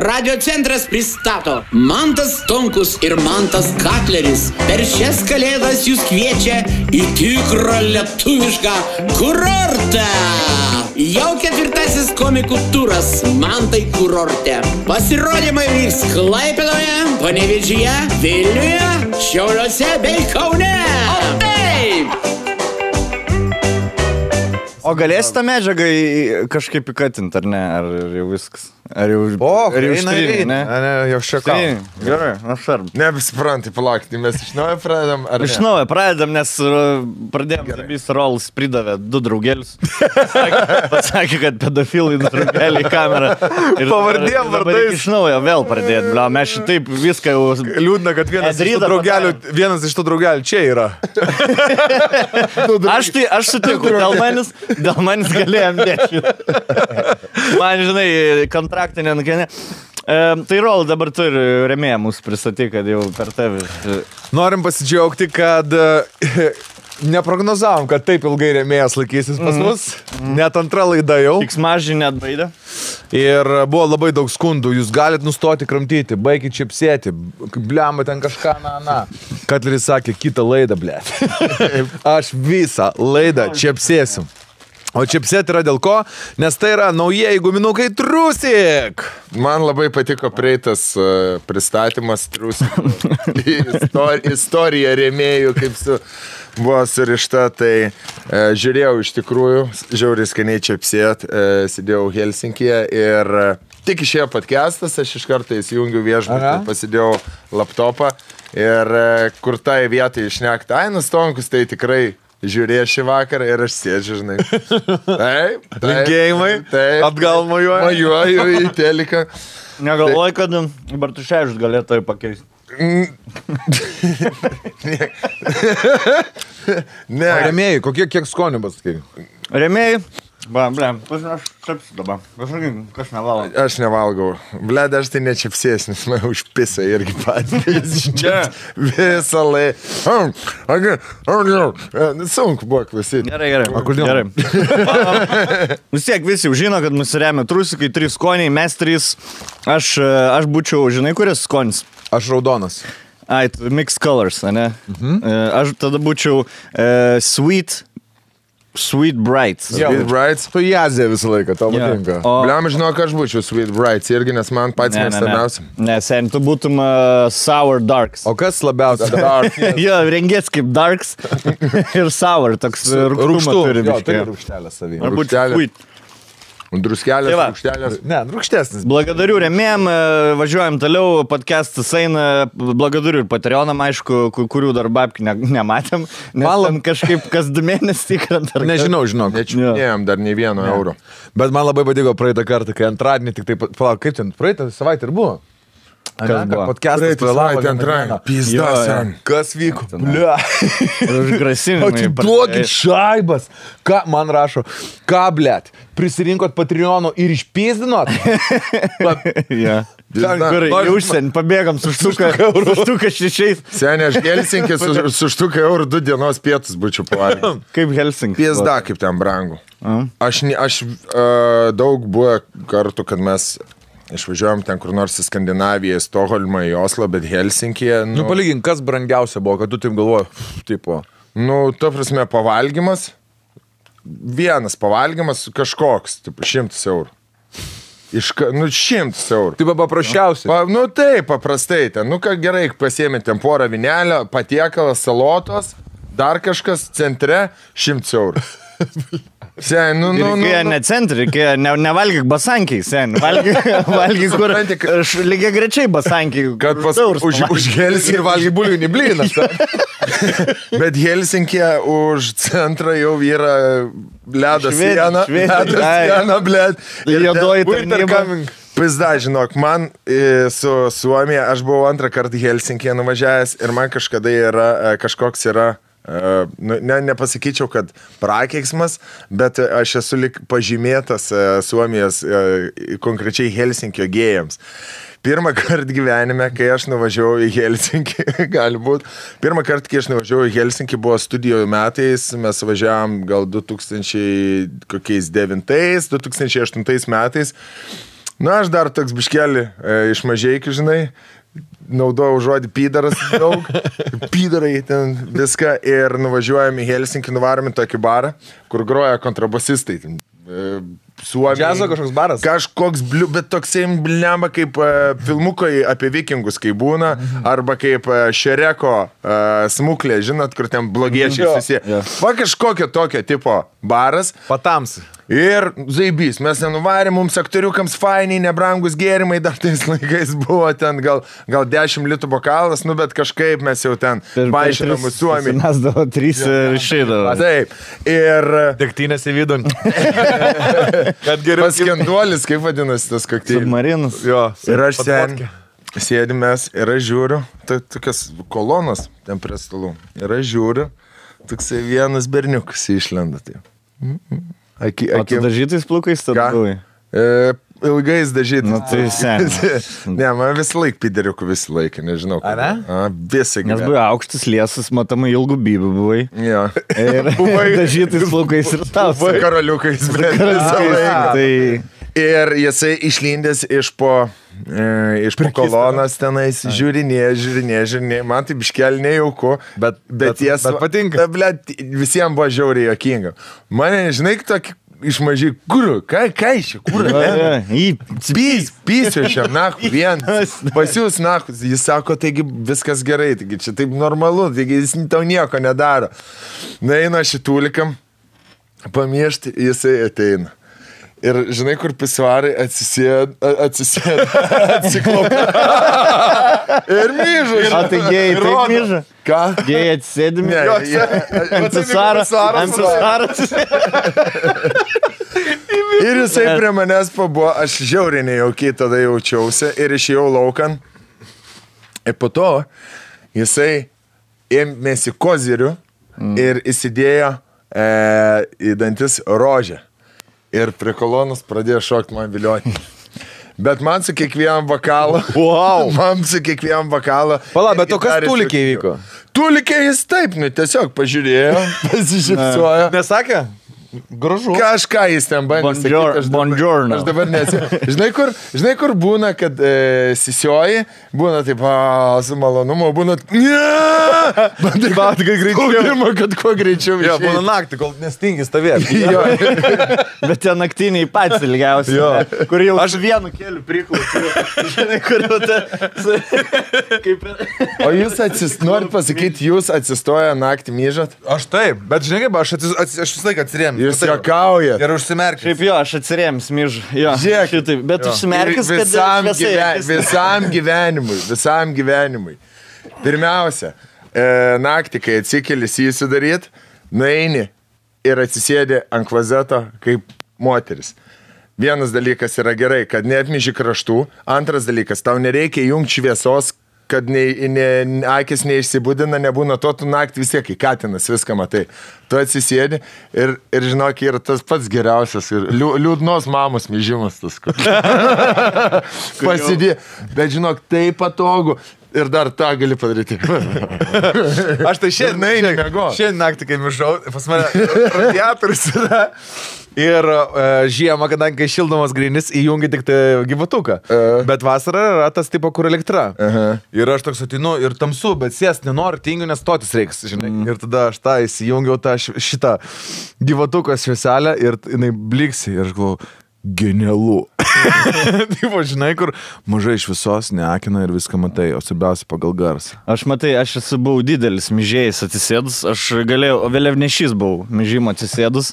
Radio centras pristato Mantas Tonkus ir Mantas Katleris. Per šias kalėdas jūs kviečia į tikrą lietuvišką kurortą. Jau ketvirtasis komikų turas Mantai kurorte. Pasirodymai vyks Klaipėdoje, Panevežyje, Vilniuje, Šiauliuose bei Kaune. O taip! O galėsi tą medžiagą kažkaip įkatinti, ar ne? Ar jau viskas? Ar jau, O, ar jau eina. ne? Ne, jau tiek. gerai, aš ar. Nebesiprantai, palaukti, mes iš naujo pradedam. Iš naujo pradedam, nes pradėjom, Zabys Rolls pridavė du draugelius. Pasakė, kad pedofilai du draugeliai į kamerą. Pavardėm, vardais. Iš naujo vėl pradėti, bla, mes šitaip viską jau... Liūdna, kad vienas iš, draugelių, vienas iš tų draugelių čia yra. Aš tai, aš sutinku, dėl manis, dėl manis galėjom dėti. Man, žinai, kontraktinė nukenė. E, tai Rol dabar turi remėją mūsų pristatyti, kad jau per tavį. Norim pasidžiaugti, kad e, neprognozavom, kad taip ilgai remėjas laikysis pas mus. Net antra laida jau. Tiks mažį net baidė. Ir buvo labai daug skundų. Jūs galite nustoti kramtyti, baigit čipsėti. Bliamba ten kažką, na, na. Katleris sakė, kitą laidą, ble. Aš visą laidą čipsėsim. O čipsėti yra dėl ko? Nes tai yra naujieji guminukai Trusik. Man labai patiko prieitas uh, pristatymas Trusik. Istorija, istorija rėmėjų, kaip su, buvo surišta. Tai uh, žiūrėjau iš tikrųjų, žiauriai skaniai čipsėt, uh, sėdėjau Helsinkije ir uh, tik išėjo podcastas, aš iš karto įsijungiu viešbutį, pasidėjau laptopą ir uh, kur tai vietai išnekta, ai, nustonkus, tai tikrai žiūrėjo šį vakarą ir aš sėdžiu, žinai. Taip. Linkėjimai. Taip. Atgal mojuoja. Mojuoju į teliką. Negalvoju, kad Bartuševičius galėtų tai pakeisti. Ne, Remėjai, kokie kiek skonių pasakai? Remėjai. Ba, ble, aš aš čepsiu dabar. Kažkaip, kas nevalo. aš nevalgau. Bled, aš tai nečipsės, nes man užpisa irgi patys. Visą laiką. Sunku buvo klausyti. Gerai, gerai. O kodėl? Gerai. Vis tiek visi jau žino, kad mus remia trusikai, trys skoniai, mes trys. Aš, e, aš būčiau, žinai, kuris skonis. Aš raudonas. Ai, mixed colors, ne? Mhm. Aš tada būčiau uh, sweet, sweet bright. Sweet Brights. Tu jazė visą laiką, tau Jo. patinka. O, Bliam, žinau, aš būčiau Sweet Brights irgi, nes man pats ne, ne, ne. mėgstamiausias. ne, sen, tu būtum uh, sour darks. O kas labiausiai? jo, rengies kaip darks ir sour, toks rūkštų turi rūkštelę savį. Ar būt Rūgštelė. sweet. Druskelės, Tai va. rūgštelės. Ne, rūkštesnis. Blagadarių remėjim, e, važiuojam toliau, podcastas eina, blagadarių ir Patreonam, aišku, ku- kurių dar babkių ne, nematėm. Man kažkaip kas du ar kas. Nežinau, žinok. Nečiupinėjom dar nei vieno euro. Bet man labai patiko praeitą kartą, kai antradienį tik taip, palauk, kaip ten, praeitą savaitę ir buvo. Kas buvo? Podcastas Praeitą antrąjį. dieną. Pizda, Jo, jo. sen. Kas vyko? Ble. Už grasinimą. Atiduokit šaibas. Ką man rašo? Ką, blėt? Prisirinkot Patreonų ir išpėzdinot? Ja. Pizda. Kur į užsienį pabėgam su štuka, su štuka šešiais. Seniai, aš Helsinkis su, su štuka eurų du dienos pietus būčiau pavalgęs. Kaip Helsinki. Pizda, kaip ten brangu. Aš, aš uh, daug buvo kartų, kad mes išvažiuojam ten kur nors į Skandinaviją, į Stokholmą, į Oslo, bet Helsinkije. Nu, Nu, palygink, kas brangiausia buvo, kad tu taip galvoji, tipo. nu ta prasme, pavalgymas. Vienas pavalgymas kažkoks, tipo, šimtas eurų. Iš, nu, šimtas eurų. Taip paprasčiausiai. Pa, nu taip, paprastai ten. Nu ką gerai, pasiemi ten porą vinelio, patiekalas, salotos, dar kažkas centre, šimtas eurų. Sen, nu, nu, nu, nu. ne centri, reikėjo ne, nevalgyk basankiai, sen. Valgyk, valgyk kur. Aš lygiai grečiai basankiai. Kad pas, už, už Helsinkį Ir valgy bulių neblynas. Bet Helsinkė už centrą jau yra Švedija, siena. Ai. siena, blėt. Ten- tarnyba. Pizda, žinok, man e, su Suomija, aš buvau antrą kartą Helsinkėje nuvažiavęs ir man kažkada yra, e, kažkoks yra, ne, nepasakyčiau, kad prakeiksmas, bet e, aš esu lik pažymėtas e, Suomijos e, konkrečiai Helsinkio gėjams. Pirmą kartą gyvenime, kai aš nuvažiavau į Helsinkį, gali būti, pirmą kartą, kai aš nuvažiavau į Helsinkį, buvo studijų metais, mes važiavam gal 2009-2008 metais. Na, aš dar toks biškelį e, iš mažiekių, žinai, naudojau žodį pydaras daug. Pydarai ten viską ir nuvažiuojam į Helsinkį, nuvarom į tokį barą, kur groja kontrabosistai. E, Suomija. Džiazo kažkoks baras? Kažkoks, bliu, bet toksai blema kaip uh, filmukai apie vikingus, kai būna, arba kaip uh, Šereko uh, smuklė, žinot, kur ten blogiečiai Jo, susiję. jo. Va kažkokio tokio tipo baras. Patams. Ir zaibys, mes nenuvarėm, mums aktoriukams fainiai, nebrangus gėrimai, dar tais laikais buvo ten gal, gal 10 litų bokalas, nu bet kažkaip mes jau ten paaiškinam suomiai. Mes davo trys ir išeidavo. Taip. Ir Degtinės į vidų. Kad geriau. paskenduolis, kaip vadinasi tas kokteilis. Submarinus. Jo. Ir aš sen sėdimės ir aš žiūriu, tai tokias kolonas ten prie stalų. Ir aš žiūriu, toksai vienas berniukas išlenda. Tai. Aki, O tu aki, dažytais plukais tada buvai? e, ilgais dažytis. Nu, tai senas. ne, man visą laiką pideriukų visą laiką, nežinau. A, ne? A, visą Nes gyvenimą. buvai aukštas liesas, matomai ilgų bybų buvai. Jo. Ir dažytais plukais ir tau. Karaliukais, bet visą laiką. Tai Ir jisai išlindęs iš po, e, iš po kolonas tenais, žiūrinėje, žiūrinėje, žiūrinėje. Man tai biškel nejauku, Bet- bet- bet patinka. Blet, visiems buvo žiauriai jokinga. Mane, žinai, tokį iš mažai, kur, ką, ką iš čia, kur, ne? Pys, pysiu šiam, na, vien. Pas jūs, na, jis sako, taigi viskas gerai, taigi čia taip normalu, taigi jis tau nieko nedaro. Na, eina šitūlikam, pamiešti, jisai ateina. Ir žinai, kur pisuarai atsisėd, a- atsisėd, atsiklaupė. Ir myžu. O tai gėjai, Rodo. myža? Ką? Gėjai atsėdimi. Ne, jie- Ant pisaros. Ant pisaros. Ir jisai prie manęs pabuvo, aš žiauriai nejaukiai tada jaučiausi ir išėjau laukan. Ir po to jisai ėmėsi kozirių ir įsidėjo e, į dantis rožę. Ir prie kolonos pradėjo šokti man vilioti. Bet man su kiekvienam vakalu. Wow. Man su kiekvienam vakalu. Pala, bet o kas iššokinėjo. įvyko? Tulikiai jis taip, nu tiesiog pažiūrėjo, pasišypsojo. Nesakė? Gražu. Kažką jis ten bandė. Bonjour- sakyt, aš dabar-. Aš dabar nesu. Žinai, kur, žinai, kur būna, kad e, sisioji, būna taip, a, su malonumu, būna... Ne! Bandai, kad greičiau. Pirma, kad kuo greičiau. Jo, būna naktį, kol nestingi stovėti. Jo, Bet tie naktiniai patys ilgiausi. Jo. ne? Kur jau aš vienu keliu priklausiu. Žinai, kur jau ta... Kaip... o jūs atsis, norit pasakyti, jūs atsistoję naktį myžat? Aš taip, bet žinai kaip, aš, atsis, aš visą laiką atsirėmiu. Jūs Taip. jokaujat. Ir užsimerkiu. Šiaip jo, aš atsirėms, myž. Jo, Žiūrėk. šitaip. Bet Jo. užsimerkęs, kad visam, šviesai gyven, visam gyvenimui, visam gyvenimui. Pirmiausia, e, naktį, kai atsikeli įsidaryt, nueini ir atsisėdi ant kvazeto kaip moteris. Vienas dalykas yra gerai, kad neatmiži kraštų. Antras dalykas, tau nereikia jungti šviesos, kad ne, ne, akis neišsibūdina, nebūna to, tu naktį vis tiek, kai katinas viską matai. Tu atsisėdi ir, ir žinok, yra tas pats geriausias ir liū, liūdnos mamos myžimas tas. Pasidė. Bet žinok, tai patogu. Ir dar tą gali padaryti. Aš tai šiandien, šiandien, šiandien naktį, kai mišau, pas mane radiatorius yra. Ir uh, žiemą, kadangi šildomas grinis, įjungi tik tai gyvatuką. Aha. Bet vasarą yra tas tipo, kur elektra. Aha. Ir aš toks atinu ir tamsu, bet sės nenoriu, tingiu, nes stotis reiks, žinai. Mm. Ir tada aš tą įsijungiau tą šitą gyvatuką švieselę ir jinai bliksi. Ir aš galvoju, genialu. Taip, žinai, kur mažai iš visos neakina ir viską matai, o svarbiausia pagal garsą. Aš matai, aš esu buvau didelis myžėjas atsisėdus, aš galėjau, vėliavnešys buvau myžimo atsisėdus,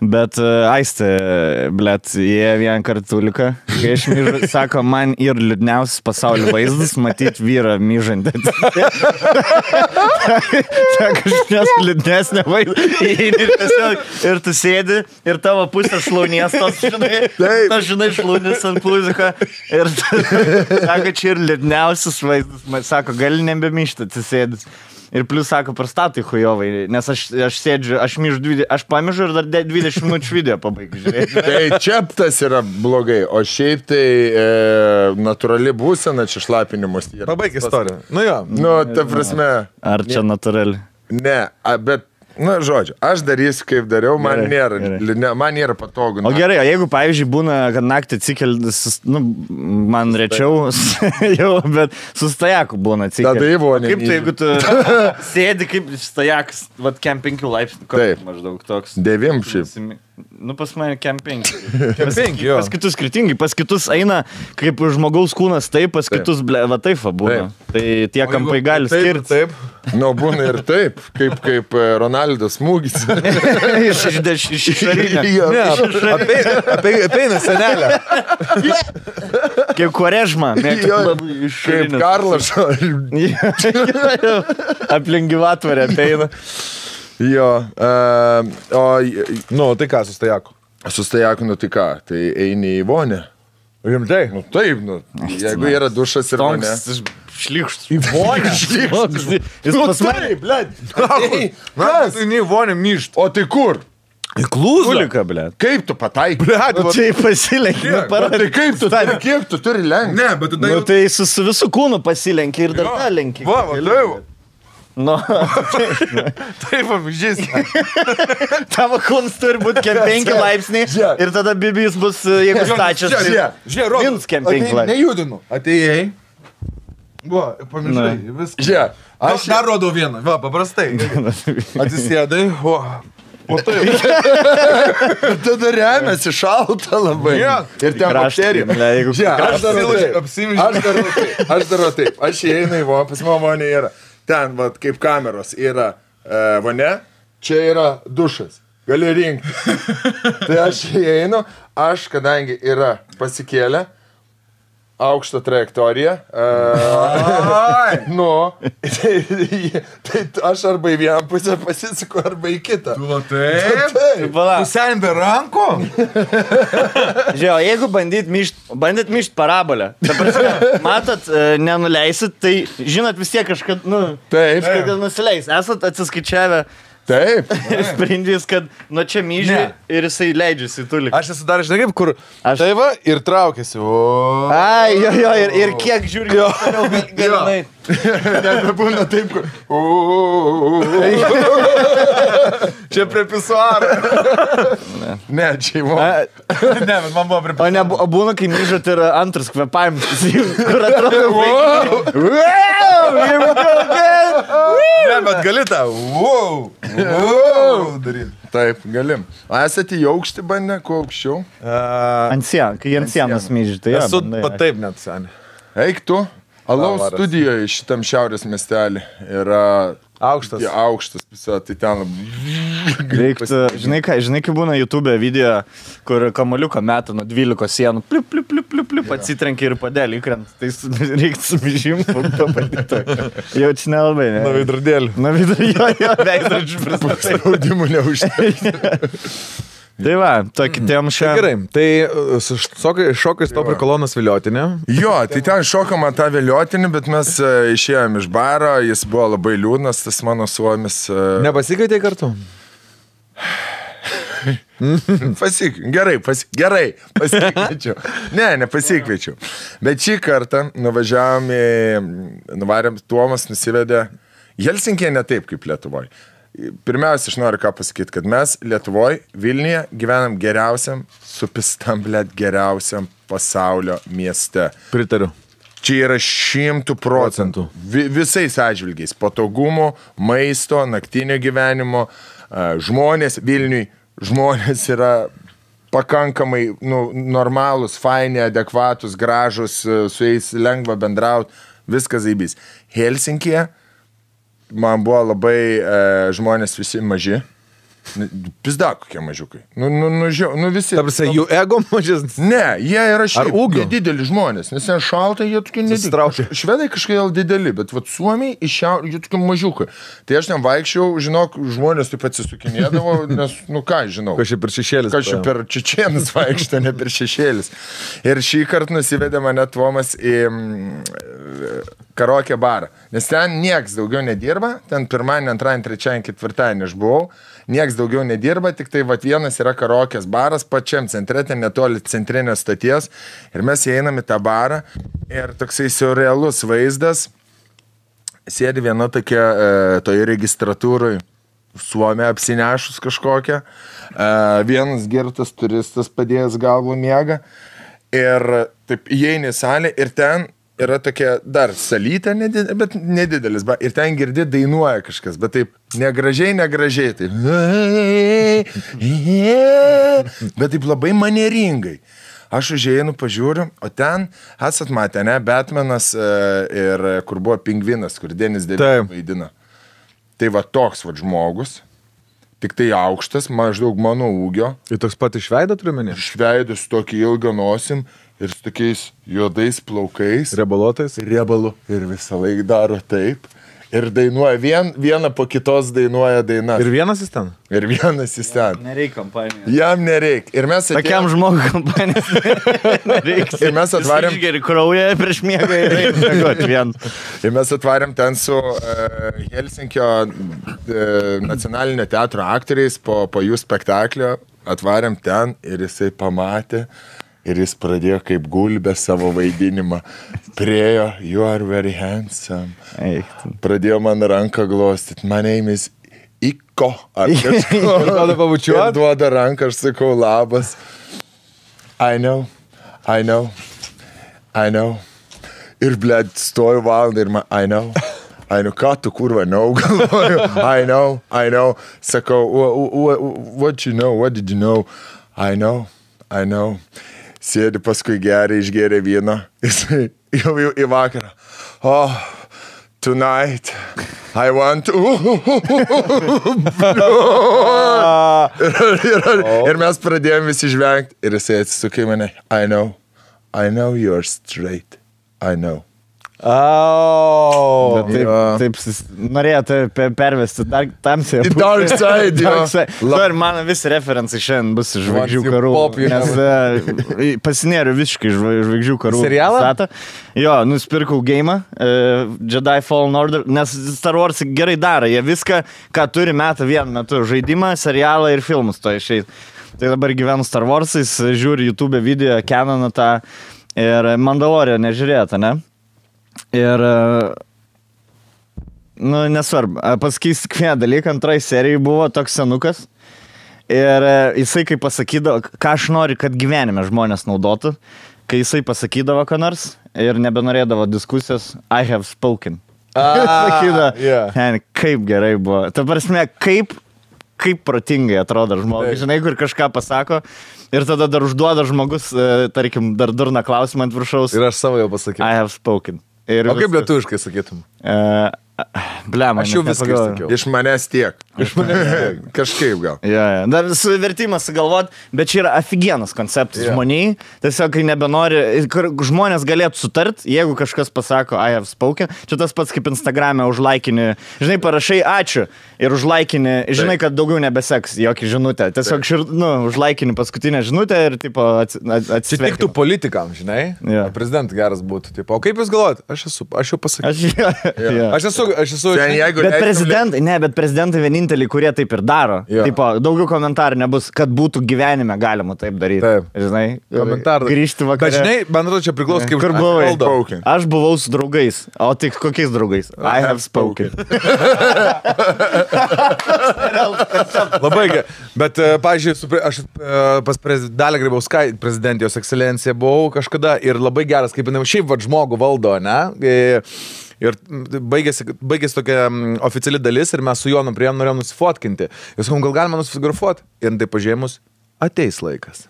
bet uh, aistė, blėt, jie vieną kartuliką, kai aš myžu, sako, man ir liūdniausias pasaulio vaizdas, matyti vyrą myžantį. Sako, aš nes liūdnesnė vaizdą. Ir, tu sėdi, ir tavo pusė šlaunies tos, žinai, aš žinai, šlaunis ant plūziko. Ir sako, čia ir liūdniausias vaizdas. Sako, gali nebemyšti atsisėdus. Ir plus sako, prastatai hujovai, nes aš, aš sėdžiu, aš myžu, 20, aš pamižu ir dar de- 20 minučių video pabaigiu. Tai čia tas yra blogai, o šiaip tai e, natūrali būsena čia šlapinimus. Pabaig istoriją. Nu jo. Nu, ta prasme, Ar čia natūrali? ne, a, bet Na, žodžiu, aš darysiu, kaip dariau, man Gerai, nėra, gerai. ne, man nėra patogu. O gerai, o jeigu, pavyzdžiui, būna, kad naktį atsikeltis, nu, man rečiau, jau, bet su stajaku būna atsikeltis. Tada į vonę Kaip tai, jeigu tu sėdi kaip stajakas, vad, kem 5 laipsnių, koks Taip. maždaug toks. Devim šiaip. Nu, pas mane kem 5. Kem penki, jo. Pas kitus skirtingai, pas kitus eina kaip žmogaus kūnas taip, pas kitus, ble, va taip būna. Tai tie kampai gali Taip, skirti. Taip. Nu, būna ir taip, kaip, kaip e, Ronaldas smūgis. iš iš- iš- iš išorinio. Jo. Ne, apie, apie, apeina senelę. Kaip korežma. Kaip. Karlašo. Aplink gyvatvorę ateina. Jo. Uh, o Nu, tai ką, sustajaku. sustajaku, nu tai ką, tai eini į vonę. Rimtai. Nu taip, nu. Jeigu yra dušas ir vonė. Tonks šlikštus. Į vonę. Jis pas mane. blėt. Na, tai nei vonė myšt. O tai kur? Į klūzą. Kulika, ble. Kaip tu pataikai? Blet, Nu, tai pasilenki, nu, Tai parodai. kaip tu turi, kiek tu turi lenkti? Ne, bet tada Nu, tai su, su visų kūnu pasilenki ir dar tą lenki. Va, va, tai va. Nu, Taip, pavyzdys. tavo kūnas turi būti kem 5 laipsniai Žiūrėk. ir tada bibijus bus, e, jeigu stačias. tai- žiūrėk. Mins kem penki Atei- laipsniai. Nejudinu. Atėjai. Va, pamiršai. Viskas. Žiūrėk, Aš dar rodau vieną. Va, paprastai. Atsisėdai. O, o tai. tada remiasi šalta labai. Jo. Ir ten Žiūrėk, aš darau taip. Aš darau taip. Aš įeinu į vonę, pas mano vonė yra. Ten, vat, kaip kameros, yra e, vonė, čia yra dušas. Gali rinkti. Tai aš įeinu, aš, kadangi yra pasikėlę, aukštą trajektoriją. Uh, nu, tai, tai aš arba į vieną pusę pasisuku, arba į kitą. Va, taip. Taip. Pala, Pusiain be rankų. žiūrėjau, jeigu bandyt myšt, bandyt myšt parabolę, prasme, matot, e, nenuleisit, tai žinot vis tiek kažkad, nu, Taip. kažkada nusileis. Esat atsiskaičiavę Taip. sprendys, kad nuo čia myži Ne. ir jisai leidžiasi tulį. Aš esu dar, žinai, kaip kur. Aš- Tai va, ir traukiasi. O. Ai, jo, jo, ir, ir kiek žiūri, jo, galinai. Nebebūna taip, kur. Čia prie pisuaro. Ne, čia jau. ne, bet man buvo prie O, ne, būna, kai myžat ir antras kvepavimas, kur atrodo, Ne, bet gali tą. Wow. Wow. Daryti. Taip, galim. O esate į aukštį bandę, kuo aukščiau? Ant sienos, kai ant sienos myži, tai Esu pat taip net, seniai. Eik tu. Alaus studijoje šitam šiaurės miestelį yra Aukštas. Ja, aukštas, visa, tai ten Reiktų, žinai, ką, žinai, kaip būna YouTube video, kur kamaliuką meta nuo 12 sienų, pliup, pliup, pliup, pliup, pliup, atsitrenkia ir padėlį įkrent. Tai reiktų sumižim, pabandyti. Jau čia nelabai, ne? Na, veidrodėlį. Na, vidurį, jo, jo, veidrodžių pristatai. spaudimų neužtenka. Tai va, to kitiem šią. Gerai, tai uh, su šokai- šokais to prikolonas viliotinė. Jo, tai ten šokama tą vėliotinį, bet mes e, išėjom iš baro, jis buvo labai liūdnas, tas mano suomis. e, Nepasikvietė kartu? Pasik, gerai, pas, gerai, pasikviečiau. Ne, nepasikviečiau. Bet šį kartą nuvažiavom į, nuvarėm, Tuomas nusivedė Helsinkė ne taip kaip Lietuvoje. Pirmiausia, aš noriu ką pasakyti, kad mes Lietuvoje, Vilniuje gyvenam geriausiam, supistam, blėt, geriausiam pasaulio mieste. Pritariu. Čia yra šimtų procentų. Vi, visais atžvilgiais. Patogumo, maisto, naktinio gyvenimo, žmonės Vilniui, žmonės yra pakankamai nu, normalūs, faini, adekvatus, gražus, su jais lengva bendrauti, viskas zaibys. Helsinkije man buvo labai e, žmonės visi maži. Pizda kokie mažiukai. Nu, nu, nu, žiau, nu visi. Tarsi jų ego mažesnis. Ne, jie yra šiaip ūgio? dideli žmonės, nes ten šalta, jie tokie nedideli. Švedai kažkodėl dideli, bet vat suomiai iš šiaurės, jie tokie mažiukai. Tai aš ten vaikščiau, žinok, žmonės taip atsisukinėdavo, nes, nu ką, žinau. Kažkaip per šešėlis. Kažkaip per čičienus vaikšto, ne per šešėlis. Ir šį kartą nusivedė mane Tomas į mm, karaoke barą. Nes ten nieks daugiau nedirba, ten pirmadienį, antradienį, trečiadienį, ketvirtadienį aš buvau. Nieks daugiau nedirba, tik tai vat, vienas yra karaokės baras pačiam centre, ten netoli centrinės stoties. Ir mes įeinam į tą barą ir toksai surrealus vaizdas. Sėdi viena tokia e, toje registratūroje suomė apsinešus kažkokią. E, vienas girtas turistas padėjęs galvą miega. Ir taip įeini į salę ir ten yra tokia dar salytė, nedid, bet nedidelis, ba, ir ten girdi dainuoja kažkas, bet taip negražiai, negražiai, taip. Bet taip labai manieringai. Aš užėjau, pažiūriu, o ten esat matę, ne, Batmanas e, ir kur buvo pingvinas, kur Denis. Denis vaidina. Tai va toks va žmogus, tik tai aukštas, maždaug mano ūgio, Ir toks pat išveido turiu menį. išveidus tokį ilgą nosim ir su tokiais juodais plaukais, Rebalotais. riebalu ir visą laiką daro taip. Ir dainuoja, vien, vieną po kitos dainuoja dainą. Ir Ir, vienas jis ten. ir vienas jis ten. Nereikia kompanijos. Jam nereikia. Ir mes Tokiam atėjom, žmogui kompanijos nereikia. Ir mes atvarėm- Geri kraują prieš miegą ir eina vien. ir mes atvarėm ten su uh, Helsinkio uh, nacionalinio teatro aktoriais po, po jų spektaklio. Atvarėm ten ir jisai pamatė. Ir jis pradėjo kaip gulbė savo vaidinimą. Priejo, you are very handsome. Pradėjo man ranką glostyti. My name is Iko. Ar kažko. duoda ranką, aš sakau labas. I know, I know, I know. Ir blėd, stoju valandą ir man, I know. I know, ką tu kurva, no, galvoju. I know, I know. Sakau, what, what, what you know, what did you know? I know, I know. Sėdi paskui geria, išgeria vyną. Jisai jau, jau į vakarą. Oh, tonight I want to. ir, ir, ir mes pradėjome visi žvengti. Ir jisai atsisukai į mane. I know, I know you're straight. I know. Oh. Bet taip, taip sis- norėjo tai pe- pervesti dar tamsiai. Į dark side, jo. Na ir mano visi referencai šiandien bus žvaigždžių karų. pop, Nes e, pasinėriu visiškai iš žva- žvaigždžių karų. Serialą? statą. Jo, nusipirkau game, uh, Jedi Fallen Order, nes Star Wars gerai daro. Jie viską, ką turi metą vienu metu. Žaidimą, serialą ir filmus to išeit. Tai dabar gyvenu Star Wars'ais, žiūriu YouTube video, Canoną tą ir Mandaloriją nežiūrėjote, ne? Ir, e, nu, nesvarbu, pasakysiu tik vieną dalyką, antrai serijai buvo toks senukas. Ir e, jisai kaip pasakydavo, ką aš noriu, kad gyvenime žmonės naudotų, kai jisai pasakydavo ką nors ir nebenorėdavo diskusijos, I have spoken. Sakydavo, yeah. "Ten, kaip gerai buvo. Ta prasme, kaip, kaip protingai atrodo žmogus. Taip. Žinai, kur kažką pasako ir tada dar užduoda žmogus, e, tarkim, dar durna klausimą ant viršaus. Ir aš savo jau pasakiau. I have spoken. Ir O kaip viskas. lietuviškai sakytum? Uh, Blem, Aš jau viską sakiau. Iš manęs tiek. Iš manęs. Kažkaip gal. Ja, ja. Dar su vertimas sugalvot, bet čia yra aфиgenas konceptas yeah. žmoniai. Tiesiog, kai nebenori, kur žmonės galėtų sutart, jeigu kažkas pasako, I have spoken, čia tas pats kaip Instagram'e užlaikinį, žinai, parašai ačiū ir užlaikinį, žinai, kad daugiau nebeseks jokį žinutę. Tiesiog, šir, nu, užlaikinį paskutinę žinutę ir, tipo, Čia tiktų atsisveiktų. politikam, žinai? Jo. Prezidentas geras būtų. Tipo, o kaip jūs galvojat? Aš esu, aš jau pasakiau. Aš, ja, ja. Aš esu, aš esu. Ten, jeigu Bet leistum- prezidentai, ne, bet prezidentai vieninteliai, kurie taip ir daro. Jo. Taip, daugiau komentarų nebus, kad būtų gyvenime galima taip daryti. Taip. Žinai, Komentarai. Grįžti Bet vakarą. žinai, man atrodo, čia priklauso kaip Kur buvai? Spoken. Aš buvau su draugais. O tik kokiais draugais? I have spoken. Labai gerai. Bet, e, pre- aš e, pas Dalį Grybauskai, prezidentijos ekscelencija, buvau kažkada ir labai geras, kaip jinai šiaip vad žmogų valdo, ne? Ir baigėsi, baigėsi tokia oficiali dalis ir mes su Jonu prie jo norėjom nusifotkinti. Ir sakom, gal galima nusifotografuoti? Ir tai pažėmus, ateis laikas.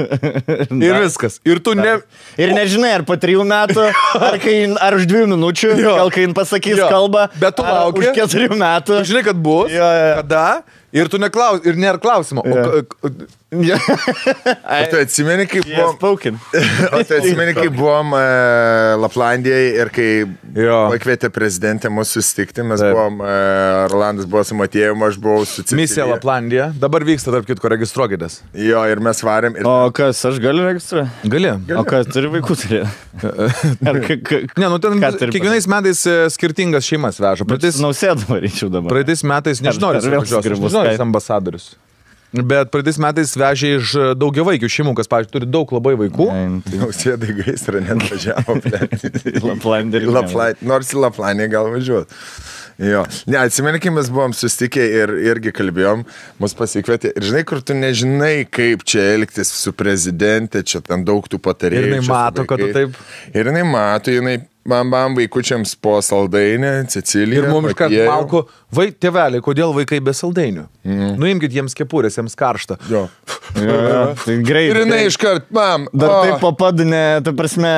ir viskas. Ir tu ne... Ir nežinai, ar po trijų metų, ar, kai, ar už dviejų minučių, Jo. gal kai jin pasakys Jo. kalbą, Bet tu lauki. Už keturių metų. Tu žinai, kad bus. Jo, jo. Kada? Ir tu neklaus, ir nėra klausimo. Jo. O, k- O tu atsimeni, kaip buvom, spoken. o tu atsimeni, kaip buvom e, Laplandijai ir kai Jo. pakvietė prezidentę mūsų susitikti, mes Taip. buvom, e, Rolandas buvo su Matėjimu, aš buvau su Cecilija. Misija Laplandija. Dabar vyksta, tarp kitko, registruokitės. Jo, ir mes varėm. Ir, O kas, aš galiu registruoti? Gali. O kas, turi vaikų? Ar ka, Ne, nu ten kiekvienais metais e, skirtingas šeimas veža. Praeitais, Nausėdą varyčiau dabar. praeitais metais, nežinau, ar ar jis vėl ar jis ambasadorius. Bet praeitais metais vežė iš e, daugiavaikių šeimų, kas, pavyzdžiui, turi daug labai vaikų. Nausėdai gaisrą net važiavo. Laplandija. Į Laplandiją. Nors į Laplandiją gal važiuot. Jo, ne, atsimeni, kai mes buvom susitikę ir irgi kalbėjom, mus pasikvietė. Ir žinai, kur tu nežinai, kaip čia elgtis su prezidentė, čia ten daug tų patarėjų. Ir jinai mato, kad tu taip- Ir jinai mato, jinai man bam vaikučiams po saldainę, Cecilija. Ir mums iškart malku, vai, tėveliai, kodėl vaikai be saldainių? Mm. Nuimkit jiems kepurės, jiems karšta. Jo. Jo, jo, tai greit. Ir jinai iškart, mam. Dar o, taip papadinė, ta prasme,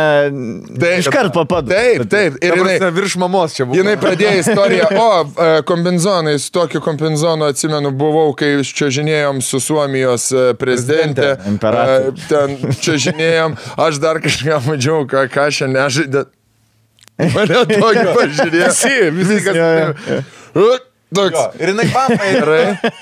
Taip. iškart papadinė. Taip, taip. Ir jinai, jinai virš mamos čia buvo. Jinai pradėjo istoriją, o kombinzonai, su tokiu kombinzonu atsimenu, buvau, kai čiažinėjom su Suomijos e, prezidentė. Prezidentė, imperatorė. E, Ten čiažinėjom, aš dar kažką mačiau, ką, ką šiandien nežaidė. Mane tokį pažiūrėjo. Visi, visi, kas. Jo, Uh, Toks. Jo, ir jinai pamai,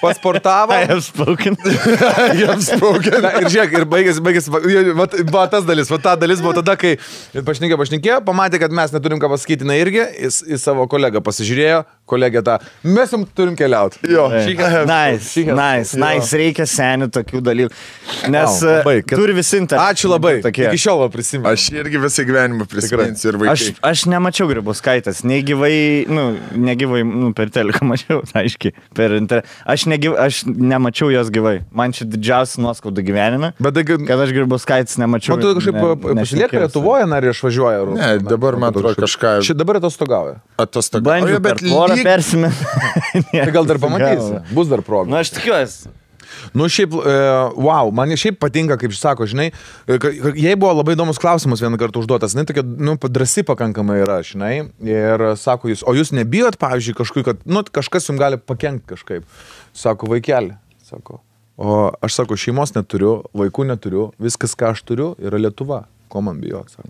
pasportavo. I have spoken. Jiems spaukė. Na, ir žiūrėk, ir baigėsi, baigėsi, va, va tas dalis, va ta dalis buvo tada, kai pašnekė, pašnekė, pamatė, kad mes neturim ką pasakyti, na irgi, jis į savo kolegą pasižiūrėjo, kolegė tą, mes jums turim keliauti. Jo. Nice, nice, nice, reikia senių tokių dalykų. Nes Vau, labai, e, kad- turi visi internetai. Ačiū labai, Tokie. iki šiol prisimenu. Aš irgi visą gyvenimą prisiminsiu ir Aš, vaikai. aš nemačiau gribauskaitės, nei gyvai, nu, negyvai, nu, per teleką mačiau, aiškiai, per internetu. Aš, negyv, aš nemačiau jos gyvai. Man čia didžiausia nuoskauda gyvenime, Bet tai, kad kad aš gribauskaitės nemačiau. tu kažkaip ne- pasilieka Lietuvoje, ar išvažiuoja? Ne, dabar man atrodo kažką Šit dabar atostogauja. atostogauju, Bandžiau, bet bet persimė. Tai gal dar pamatysi, bus dar proga. Na, aš tikiuosi. Nu, šiaip, e, wow, man šiaip patinka, kaip sako, žinai, e, jai buvo labai įdomus klausimas vieną kartą užduotas, jinai tokia, nu, drasi pakankamai yra, žinai, ir sako jūs, o jūs nebijot, pavyzdžiui, kažkaip, kad, nu, kažkas jums gali pakengti kažkaip, sako, vaikeli, sako, o aš sako, šeimos neturiu, vaikų neturiu, viskas, ką aš turiu, yra Lietuva. Ko man bijoti?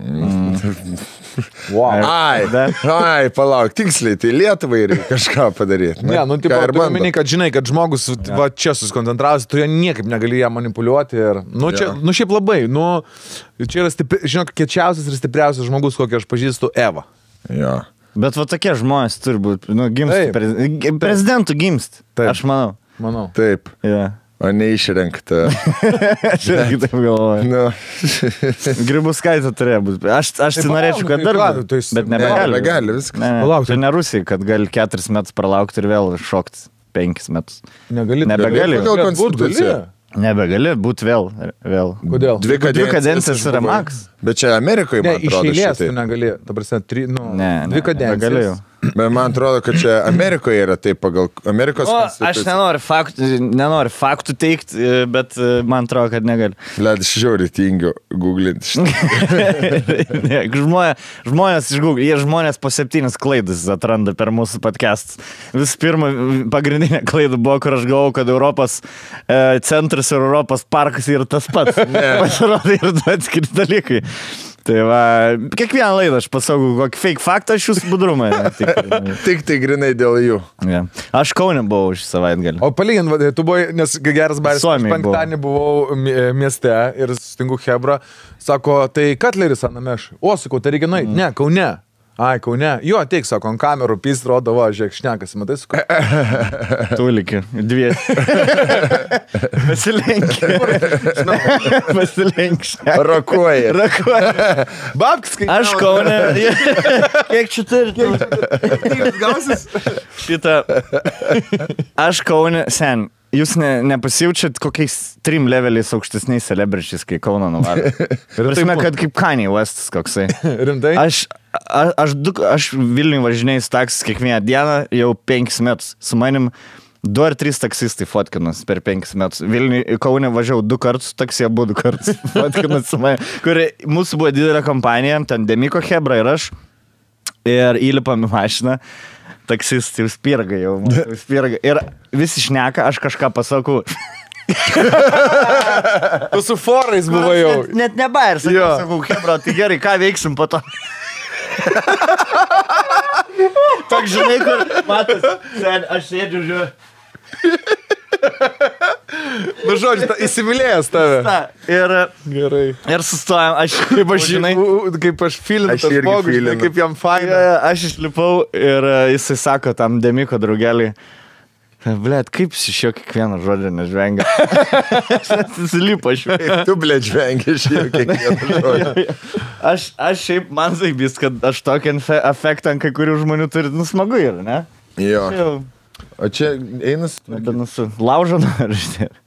Wow. Ai, ai, palauk, tiksliai, tai Lietuvai reikia kažką padaryti. Ne, nu, tipo, bando. omeny, kad žinai, kad žmogus ja. va, čia susikoncentravęs, tu jo niekaip negali ją manipuliuoti. Ir, nu, čia, ja. nu, šiaip labai, nu, čia yra, stipri, žinok, kečiausias ir stipriausias žmogus, kokį aš pažįstu, Eva. Jo. Bet va tokie žmonės turi būti, nu, gimsti. Taip. Pre, gi- prezidentų gimsti. Aš manau. Manau. Taip, Ja. O neišrenkta. Aš irgi taip galvoju. nu, Gribuskaitė turėjo būti. Aš, aš tai norėčiau, kad dar ką, tai jis- Bet ne, nebegali. nebegali, viskas. Ne, ne. Palauk, Tai ne Rusija, kad gali keturis metus pralaukti ir vėl šokti penkis metus. Negali. Nebegali. Konstituciją. gali. Nebegali būti vėl. vėl. Kodėl? Dvi Dvi kadencijas yra maks. Bet čia Amerikoje, Ne, man iš atrodo, eilės tu negali, ta prasme, tri, nu, Ne, ne, dvi kadencijas. nebegali jau. Bet man atrodo, kad čia Amerikoje yra taip pagal Amerikos O, aš nenoriu faktų, nenoriu faktų teikti, bet e, man atrodo, kad negali. Led, aš žiauriai tingiu googlinti. Žmonės, žmonės iš Google, jie žmonės po septynis klaidus atranda per mūsų podcast. Vis pirma, pagrindinė klaida buvo, kur aš galvojau, kad Europos e, centras ir Europos parkas yra tas pats. Pasirodo, yra du atskiri dalykai. Tai va, kiekvieną laidą aš pasakau, kokį fake faktą aš jūsų budrumą. tikrinu. Tik tai grinai dėl jų. Ja. Aš Kaunė buvau šį savaitgalį. O palygint, tu buvai, nes geras baris, aš Suomijoj buvau. penktadienį buvau mie- mieste ir sutinku Hebra, sako, tai Katleris Anameš. O, sakau, tai reikia nueiti. Mm. Ne, Kaune. Ai, Kaune. Jo, teik, sako, ant kamerų pys rodo, va, žiūrėk, šnekas, matai, su Tuliki, dvi. Pasilenk. Pasilenk. Rakuoja. Rakuoja. Babks, kai Aš Kaunė. Kiek čia turi? gausis. Šitą. Aš Kaunė, sen. Jūs ne, nepasijaučiat kokiais trim leveliais aukštesniais celebričiais, kai Kauno nuvarė. Prasme, kad kaip Kanye Westas koksai. Rimtai? Aš, a, aš, du, aš Vilniui važinėjau taksis kiekvieną dieną jau penkis metus. Su manim du ar trys taksistai fotkinas per penkis metus. Vilniui į Kaunę važiavau du kartus, taksija buvo du kartus fotkinas su manim. Kur mūsų buvo didelė kompanija, ten Demiko Hebra ir aš. Ir įlipam į mašiną. Taksistai spirga jau. Spirga. Ir visi šneka, aš kažką pasakau. Tu su forais buvai jau. Net, net nebair, sakau, Jo. sakau, Hebra, tai gerai, ką veiksim po to. Toks žinai, kur matas, sen, aš sėdžiu, žiūriu. Nu, žodžiu, ta, įsimylėjęs tave. Ta, ir, Gerai. ir sustojam, aš Kaip aš, žinai. kaip aš filinu, Aš žmogus, žinai, kaip jam faina. Aš išlipau ir e, jisai sako tam Demiko draugeliui. Blet, kaip iš jo kiekvieno žodžio nežvengia. Lipo aš. Tu, ble, žvengi iš jų kiekvieną žodį. Aš, aš šiaip man zaibys, kad aš tokį efektą ant kai kurių žmonių turiu, nu smagu yra, ne? Jo. Jau, O čia einas. nori uždėti.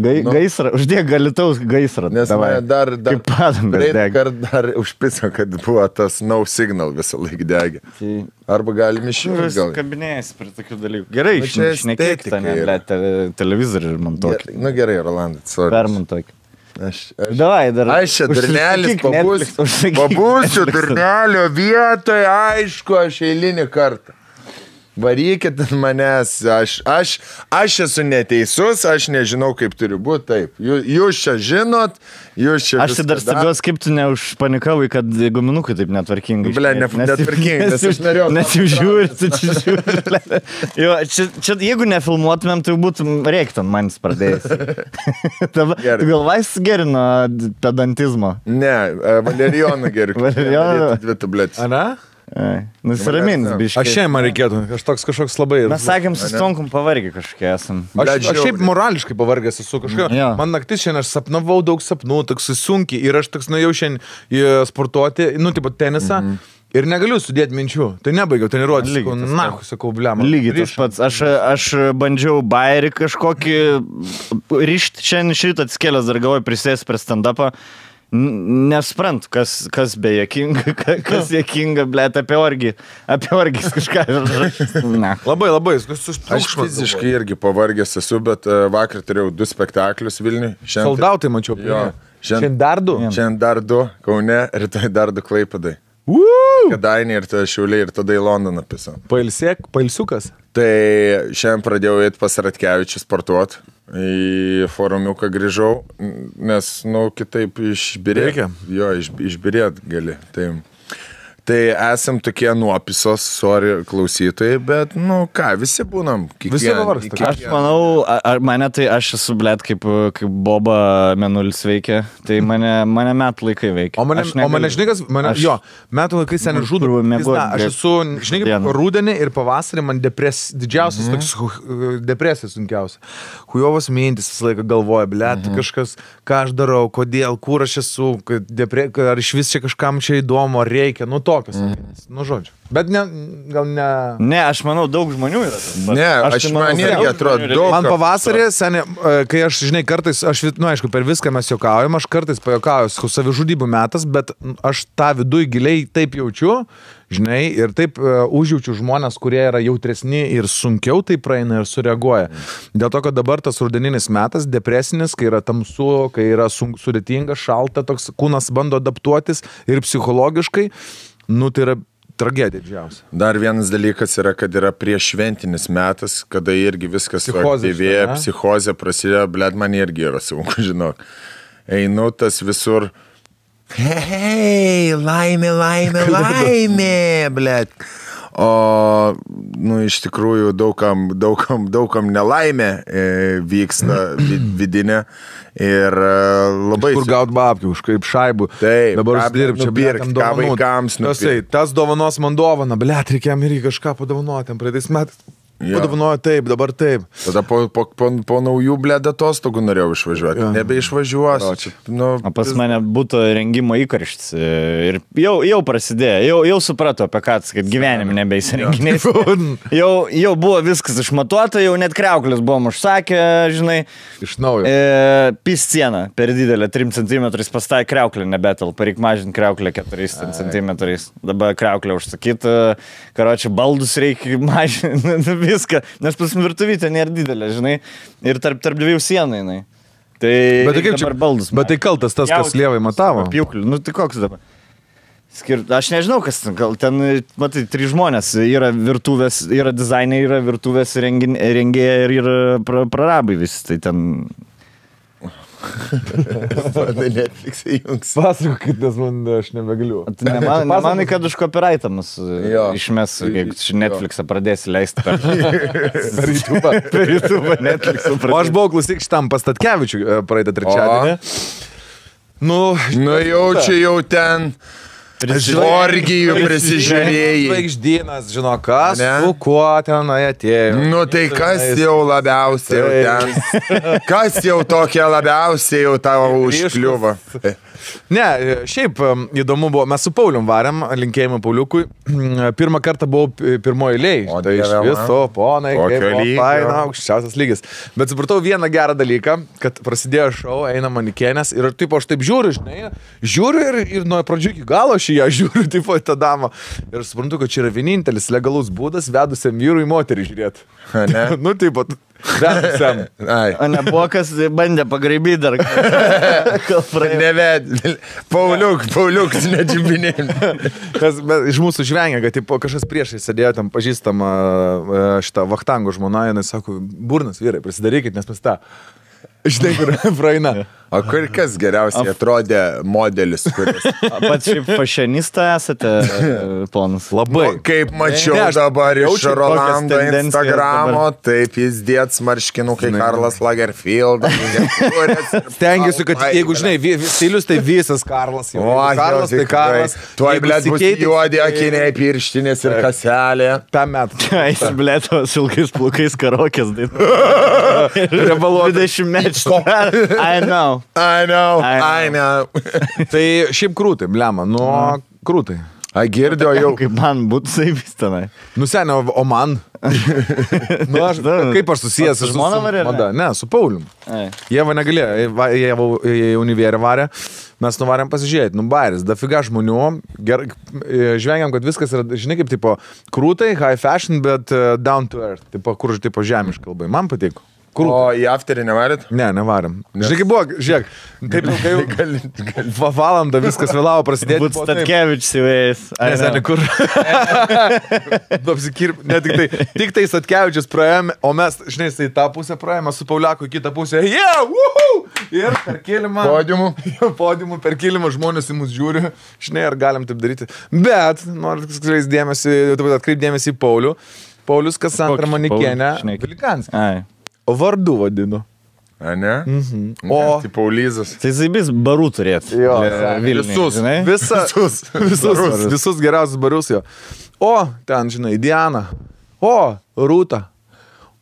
Gai, Nu. nu. Gaisrą, uždėk galitaus gaisrą. Nes davai. mane dar, dar, Kaip padangas deg. dar, dar užpiso, kad buvo tas no signal visą laiką degė. Tai Arba galim išjungti Vis gal. kabinėjasi prie tokių dalykų. Gerai, Nu, nu, išnekėk tą, ne, te, televizorių ir man tokį. Nu gerai, Rolandai, sorry. Permontuok. Aš, aš, Davai, dar. aš čia durnelis pabūsiu. Pabūsiu durnelio vietoje, aišku, aš eilinį kartą. Varykit manęs, aš, aš, aš esu neteisus, aš nežinau, kaip turi būti taip. Jūs, jūs čia žinot, jūs čia... Aš tai dar stebiuosi, kaip tu neužpanikavai, kad guminukai taip netvarkingai. Ble, ne- netvarkingai, nes aš norėjau Nes jau žiūri, tu čia žiūri. ble. Jo, čia, čia, jeigu nefilmuotumėm, tai būtum rėktant manis pradėjęs. Galvais gerino pedantizmo. Ne, valerijoną geriau. Valerijoną? Dvi tabletės. Ana? Nusiramins, biškai. Aš šiandien man reikėtų, aš toks kažkoks labai... Mes sakėm, su stonkum pavargę kažkokie esam. Aš, aš šiaip morališkai pavargęs esu kažkaip. Jo. Man naktis šiandien aš sapnavau daug sapnų, toks sunkiai ir aš toks nuėjau šiandien į sportuoti, nu, tipo tenisą. Mm -hmm. Ir negaliu sudėti minčių. Tai nebaigiau treniruotis. Lygiai Sakau, na, sakau, blem. Lygiai tas pats. Aš, aš bandžiau bairį kažkokį ryšti šiandien ryto atskėlęs dar galvoju prisės prie stand-upą. N- Nesprant, kas, kas bejokinga, kas jokinga, ble, apie orgį. Apie orgį kažką. Na. Labai, labai, Aš fiziškai irgi pavargęs esu, bet e, vakar turėjau du spektaklius Vilniui. Soldautai mačiau. Jo. Šiandien dar du. Šiandien dar du Kaune, rytoj dar du Klaipadai. Kadainiai ir tada Šiauliai ir tada į Londoną pisam. Pailsėk, pailsiukas. Tai šiandien pradėjau eiti pas Ratkevičių sportuoti. Į forumiuką grįžau, nes, nu, kitaip išbirėt. Reikia. Jo, iš, išbirėt gali. Tai, tai esam tokie nuopisos, sorry klausytojai, bet, nu ką, visi būnam. Visi kiekvien- pavargsta. kiekvien- Aš manau, ar mane tai aš esu, blėt, kaip, kaip Boba Menulis veikia, tai mane, mane metų laikai veikia. O mane, Aš o mane negaliu. žinai, kas, mane, Aš- jo, metų laikais seniai Pizda, Aš esu, žinai, kaip rudenį ir pavasarį man depres, didžiausias mm -hmm. toks depresija sunkiausia. Hujovas mintis visą laiką galvoja, blėt, mm -hmm. kažkas, ką aš darau, kodėl, kur aš esu, depre, ar iš vis čia kažkam čia įdomu, ar reikia, nu tokios. Mm. Nu, žodžiu. Bet ne, gal ne. Ne, aš manau, daug žmonių yra. Ne, aš, tai aš manau, man irgi atrodo daug. Man pavasarį, seniai, e, kai aš, žinai, kartais, aš, nu, aišku, per viską mes juokaujam, aš kartais pajokauju, savižudybų metas, bet aš tą viduje giliai taip jaučiu, žinai, ir taip uh, užjaučiu žmonės, kurie yra jautresni ir sunkiau tai praeina ir sureaguoja. Dėl to, kad dabar tas rudeninis metas, depresinis, kai yra tamsu, kai yra sunk, sudėtinga, šalta, toks kūnas bando adaptuotis ir psichologiškai, nu, tai yra tragedija didžiausia. Dar vienas dalykas yra, kad yra prieš šventinis metas, kada irgi viskas ne? psichozė prasidėjo, blėt, man irgi yra sunku, žinok. Einu tas visur. Hei, laimė, laimė, laimė, blėt. O, nu, iš tikrųjų, daugam, daugam, daugam nelaimė e, vyksta vi, vidinė ir e, labai... Kur gaut babkių, už kaip šaibų. Taip, dabar ką uždirbti, čia blėt, ką vaikams. Tasai, tas dovanos man dovana, blėt, reikia jam irgi kažką padovanoti, ten praeitais metais. Jo. Padovanojo taip, dabar taip. Tada po, po, po, po naujų blėd atostogų norėjau išvažiuoti. Nebeišvažiuosiu. Čia, Nu, O pas mane būtų rengimo įkarštis e, ir jau, jau prasidėjo, jau, jau supratau apie ką, kad gyvenime nebeįsirenginės. jau, jau buvo viskas išmatuota, jau net kreuklės buvom užsakę, žinai. Iš naujo. E, Pisciena per didelė, 3 cm pastai kreuklė nebetelpa, reikia mažinti kreuklę 4 cm. Dabar kreuklė užsakyta, karočią baldus reikia mažinti, viską, nes pas virtuvytė nėra didelė, žinai, ir tarp, tarp dviejų sienų, jinai. Tai, Bet tai kaip čia? baldus. Bet tai kaltas tas, kas lievai matavo. Pjūklių, nu tai koks dabar? Skir... Aš nežinau, kas ten, gal ten, matai, trys žmonės, yra virtuvės, yra dizaineriai, yra virtuvės rengin- rengėjai ir yra pra, prarabai visi, tai ten... Netflix įjungs. Pasakokit, nes man aš nebegaliu. Tu neman, nemanai, kad už copyrightą mus Jo. išmes, jeigu Netflixą pradėsi leisti per, Per YouTube. per YouTube Netflixą. O aš buvau klausyk šitam pastatkevičiu praeitą trečiadienį. Nu, Nu jau čia jau ten. Orgijų prisižiūrėjai. Žvaigždynas, žino kas, Ne? su kuo tenai atėjo. Nu tai kas jau labiausiai jau ten? Kas jau tokia labiausiai jau tavo užkliuvo? Ne, šiaip em, įdomu buvo, mes su Paulium varėm, linkėjimai Pauliukui. Pirmą kartą buvau pi- pirmoji eilėje. O Tai iš viso, ponai, kaip faina, aukščiausias lygis. Bet supratau vieną gerą dalyką, kad prasidėjo šou, eina manikėnės ir taip aš taip žiūriu, žinai, žiūriu ir, ir nuo pradžių iki galo aš ją žiūriu, taip į tą damą. Ir suprantu, kad čia yra vienintelis legalus būdas vedusiam vyrui moterį žiūrėti. Ne? nu, taip pat. Vedusiam. Ai. O ne buvo kas bandė pagraibyti dar. Neved. Pauliuk, Pauliuk, bet iš mūsų žvengia, kad tipo, kažkas priešai sėdėjo tam pažįstama e, šitą Vachtango žmona, jinai sako, burnas vyrai, prisidarykit, nes mes tą. Žinai, kur praeina. O kur kas geriausiai atrodė modelis, kuris. Pats šiaip fašionista esate, e, ponas. Labai. Nu, kaip mačiau Ne, aš dabar iš Rolando Instagramo, taip jis dėts marškinukai Karlas Lagerfield. Stengiuosi, kad jeigu žinai, stilius tai visas Karlas. Jau. O, Karlas tai Karlas. Tuoj, blėt, bus juodi tai- akiniai, pirštinės ir kaselė. Tam metu. Jis blėtos ilgais plaukais karokės. Riebaluotas. 20 metų. I know. I know, I know. Tai šiaip krūtai, blema, nu, krūtai. A girdėjau jau. Kaip man būtų savis tenai. Nusenio, o man? nu, aš, kaip aš susijęs Su žmona varė, ar ne? Ne, su Paulium. Jie va negalėjo, jie į univerį varė, mes nuvarėm pasižiūrėti, nu bairis, dafiga žmonių, ger, žvengiam, kad viskas yra, žinai, kaip tipo krūtai, high fashion, bet uh, down to earth, tipo, kur tipo žemiškai kalbai, man patiko. Kur? O į afterį nevarit? Ne, nevarėm. Žinai, kaip buvo, žiūrėk, taip ilgai jau gali, va, valandą viskas vėlavo prasidėti. Būt. Statkevičius įvėjęs. Ne, seniai, kur. Apsikirp, ne, tik tai, tik tai Satkevičius praėjome, o mes, žinai, į tą pusę praėjome, su Pauliaku į kitą pusę. Yeah, woohoo! Ir per kilimą. Podiumų? Podiumų per kilimą žmonės į mus žiūri. Žinai, ar galim taip daryti. Bet, noriu atkreipti dėmesį, atkreipti dėmesį į Paulių. Paulius Kasantra Manikienė. Paulių šneki? Vardu vadinu. A ne? Mhm. O- O. Tai Paulyzas. Tai zaibis barų turėtų. Jo, Vilnius. visus. Žinai? Visa, Visus. visus, Barus. visus geriausius barius jo. O, ten, žinai, Diana. O, Rūta.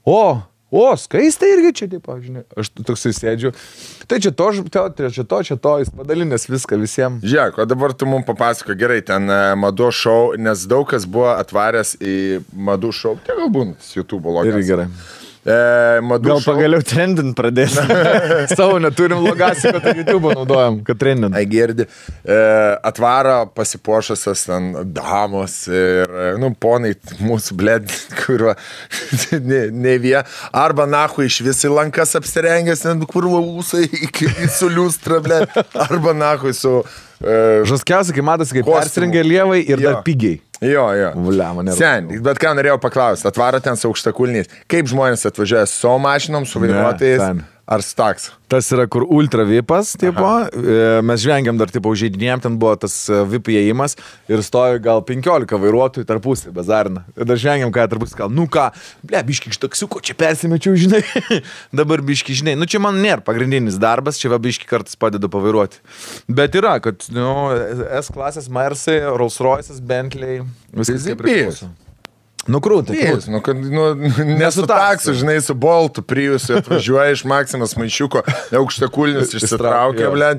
O, o, skaistai irgi čia, taip, žinai. Aš toksai sėdžiu. Tai čia to, to, tai čia to, čia to, jis padalinęs viską visiems. Žiūrėk, o dabar tu mums papasako gerai, ten e, madų šou, nes daug kas buvo atvaręs į madų šou, tai galbūt YouTube logas. Irgi gerai. E, Gal šou. pagaliau trendint pradės. Savo neturim logasį, kad YouTube naudojam, kad trendin. Ai girdi, e, atvaro pasipuošusios ten damos ir, nu, ponai mūsų blėd, kuriuo ne, ne vie, arba nahu iš visi lankas apsirengęs, ten kur ūsai iki su liustra, blėd, arba nahu su... E, Žaskiausia, kai matosi, kaip persirengia lievai ir Jo. dar pigiai. jo, jo. Vlia, mane. Sen, bet ką norėjau paklausti, atvaro ten su aukštakulniais, kaip žmonės atvažiuoja su savo mašinom, su vairuotojais sen. ar staks? Tas yra, kur ultra vipas, tipo, e, mes žvengiam dar, tipo, užžeidinėjom, ten buvo tas e, vip įėjimas ir stovi gal 15 vairuotojų tarpusai, bezarna. Ir dar žvengiam, ką tarpusai, gal, nu ką, ble, biški iš taksiuko, čia persimečiau, žinai, dabar biški, žinai, nu čia man nėra pagrindinis darbas, čia va biški kartais padeda pavairuoti. Bet yra, kad, nu, S klasės Mersai, Rolls Royce'as, Bentley, viskas Zipys. priklauso. Nukrūtai. Jis, nu, kad, nu, nesu su taksu, taksu. žinai, su boltu, prijusiu, atvažiuoja iš Maksimas maišiuko, aukštakulnius išsitraukia, blė,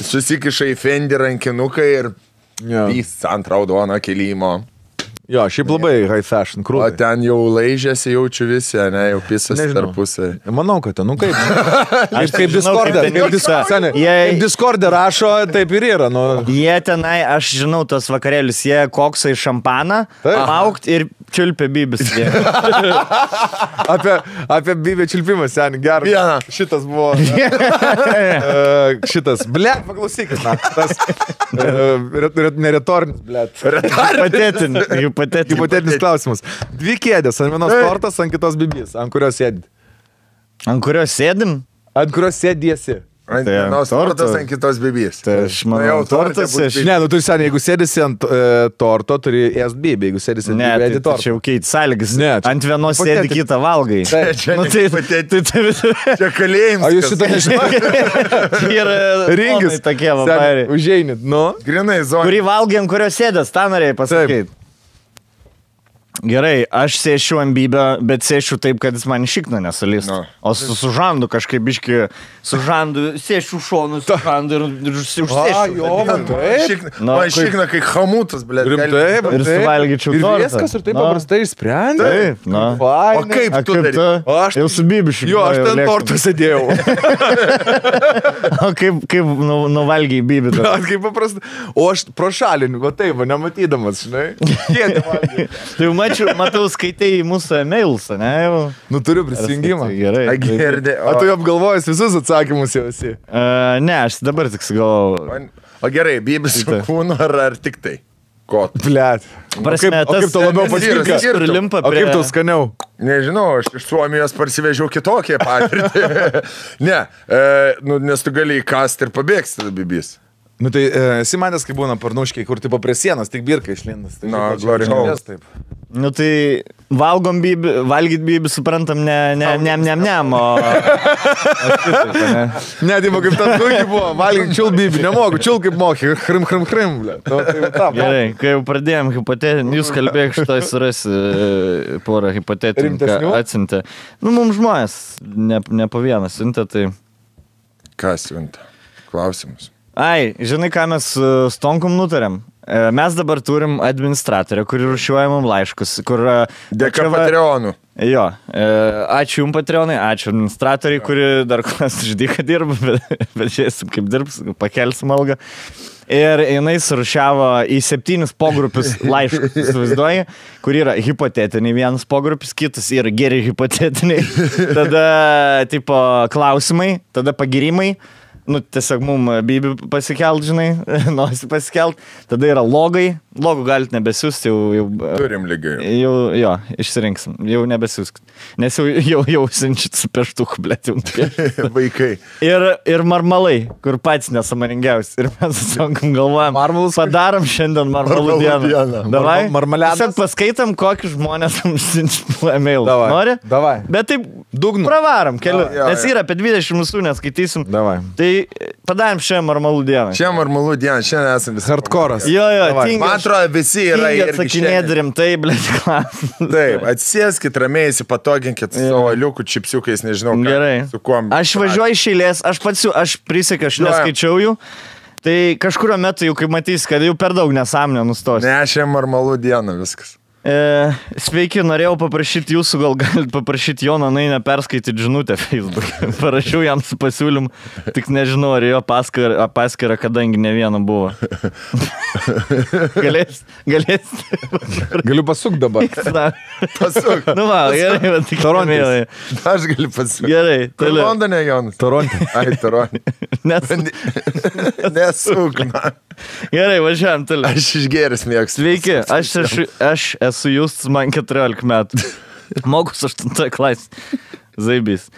susikiša į fendį rankinuką ir pys ant raudono kelimo. Jo, šiaip labai high fashion, O krūtai. ten jau laižėsi, jaučiu visi, ne, jau pisas tarpusai. Manau, kad ten, nu kaip. Aš kaip Discord'e, kaip. Discord'e, kaip Discord'e rašo, taip ir yra. Nu. Jie tenai, aš žinau tos vakarėlius, jie koksai šampaną, aukt ir čiulpia bibis. Jie. Apie, apie bybę čilpimą, seniai, gerai. Vieną. Šitas buvo. e, šitas, ble, paklausykit, na. Tas e, re- re- neretorinis, ble. Patetin, jų patetin. Hipotetinis klausimas. Dvi kėdės, ant vienos tortas, ant kitos bibys, ant kurios sėdi. Ant kurios sėdim? Ant kurios sėdėsi. Ant Tai vienos tortas, ant kitos bibys. Tai aš manau, jau tortas aš-. Ne, nu tu seniai, jeigu sėdisi ant e, torto, turi SBB, jeigu sėdisi ant Ne, BB, tai, tai tortą. čia jau keit sąlygas. Ne, čia Ant vienos sėdi hipotetika. kitą valgai. Taip, čia Nu, tai, hipotetika. tai, tai, Čia kalėjimas. O jūs šitą nežinote? yra Ringis. tokie, pairi. Užeinit, nu. Grinai, zonai. Kurį valgai, ant kurio sėdės, tą norėjai pasakyti. Gerai, aš sėšiu ant bybę, bet sėšiu taip, kad jis man šikna nesalys. Nu. O su, su žandu kažkaip biški, su žandu sėšiu šonu, su žandu ir, ir užsi- A, užsėšiu. jo, man. Šikna, Nu, man kaip- šikna, kai hamutas, blė. Rimtai, Ir suvalgyčiau Ir tortą. viskas, ir taip Nu. paprastai išsprendė. Taip, na. O kaip A, tu kaip darai? tu? O aš- jau su bybišku. Jo, aš ten tortą sėdėjau. O kaip, kaip nu, nuvalgiai tada? Aš kaip paprastai. O aš pro šalį, va taip, va, nematydamas, žinai. Kiek? Tai jau mačiau, matau, skaitai mūsų e-mails, ne? Jau. Nu turiu prisijungimą. Gerai. A, girdė. O tu jau apgalvojęs visus atsakymus jau esi. Uh, ne, aš dabar tik sugalvoju. O, o gerai, bybis su kūnu ar, ar tik tai? Ko? Blet. Prasme, o kaip, o kaip tas- tau labiau tas patinka? vyras skirtum. Prilimpa O prie... kaip tau skaniau? Nežinau, aš iš Suomijos parsivežiau kitokią patirtį. ne, e, nu, nes tu gali įkasti ir pabėgti tada bibis. Nu tai e, esi manęs, kai būna parnuškiai, kur tipo prie sienos, tik birka išlindas. Tai Na, hole. čia Taip. Nu tai valgom bybį, valgyt bybį, suprantam, ne, ne, ne, ne, ne, o... ne? Tai kaip ten puikiai buvo, valgyk čiul bibi, nemoku, čiul kaip moki, hrim, hrim, hrim, ble. Nu, tai. Gerai, kai jau pradėjom hipotetinį, jūs kalbėk šitoj surasi e, porą hipotetinių, ką atsintė. Nu, mums žmonės, ne, ne po vieną siuntė, tai... Kas siunta? Klausimus. Ai, žinai, ką mes su Stonkum nutarėm? E, Mes dabar turim administratorę, kuri rušiuoja mums laiškus, kur... e, Dėka va- Patreonų. Jo, e, ačiū Jums, Patreonai, ačiū administratoriai, kuri dar kol žudyką dirba, bet, bet žiūrėsim, kaip dirbs, pakelsim algą. Ir jinai surušiavo į septynis pogrupius laiškus, įsivaizduoji, kur yra hipotetiniai vienas pogrupis, kitas yra geri hipotetiniai, tada tipo klausimai, tada pagirimai. Nu, tiesiog mum bibi pasikelt, žinai, nosi pasikelt. Tada yra logai. Logų galite nebesiųsti, jau, jau Turim lygiai. Jau, jo, išsirinksim. Jau nebesiūsk. Nes jau, jau, jau siunčit su pieštuku, blėt, nupiešt. Vaikai. Ir, ir marmalai, kur pats nesamaringiausias. Ir mes susinkam galvojam. Marmalus- Padarom šiandien marmalų dieną. dieną. Davai. Marma- marmaledas? Tiesiog paskaitam, kokius žmonės mums siunčia e-mail. Davai, Nori? davai. Bet taip, Dugnu. pravarom keliu. Jo, Nes jo. yra apie 20 mūsų, neskaitysim. Davai. Tai e, padarėm šiandien marmalų dieną. Čia marmalų diena, šiandien esame visi. Hardcore'as. Jo, jo, tingi. Atrodo, visi yra atsakinėti rimtai, blėt. Taip, atsėskit ramiai, įsipatoginkit savo liukų čipsiukais, nežinau, ką, Gerai. su kuo. Aš važiuoju iš eilės, aš pats, jų- aš prisiekiu, aš neskaičiau jų. Tai kažkurio metu jau, kai matys, kad jau per daug nesąmonė nustos. Ne, šiandien marmalų diena viskas. E, sveiki, norėjau paprašyti jūsų, gal galite paprašyti Joną Nainę perskaityti žinutę Facebook. Parašiau jam su pasiūlymu, tik nežinau, ar jo paskira kadangi ne viena buvo. galės, galės. Galiu pasuk dabar. Pasuk. nu, va, gerai, bet tik. Torontas. Aš galiu pasukti. Gerai, toliau. Londone, Jonas? Toronte. Ai, Toronte. Nes, Nesuk, na. gerai, važiuojam toliau. Aš išgeris mėgstu. Sveiki, aš esu, aš esu Justas, man 14 metų. Mokus 8 klasė. Zaibys.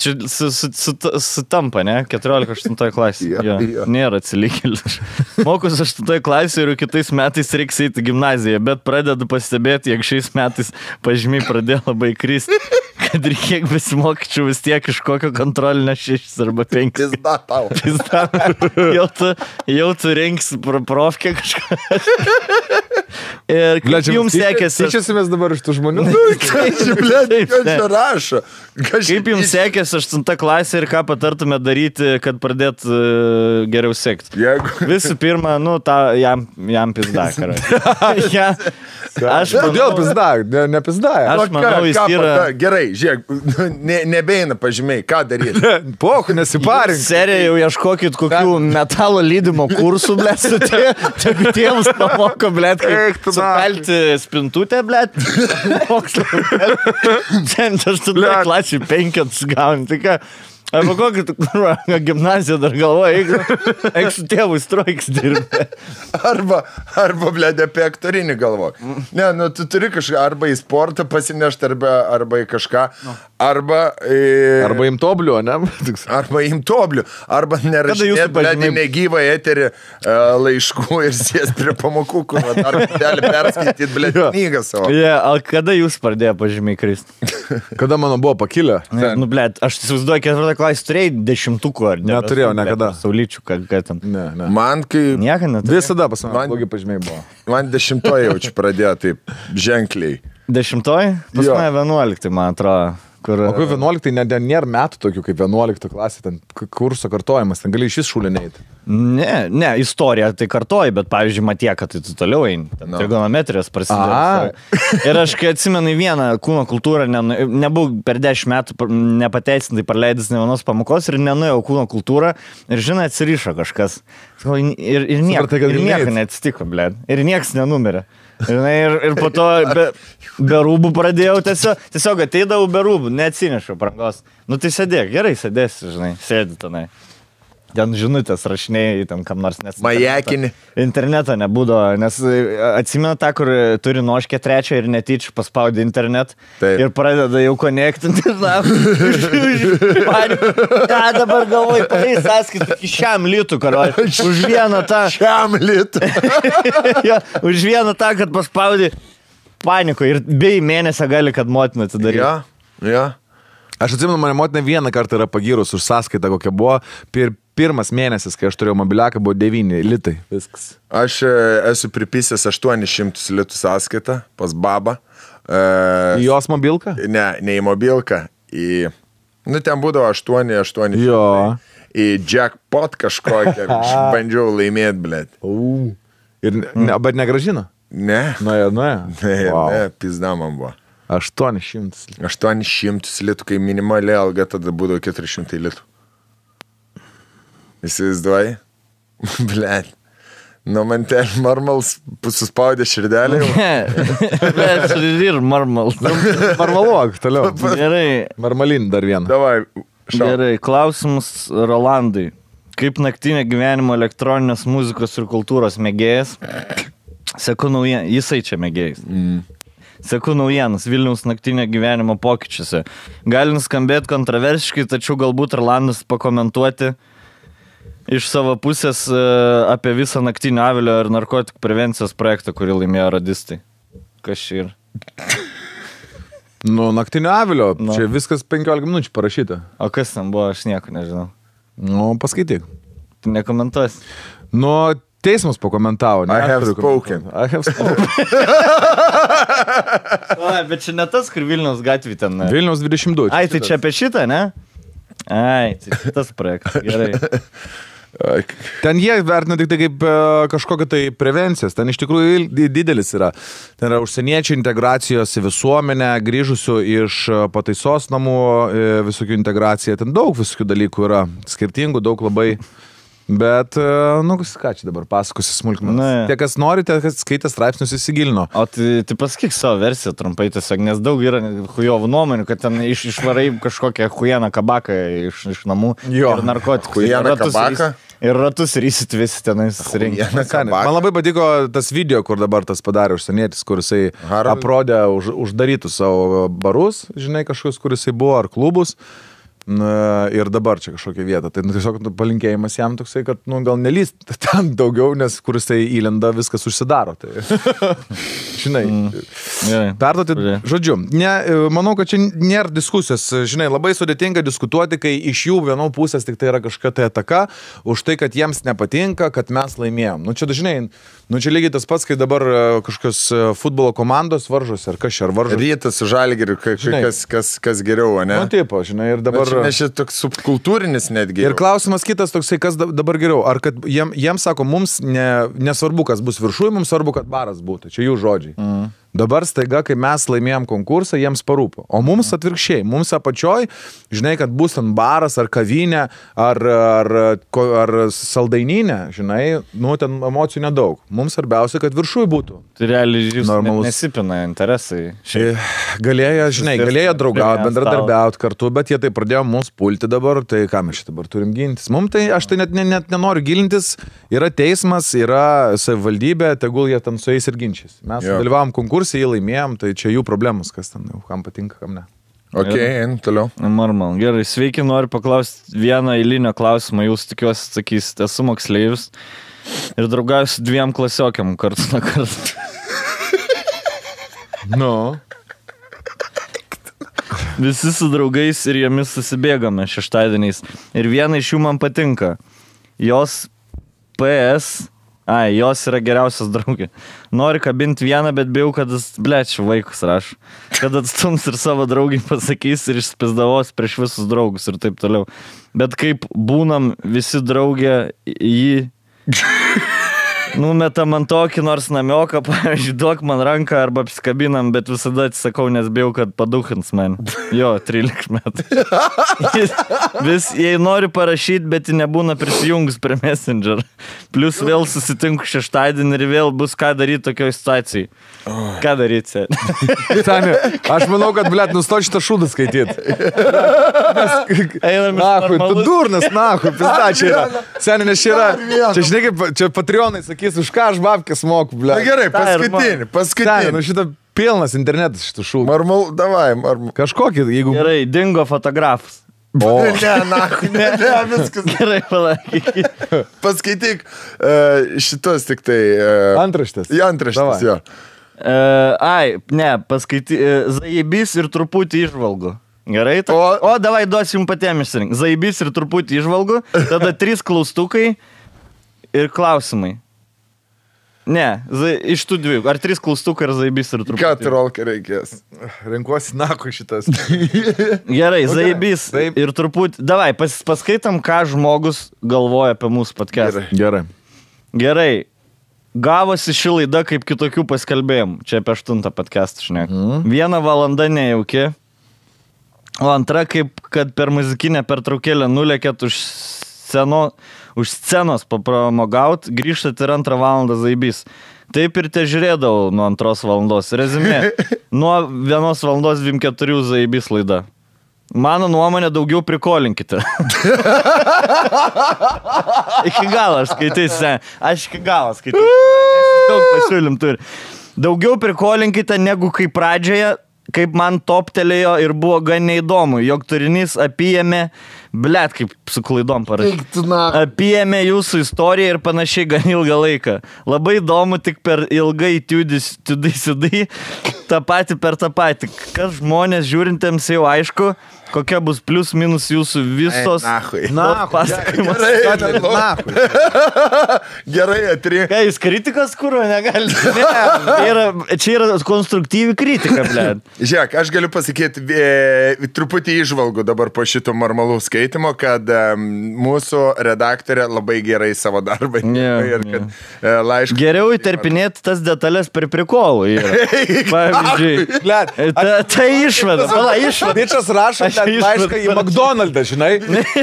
Čia su, su, su, sutampa, ne? 14-8 klasė. Jo, Jo, jo. Nėra atsilikėlis. Mokus 8 klasė ir kitais metais reiks eiti į gimnaziją, bet pradedu pastebėti, jog šiais metais pažymiai pradėjo labai kristi. Kad ir kiek besimokyčiau vis tiek iš kokio kontrolinio 6 arba 5. Pizda tau. Pizda. Jau tu, jau tu rinksi pro- profkę kažką. Ir kaip jums sekėsi? Tyčiasimės dabar iš tų žmonių. Čia, blė, Taip, kas ne. čia rašo? Kas Kaip jums sekėsi 8 klasė ir ką patartume daryti, kad pradėt uh, geriau sekti? Jeigu... Visų pirma, nu, tą jam, jam pizda, karai. ja, aš Kodėl manau, pizda? Ne, ne pizda. Aš ką- manau, jis ką yra- pata- Gerai, žiūrėk, ne, nebeina pažymiai, ką daryti. Poku, nesiparink. Serija jau ieškokit kokių metalo lydimo kursų, blė, su tie, tėvus pamoko, blė, kaip tu sukalti spintutę, blė, mokslo. Šiandien aš tada Blet. klasį penkias gauni. Tai ką, Arba kokį kurva, gimnaziją dar galvoji, jeigu eik su tėvu strojks dirbti. Arba, arba blėdė apie aktorinį galvoj. Ne, nu tu turi kažką, arba į sportą pasinešti, arba, arba į kažką, arba... Į, Arba imtobliu, ne? Arba imtoblių, arba nerašyti pažymiai- negyvą eterį uh, laiškų ir sės prie pamokų, kur dar gali perskaityti, blė, knygą savo. Yeah, o kada jūs pradėjote pažymiai kristi? Kada mano buvo pakilę? Nu, blėt, aš įsivaizduoju, ketvirtą klasę turėjai dešimtukų ar ne? Neturėjau niekada. Saulyčių, kad, kad ten. Ne, ne. Man, kai Nieko neturėjai. Visada pas mane Man- blogi pažymiai buvo. man dešimtoje jaučiu pradėjo taip ženkliai. Dešimtoji? Pas mane vienuoliktai, man atrodo. Kur... O kai 11, ne, ne, nėra metų tokių kaip 11 klasė, ten kurso kartojimas, ten gali iš vis šulinėti. Ne, ne, istorija tai kartoji, bet pavyzdžiui, matie, kad tai tu toliau eini. No. No. Trigonometrijos prasidėjo. Aha. Ir aš, kai atsimenu vieną kūno kultūrą, ne, nebuvau per dešimt metų nepateisintai praleidęs ne vienos pamokos ir nenuėjau kūno kultūrą ir, žinai, atsirišo kažkas. Ir, ir, nieko, Supratai, ir nieko neatsitiko, ble. Ir niekas nenumirė. Ir, ir po to be, be rūbų pradėjau tiesiog, tiesiog ateidavau be rūbų, neatsinešiau prangos. Nu tai sėdėk, gerai sėdėsi, žinai, sėdi tenai. Ten žinutės rašinėjai, ten kam nors nes. Majakini. Interneto nebūdavo, nes e, atsimenu tą, kur e, turi noškę trečią ir netyčia paspaudė internet. Taip. Ir pradeda jau konektinti. Ką dabar galvoju, parai sąskaitą iki šiam litų, karoj. Už vieną tą. Šiam litų. jo, už vieną tą, kad paspaudė paniko ir bei mėnesio gali, kad motina atidarė. Jo, jo. Aš atsimenu, mane motina vieną kartą yra pagyrus už sąskaitą, kokia buvo. Pir, pirmas mėnesis, kai aš turėjau mobiliaką, buvo 9 litai. Viskas. Aš e, esu pripisęs 800 litų sąskaitą pas babą. E, Į jos mobilką? Ne, ne į mobilką, į... Nu, ten būdavo 8, 8. Jo. Į jackpot kažkokią. Aš bandžiau laimėti, blėt. U. Ir, ne, bet negražino. Ne. Nuėjo, nuėjo. Ne, Wow. ne, pizda man buvo. 800. 800 litų, kai minimali alga tada būdavo 400 litų. Įsivaizduoji? Blet. Nu, man ten marmals suspaudė širdelį. Bet ir marmal. Marmaluok, toliau. Gerai, Marmalin dar vieną. Davai. šauk. gerai. Klausimus Rolandui. Kaip naktinio gyvenimo elektroninės muzikos ir kultūros mėgėjas? Seku naujieną, jisai čia mėgėjas. Mm. Seku naujienas Vilniaus naktinio gyvenimo pokyčiuose. Gali nuskambėti kontroversiškai, tačiau galbūt Rolandas pakomentuoti iš savo pusės e, apie visą naktinio avilio ir narkotikų prevencijos projektą, kurį laimėjo radistai. Kas čia yra? Nu, naktinio avilio. Nu. Čia viskas 15 minučių parašyta. O kas ten buvo, aš nieko nežinau. Nu, paskaityk. Tu nekomentuosi. Nu, teismas pakomentavo. Ne, I have spoken. I have spoken. O, bet čia ne tas, kur Vilniaus gatvė ten. ne? Vilniaus 22. Ai, tai čia apie šitą, ne? Ai, tai šitas projektas. Gerai. Ten jie vertina tik tai kaip e, kažkokią tai prevencijas. Ten iš tikrųjų didelis yra. Ten yra užsieniečių integracijos į visuomenę, grįžusių iš e, pataisos namų, e, visokių integracija. Ten daug visokių dalykų yra. Skirtingų, daug labai. Bet, e, nu, ką čia dabar pasakosiu jo. Tie, kas nori, tie, kas skaitė straipsnius, įsigilino. O tai, tai pasakyk savo versiją trumpai tiesiog, nes daug yra hujovų nuomonių, kad ten iš, išvarai kažkokią hujeną kabaką iš, iš namų Jo. narkotikų. Hujeną kabaką? Ir ratus rysit visi tenais kabaką. Man labai patiko tas video, kur dabar tas padarė užsienietis, kur jisai Harald? aprodė už, uždarytus savo barus, žinai, kažkokius, kur jisai buvo, ar klubus. Na, ir dabar čia kažkokia vieta. Tai nu, tiesiog nu, palinkėjimas jam toksai, kad nu, gal nelyst ten daugiau, nes kur jisai įlenda, viskas užsidaro. Tai, žinai. Mm. Perduoti, žodžiu, ne, e, manau, kad čia nėra diskusijos. Žinai, labai sudėtinga diskutuoti, kai iš jų vienų pusės tik tai yra kažkokia tai ataka už tai, kad jiems nepatinka, kad mes laimėjom. Nu čia dažnai, nu čia lygiai tas pats, kai dabar e, kažkokios e, futbolo komandos varžosi, ar kas čia, ar varžosi. Rytas Žinai. kas, kas, kas geriau, ne? Nu, taip, žinai, ir dabar. Dabar... Nes čia toks subkultūrinis netgi. Ir klausimas kitas toksai, kas da- dabar geriau. Ar kad jiem, jiems sako, mums ne, nesvarbu, kas bus viršuje, mums svarbu, kad baras būtų. Čia jų žodžiai. Mm. Dabar staiga, kai mes laimėjom konkursą, jiems parūpo. O mums atvirkščiai, mums apačioj, žinai, kad bus ten baras ar kavinė ar, ar, ar saldaininė, žinai, nu ten emocijų nedaug. Mums svarbiausia, kad viršui būtų. Tai realiai jūs Normalus. Nesipina interesai. E, Galėjo, žinai, galėjo draugauti, bendradarbiauti kartu, bet jie tai pradėjo mus pulti dabar, tai ką mes čia dabar turim gintis. Mums tai, aš tai net, net, net nenoriu gilintis, yra teismas, yra savivaldybė, tegul jie ten su jais ir ginčys. Mes dalyvavom konkursai, jį laimėjom, tai čia jų problemos, kas ten, jau, kam patinka, kam ne. Ok, einu toliau. Normal. Gerai, sveiki, noriu paklausti vieną eilinio klausimą. Jūs tikiuosi atsakysite, esu moksleivis ir draugauju su dviem klasiokiam kartu nuo karto. Nu. Visi su draugais ir jomis susibėgame šeštadieniais. Ir viena iš jų man patinka. Jos PS. Ai, jos yra geriausias draugė. Nori kabinti vieną, bet bijau, kad jis, blečiu, vaikus rašo. Kad atstums ir savo draugai pasakys ir išspizdavos prieš visus draugus ir taip toliau. Bet kaip būnam visi draugė, jį Numetam ant tokį nors namioką, pavyzdžiui, duok man ranką arba apsikabinam, bet visada atsisakau, nes bijau, kad paduhins man. Jo, 13 metų. Jis Vis, jei nori parašyti, bet ji nebūna prisijungus prie Messenger. Plus vėl susitinku šeštadienį ir vėl bus ką daryti tokioje situacijoje. Ką daryti? Tani, aš manau, kad, blėt, nusto šitą šūdą skaityti. Einam Nahui, tu durnas, nahui, pizda čia yra. Seniai, nes čia yra. Čia žinai, kaip čia Patreonai sakys, už ką aš babkės moku, Na blėt. gerai, Ta ir paskutinį, Seniai, paskutinį. nu šitą pilnas internetas šitų šūdų. Marmal, davai, marmal. Kažkokį, jeigu... Gerai, dingo fotografas. O, Ne, na, ne, ne, viskas. Gerai, palaikyk. Paskaityk uh, šitos tik tai. Uh, antraštės. į antraštės, Davai. jo. Uh, ai, ne, paskaity, uh, Zaibys ir truputį išvalgų. Gerai, ta? O- o, o davai duosiu jums patiems išsirinkti. Zaibys ir truputį išvalgų, tada trys klaustukai ir klausimai. Ne, za, iš tų dviejų. Ar trys klaustukai, ar zaibys ir truputį. Keturiolka reikės. Renkuosi naku šitas. Gerai, zaibys Taip. ir truputį. Davai, pas, paskaitam, ką žmogus galvoja apie mūsų podcastą. Gerai. Gerai. Gerai. Gavosi ši laida kaip kitokių paskalbėjom. Čia apie aštuntą podcastą, žinai. Mm. Viena valanda nejauki. O antra, kaip kad per muzikinę pertraukėlę nulėkėt už, sceno, už scenos papramogaut, grįžtat ir antrą valandą zaibys. Taip ir te žiūrėdavau nuo antros valandos. Rezumė. Nuo vienos valandos 24 zaibys laida. Mano nuomonė daugiau prikolinkite. iki galo aš skaitysiu. Aš iki galo skaitysiu. Daug pasiūlym turi. Daugiau prikolinkite negu kaip pradžioje, kaip man toptelėjo ir buvo gan neįdomu, jog turinys apijėmė, blėt, kaip su klaidom na. Apijėmė jūsų istoriją ir panašiai gan ilgą laiką. Labai įdomu, tik per ilgai tiudis, tiudai, sudai, tą patį per tą patį. Kas žmonės žiūrintiems jau aišku, kokia bus plius minus jūsų visos Nahui. Na, pasakojimas. Gerai, na, gerai atrink. Ką jūs kritikas kūro negalite? Ne, čia yra, čia yra konstruktyvi kritika, ble. Žiūrėk, aš galiu pasakyti e, truputį išvalgų dabar po šito normalų skaitimo, kad e, mūsų redaktorė labai gerai savo darbą dirba ir kad e, laiškas. Geriau įterpinėti tas detalės per prikolų. Pavyzdžiui, Blet, ta, tai išvada, pala išvada. Bičias rašo Išvadą laišką į. McDonald's, žinai.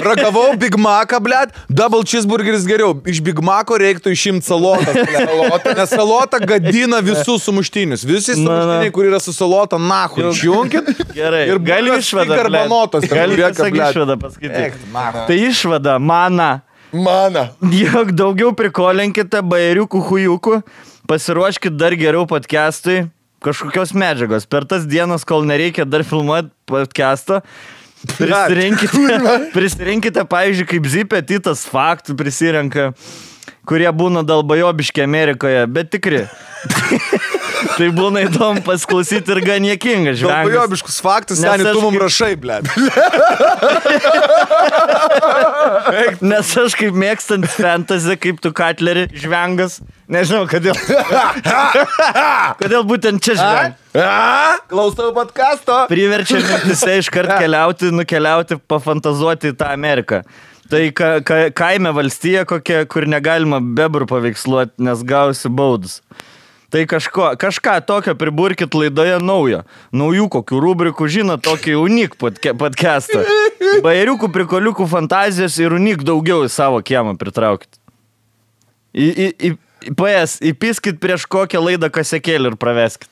Ragavau Big Macą, blėt, double cheeseburgeris geriau. Iš Big Maco reiktų išimti salotą. blet. Nes salota gadina visus sumuštinius. Visi sumuštiniai, kur yra su salota, nahu, išjunkit. Gerai, Ir gali garbanotos ten Gali išvadą pasakyti. Tai išvada, mana. Mana. Jog daugiau prikolinkite bairiukų hujukų, pasiruoškite dar geriau podcastui, kažkokios medžiagos. Per tas dienas, kol nereikia dar filmuoti podcastą, prisirinkite, prisirinkite, pavyzdžiui, kaip Zipė Titas faktų prisirenka, kurie būna dalbajobiški Amerikoje, bet tikri. Tai būna įdomu pasiklausyti ir gan niekinga, žinai. Galvojobiškus faktus, Nes ten aš tu mums kaip- rašai, blėt. Nes aš kaip mėgstant fantasy, kaip tu katlerį žvengas, nežinau, kodėl. kodėl būtent čia žvengas. Klausau podkasto. Priverčia mintise iškart keliauti, nukeliauti, pafantazuoti į tą Ameriką. Tai ka, ka, kaime valstija kokia, kur negalima bebrų paveiksluoti, nes gausi baudus. Tai kažko, kažką tokio priburkit laidoje naujo. Naujų kokių rubrikų, žinot, tokį unik podcastą. Bairiukų, prikoliukų fantazijos ir unik daugiau į savo kiemą pritraukit. Į, į, į, PS, įpiskit prieš kokią laidą kasekėlį ir praveskit.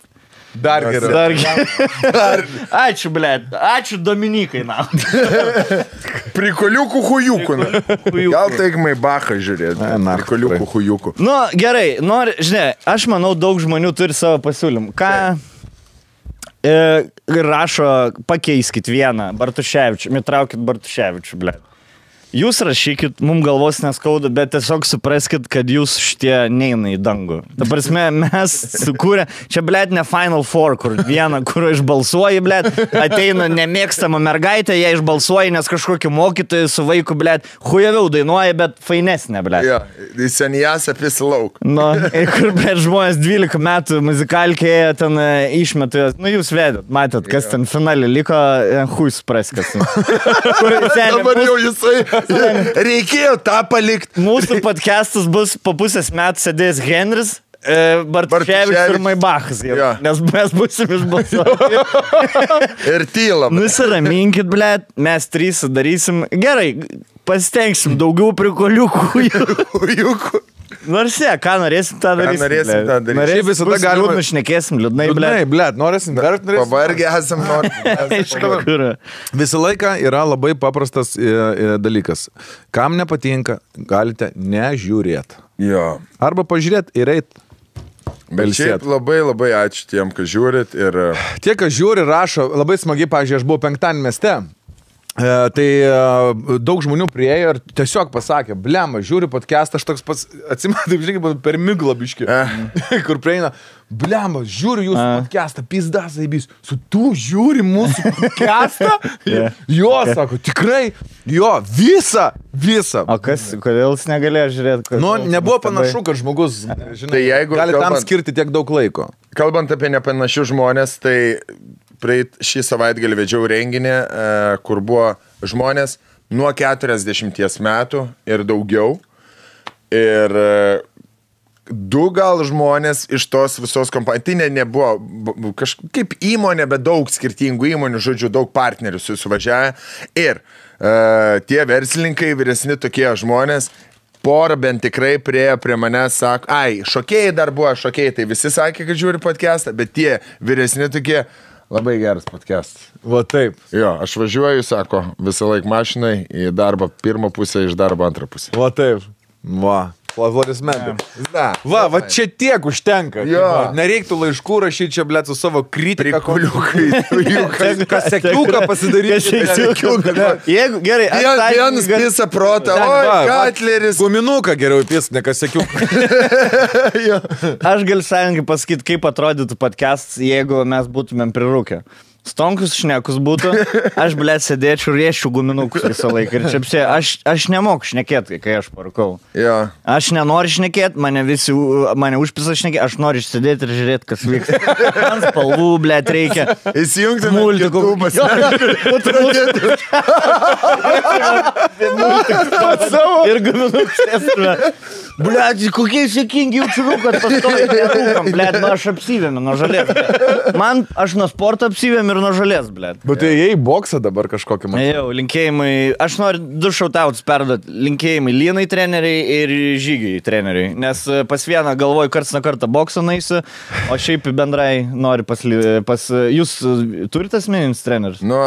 Dar geriau. Dar gerai. Ačiū, ble. Ačiū Dominikai, na. Prikoliukų hujukų. Gal taigmai Bachą žiūrėti. Na, Prikoliukų hujukų. Nu, gerai, nori, žinai, aš manau, daug žmonių turi savo pasiūlymų. Ką e, rašo, pakeiskit vieną Bartuševičių, mitraukit Bartuševičių, ble. Jūs rašykit, mums galvos neskauda, bet tiesiog supraskit, kad jūs šitie neina į dangų. Ta prasme, mes sukūrė, čia, blėt, ne Final Four, kur vieną, kur išbalsuoji, blėt, ateina nemėgstama mergaitė, ją išbalsuoji, nes kažkokį mokytoją su vaiku, blėt, hujaviau dainuoja, bet fainesnė, blėt. Jo, seniausia apie lauk. Nu, kur prieš žmonės 12 metų muzikalkėje ten e, išmetu, nu jūs vedėt, matėt, kas ten finale liko, e, hui supras, kas ten. Kur, seni, Dabar jau jisai. Reikėjo tą palikti. mūsų podcastas bus po pusės metų sėdės Henris. E, Bartuševičius. ir Maibachas, jau, Jo. nes mes busim išbalsuoti. Ir tyla. Nusiraminkit, ble, mes trys darysim. Gerai, pasitengsim daugiau prikoliukų. Nors jie, ką norėsim, tą darysim. norėsim, blet. tą darysim. Norėsim, visada galima- liūdna, šnekėsim, liūdnai, ble. Liūdnai, blėt, norėsim verkt, norėsim. Pavargę esam nori. Aišku, kur. Visą laiką yra labai paprastas e, e, dalykas. Kam nepatinka, galite nežiūrėti. Jo. Arba pažiūrėti ir eit. Bet šiaip labai labai ačiū tiem, kas žiūrit. Ir Tie, kas žiūri, rašo, labai smagiai, pažiūrėjau, aš buvau penktadienį mieste. E, tai e, daug žmonių priejo ir tiesiog pasakė, blema, žiūri podcastą, aš toks pats, atsimenu, žinai, kaip per miglą biškį, kur prieina, blema, žiūriu jūsų A. podcastą, pizdas, aibys, su tu žiūri mūsų podcastą? Yeah. Jo, sako, tikrai, jo, visą, visą. O kas, kodėl jis negalėjo žiūrėti? Nu, nebuvo panašu, kad žmogus, žinai, Tai jeigu gali tam kalbant- skirti tiek daug laiko. kalbant apie nepanašius žmonės, tai praeit šį savaitgalį vedžiau renginį, e, kur buvo žmonės nuo 40 metų ir daugiau. Ir e, du gal žmonės iš tos visos kompanijos, tai ne, nebuvo kažkaip įmonė, bet daug skirtingų įmonių, žodžiu, daug partnerių su- suvažiavę. Ir e, tie verslininkai, vyresni tokie žmonės, porą bent tikrai priejo prie manęs, sako, ai, šokėjai dar buvo, šokėjai, tai visi sakė, kad žiūri podcastą, bet tie vyresni tokie, labai geras podcastas. Va taip. Jo, aš važiuoju, sako, visą laiką mašinai į darbą pirmą pusę, iš darbo antrą pusę. Va taip. Va. Aplodismentai. Na, Va, va čia tiek užtenka. Jo. Va, Nereiktų laiškų rašyti čia, blėt, su savo kritika. prikuliukai, tujukai. Kasekiuką pasidaryti. Kasekiuką. Jeigu, gerai, aš sąžiningai- vienas pisa protą, va. Katleris. Guminuką geriau įpis, ne kasekiuką. Aš galiu sąjungai pasakyti, kaip atrodytų podcast, jeigu mes būtumėm prirūkę. Stonkus šnekus būtų, aš blėt sėdėčiau rėšiu guminukus visą laiką. Ir čia psie, aš, aš nemoku šnekėti, kai aš parkau. Jo. Aš nenoriu šnekėti, mane visi, mane užpisa šnekėti, aš noriu sėdėti ir žiūrėti, kas vyksta. Man spalvų, blėt, reikia. Įsijungti Multikų. multikus. Ir guminukus Blet, kokie sėkingi jaučiu, kad pastoju nerūkam, blet, nu aš apsivėmiu nuo žalės. blet. Man, aš nuo sporto apsivėmiu ir nuo žalės, blet. Bet tai jei boksą dabar kažkokį man. Jau, linkėjimai, aš noriu du šautauts perduoti. Linkėjimai Linai treneriai ir Žygiai treneriai. Nes pas vieną galvoju, karts nuo kartą boksą naisiu, o šiaip bendrai noriu pas... li- pas jūs turite asmeninis treneris? Nu,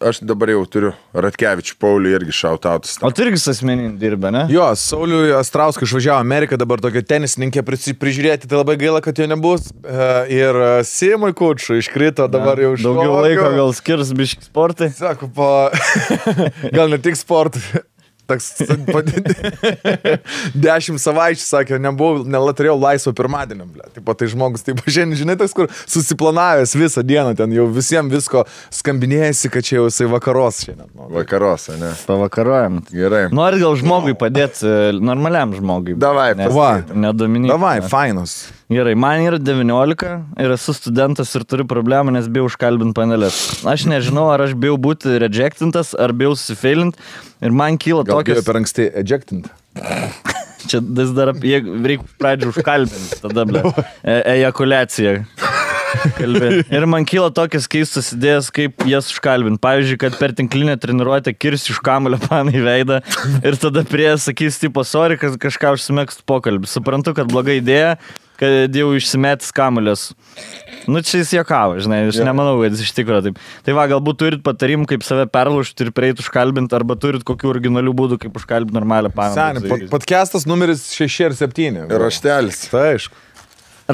aš dabar jau turiu Ratkevičių Paulių irgi šautautus. O tu irgi asmeninį dirbę, ne? Jo, Sauliui Astrauskui išvažiavo Ameriką, dabar tokia tenisininkė prižiūrėti, tai labai gaila, kad jo nebus. E, Ir e, Simui Kučui iškrito dabar jau iš Daugiau laiko gal skirs biški sportai. Sako, po... gal ne tik sportui. Toks dešimt savaičių, sakė, nebuvau, neturėjau laisvo pirmadienio, ble. Taip pat tai žmogus, taip šiandien, žinai, tas, kur susiplanavęs visą dieną, ten jau visiems visko skambinėjasi, kad čia jau jisai vakaros šiandien. Nu, Vakaros, ne? Pavakarojam. Gerai. Nori gal žmogui padėti, e, normaliam žmogui. Davai, va. Nedominikai. Davai, fainos. Gerai, man yra 19 ir esu studentas ir turiu problemą, nes bijau užkalbinti panelės. Aš nežinau, ar aš bijau būti rejectintas, ar bijau susifeilinti ir man kyla Gal tokios... per anksti ejectint. Čia vis dar apie- reikia pradžių užkalbinti, tada, ble. E ejakulacija. Kalbėt. Ir man kyla tokias keistas idėjas, kaip jas užkalbinti. Pavyzdžiui, kad per tinklinę treniruotę kirsti iš kamulio paną į veidą ir tada prie sakys, tipo, sorry, kad kažką užsimėgst pokalbį. Suprantu, kad bloga idėja, kad jau išsimetęs kamulės. Nu, čia jis jokavo, žinai, aš ja. nemanau, kad jis iš tikrųjų taip. Tai va, galbūt turit patarimų, kaip save perlaužti ir prieiti užkalbinti, arba turit kokių originalių būdų, kaip užkalbinti normalią paną. Seniai, pod, podcastas numeris 6 ir 7. Ir raštelis. Tai aišku.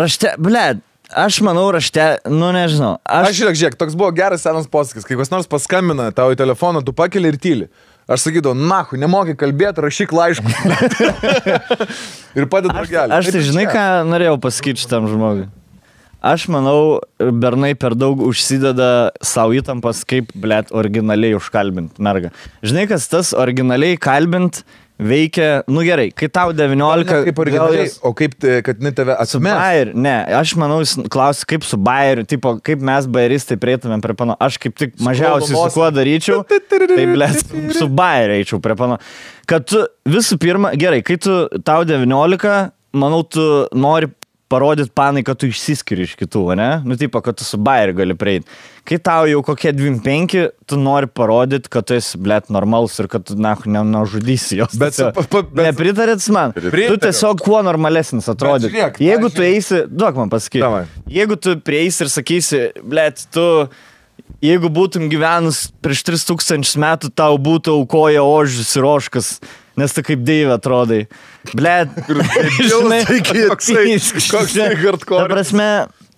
Rašte, ble, aš manau rašte, nu nežinau. Aš Aš, žiūrėk, žiūrėk, toks buvo geras senas posakis, kai kas nors paskambina tau į telefoną, tu pakeli ir tyli. Aš sakydavau, nahu, nemokai kalbėti, rašyk laiškus. ir padeda aš, dragelį. aš tai žinai, ką norėjau pasakyti šitam žmogui. Aš manau, bernai per daug užsideda savo įtampas, kaip, blėt, originaliai užkalbint mergą. Žinai, kas tas originaliai kalbint veikia, nu gerai, kai tau 19... Kaip gal originaliai, jos- o kaip, kad ne tave atsumė. Bayer, ne, aš manau, jis klausia, kaip su Bayeriu, tipo, kaip mes Bayeristai prieitumėm prie pano. Aš kaip tik mažiausiai su kuo daryčiau, tai ble, su Bayeriu eičiau prie pano. Kad tu visų pirma, gerai, kai tu tau 19, manau, tu nori parodyti panai, kad tu išsiskiri iš kitų, ne? Nu, tipo, kad tu su Bayeriu gali prieiti. Kai tau jau kokie 25, tu nori parodyti, kad tu esi, blėt, normalus ir kad tu, na, nenužudysi jos. Bet Tiesiog- pa- bet- Nepritarėt man? Tu Pritariu. tiesiog kuo normalesnis atrodyt. žiūrėk, Jeigu tu eisi, duok man pasakyti. Jeigu tu prieisi ir sakysi, blėt, tu, jeigu būtum gyvenus prieš 3000 metų, tau būtų aukoja ožius ir oškas, nes tu kaip deivė atrodai. Blėt, žinai, Koksai- koksai hardcore. Ta prasme,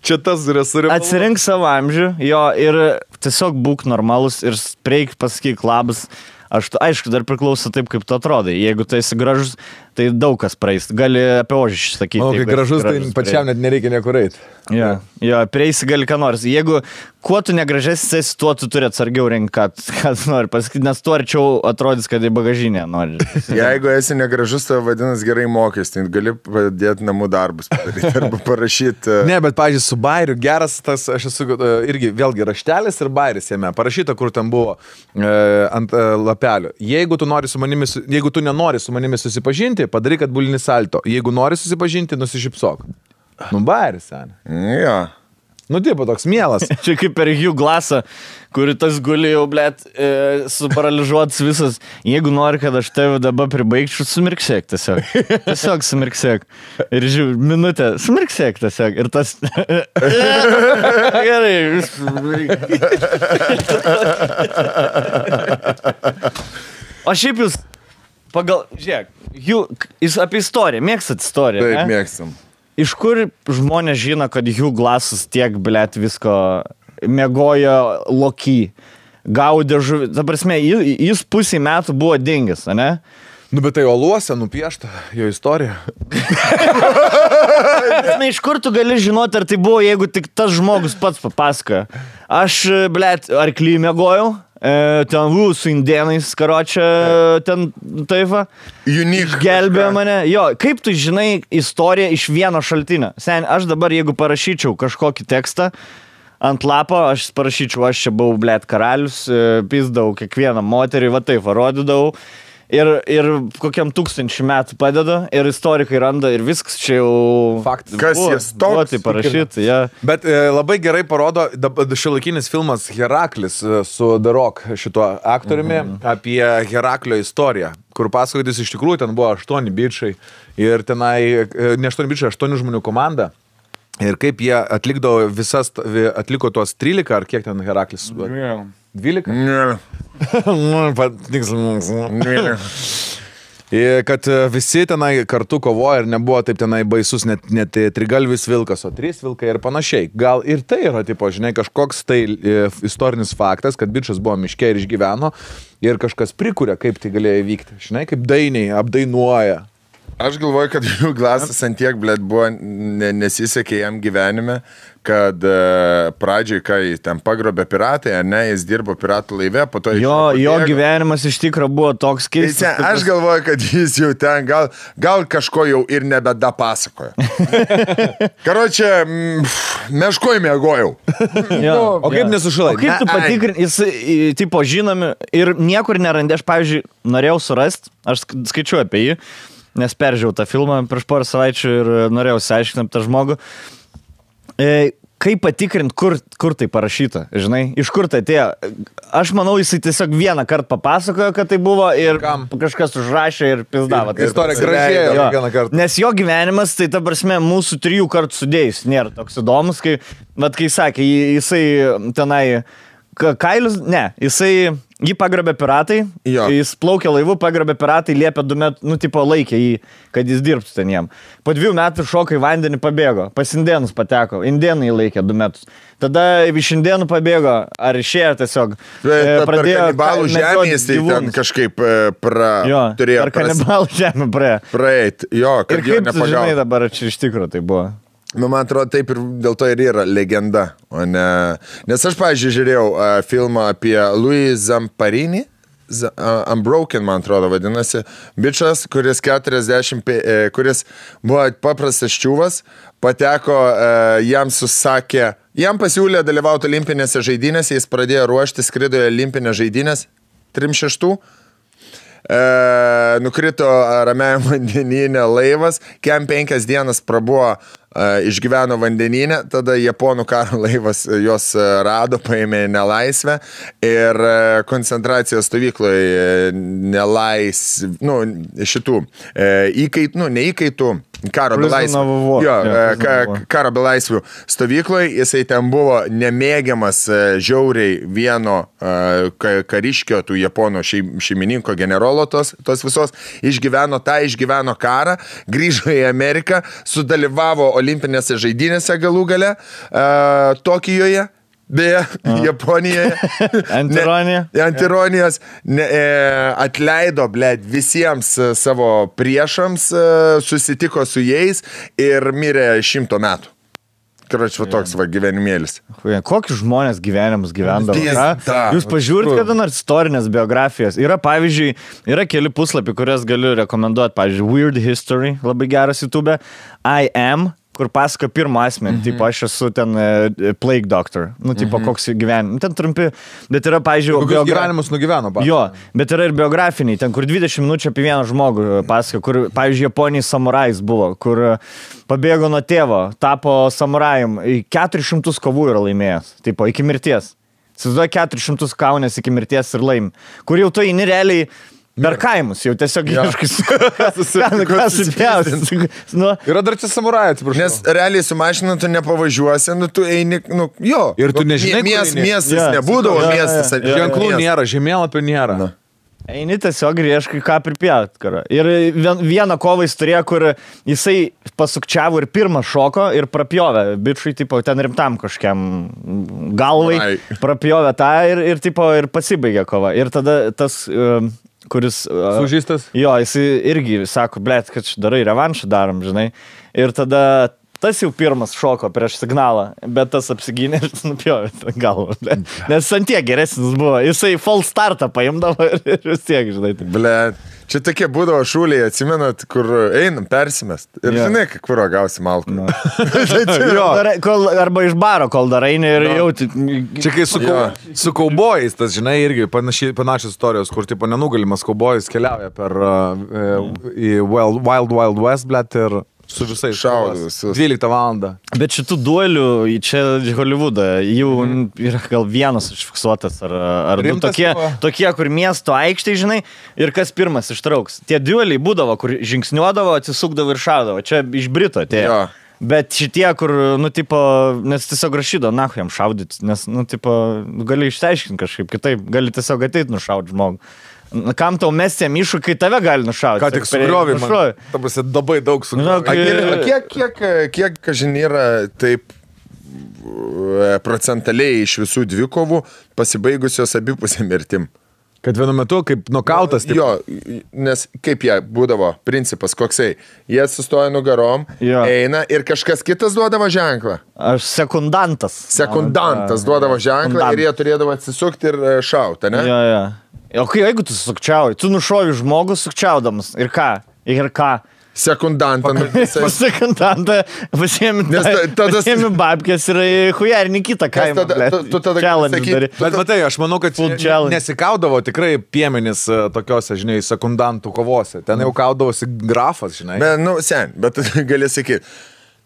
Čia tas resurė. atsirink savo amžių, jo, ir tiesiog būk normalus ir prieik pasakyk labas. Aš, aišku, dar priklauso taip, kaip tu atrodai. Jeigu tu esi gražus, tai daug kas praeis. Gali apie ožį sakyti. O, kai esi gražus, tai gražus, pačiam net nereikia niekur eiti. Jo, jo prieisi gali ką nors. Jeigu kuo tu negražesnis esi, tuo tu turi atsargiau rinkti, ką, ką tu nori pasakyti, nes tu arčiau atrodys, kad į bagažinę nori. Jeigu esi negražus, tai vadinasi gerai mokės, tai gali padėti namų darbus padaryti arba parašyti. e, Ne, bet, pažiūrėjau, su bairiu geras tas, aš esu e, irgi vėlgi raštelis ir bairis jame. Parašyta, kur ten buvo e, ant e, lapelio. Jeigu tu, nori su manimi, jeigu tu nenori su manimi susipažinti, padaryk atbulinį salto. Jeigu nori susipažinti, nusišypsok. Nu, bairis, seniai. Jo. Nu, tipo, toks mielas. Čia kaip per jų glasą, kuri tas guli jau, blėt, e, suparaližuotas visas. Jeigu nori, kad aš tave dabar pribaigčiau, sumirksėk tiesiog. Tiesiog sumirksėk. Ir žiūrėjau, minutę, sumirksėk tiesiog. Ir tas... Gerai. O šiaip jūs, pagal, žiūrėk, jų, jūs apie istoriją, mėgstat istoriją. Taip, ne? mėgstam. Iš kur žmonės žino, kad jų glasas tiek, blėt, visko mėgojo loky, gaudė žuvį. Ta prasme, jis, jis pusį metų buvo dingęs, ne? Nu, bet tai oluose nupiešta jo istorija. Na, iš kur tu gali žinoti, ar tai buvo, jeigu tik tas žmogus pats papasakoja. Aš, blėt, arklį mėgojau, e, ten vų su indienais, karočią, ten taip va. Unik. Gelbėjo kažką. mane. Jo, kaip tu žinai istoriją iš vieno šaltinio? Sen, aš dabar, jeigu parašyčiau kažkokį tekstą ant lapo, aš parašyčiau, aš čia buvau, blėt, karalius, e, pizdavau kiekvieną moterį, va taip, va, rodydavau. Ir, ir kokiam tūkstančių metų padeda, ir istorikai randa, ir viskas čia jau... Faktas. Kas Buvo- jis toks? Tai parašyti, ja. Bet e, labai gerai parodo šiolaikinis filmas Heraklis e, su The Rock šituo aktoriumi mhm. apie Heraklio istoriją, kur pasakotis iš tikrųjų ten buvo aštuoni bičiai ir tenai, e, ne aštuoni bičiai, aštuonių žmonių komanda. Ir kaip jie atlikdavo visas, vi- atliko tuos 13 ar kiek ten Heraklis? 12? Ne, ne. Ir kad e, visi tenai kartu kovoja ir nebuvo taip tenai baisus net, net e, trigalvis vilkas, o trys vilkai ir panašiai. Gal ir tai yra, tipo, žinai, kažkoks tai e, istorinis faktas, kad bičias buvo miške ir išgyveno ir kažkas prikuria, kaip tai galėjo įvykti. Žinai, kaip dainiai apdainuoja. Aš galvoju, kad jų glasas ant tiek, blėt, buvo, ne, nesisekė jam gyvenime, kad uh, pradžioj, kai ten pagrobė piratai, ar ne, jis dirbo piratų laive, po to Jo, jo gyvenimas iš tikrųjų buvo toks Tai keistas. kad aš tas- galvoju, kad jis jau ten gal, gal kažko jau ir nebeda pasakoja. Karočią, meškoj mėgojau. Jo, O kaip nesušalai? O kaip tu Ne, ai. patikrini, jis, į- tipo, žinomi ir niekur nerandė, aš, pavyzdžiui, norėjau surasti, aš sk- skaičiuoju apie jį, nes peržiūrėjau tą filmą prieš porą savaičių ir norėjau išsiaiškinti tą žmogų. E, kaip patikrint, kur, kur tai parašyta, žinai, iš kur tai atėjo. Aš manau, jisai tiesiog vieną kartą papasakojo, kad tai buvo ir Kam? kažkas užrašė ir pizdavo. Tai Istorija pasileido. gražėja Jo. kiekvieną kartą. Nes jo gyvenimas, tai ta prasme, mūsų trijų kartų sudėjus nėra toks įdomus, kai, vat, kai sakė, jisai tenai, ka- kailius, ne, jisai jį pagrabė piratai, Jo. jis plaukė laivu, pagrabė piratai, liepė du metus, nu, tipo, laikė jį, kad jis dirbtų ten jiem. Po dviejų metų šokai vandenį pabėgo, pas indienus pateko, indienai jį laikė du metus. Tada iš indienų pabėgo, ar išėjo tiesiog. e, per kanibalų ka- žemės tai ten kažkaip e, pra, Jo, turėjo per kanibalų žemę praėjo. praeiti. Jo, Ir kad jo kaip tu žinai nepagavo. dabar, ar čia iš tikrųjų tai buvo? Nu, man atrodo, taip ir dėl to ir yra legenda, ne... Nes aš, pavyzdžiui, žiūrėjau uh, filmą apie Louis Zamparini. Z- Unbroken, man atrodo, vadinasi. Bičias, kuris 40, pe- e, kuris buvo paprastas čiūvas, pateko, uh, jam susakė, jam pasiūlė dalyvauti olimpinėse žaidynėse, jis pradėjo ruošti, skrido į olimpinės žaidynės 36. E, nukrito ramiajame vandenyne laivas, kem penkias dienas prabuvo, e, išgyveno vandenyne, tada japonų karo laivas e, juos e, rado, paėmė nelaisvę ir e, koncentracijos stovykloje e, nelais, nu, šitų e, įkaitų, nu, ne įkaitų, karo belaisvių. Jo, e, ka, karo belaisvių stovykloje, jisai ten buvo nemėgiamas e, žiauriai vieno e, ka- kariškio, tų japonų šeim- šeimininko generolo tos, tos visos, išgyveno tą, išgyveno karą, grįžo į Ameriką, sudalyvavo olimpinėse žaidynėse galų gale e, Tokijoje. Beje, Japonijoje. Antironija? Ne, antironijos ne, e, atleido, blėt, visiems e, savo priešams, e, susitiko su jais ir mirė šimto metų. Krač, va toks va gyvenimėlis. Kokius žmonės gyvenimus gyvendavo? Tiesa. Jūs pažiūrėt kada nors istorinės biografijas. Yra, pavyzdžiui, yra keli puslapiai, kurias galiu rekomenduoti. Pavyzdžiui, Weird History, labai geras YouTube. I am, kur pasako pirmą asmenį. Mhm. Tipo, aš esu ten e, Plague Doctor. Nu, tipo, mhm. koks gyvenimas. Tai trumpi. Bet yra, pavyzdžiui, Kokius biogra- gyvenimus nugyveno, ba? Jo, bet yra ir biografiniai, ten kur 20 minučių apie vieną žmogų pasako, kur, pavyzdžiui, Japonijai samurajus buvo, kur e, pabėgo nuo tėvo, tapo samurajum, į 400 kovų yra laimėjęs, tipo, iki mirties. Įsivaizduoju 400 kaunės iki mirties ir laim. Kur jau tu eini realiai per kaimus, jau tiesiog ieškai ką supjausti. Nu, Yra dar čia samurajai, atsiprašau. Nes realiai su mašina tu nepavažiuosi, nu tu eini, nu jo. Ir tu Nu, nežinai, kur mies, miestas Jo. nebūdavo jo. miestas. Jo, jo. Ženklų miestas. nėra, žemėlapio nėra. Na. Eini tiesiog ir ieškai ką pripjauti. karo. Ir vien, vieną kovą jis turėjo, kur jisai pasukčiavo ir pirmą šoko ir prapjovė. Bičiui, tipo, ten rimtam kažkiam galvai. Ai. Prapjovė tą ir, ir, tipo, ir pasibaigė kova. Ir tada tas, um, kuris... Sužeistas? Jo, jis irgi sako, blėt, kad čia darai revanšą darom, žinai. Ir tada tas jau pirmas šoko prieš signalą, bet tas apsigynė ir nupjovė galvą. blet. Nes ant tiek geresnis buvo. Jisai full startą paimdavo ir, ir vis tiek, žinai. Tai. Ble, čia tokie būdavo šūliai, atsimenat, kur einam, persimest. Ir Jo. žinai, kur gausi malkų. No. Jo. Darai, kol, arba iš baro, kol darai ir no. jauti. Čia kai su, kau, su kaubojais, tas, žinai, irgi panaši, panašios istorijos, kur, tipo, nenugalimas kaubojais keliauja per uh, uh, Wild Wild, Wild West, blėt, ir su visais. Visus. 12 val. Bet šitų duelių į čia Hollywoodą jų mm. yra gal vienas užfiksuotas, ar, ar du tokie, buvo? tokie, kur miesto aikštė, žinai, ir kas pirmas ištrauks. Tie dueliai būdavo, kur žingsniuodavo, atsisukdavo ir šaudavo. Čia iš Brito atėjo. Jo. Bet šitie, kur, nu, tipo, nes tiesiog rašydo, na, jam šaudyti, nes, nu, tipo, nu, gali išsiaiškinti kažkaip kitaip, gali tiesiog ateiti nušaudyti žmogų. Kam tau mesti jam iššūkį, kai tave gali nušauti? Ką tik sugriovė man. Ta prasme, labai daug Nu, sugriovė. kai- O kiek, kiek, kiek, kažin yra taip e, procentaliai iš visų dvikovų pasibaigusios abipusė mirtim? Kad vienu metu, kaip nokautas, tipo, Jo, nes kaip jie būdavo, principas koksai, jie sustoja nugarom, Jo. eina ir kažkas kitas duodavo ženklą. Aš sekundantas. Sekundantas duodavo ženklą Sekundant. ir jie turėdavo atsisukti ir e, šauti, ne? Jo, jo. O kai, jeigu tu sukčiauji, tu nušovi žmogų sukčiaudamas. Ir ką? Ir ką? sekundantą. Pasikantantą, pasiemi, Nes ta- tada- pasiemi babkės ir hujarinį kitą kaimą. tada- tu- tu tada Challenge darai. Bet matai, aš manau, kad nesikaudavo tikrai piemenis e, tokiose, žinai, sekundantų kovose. Ten jau kaudavosi grafas, žinai. Bet, nu, sen, bet gali sakyti.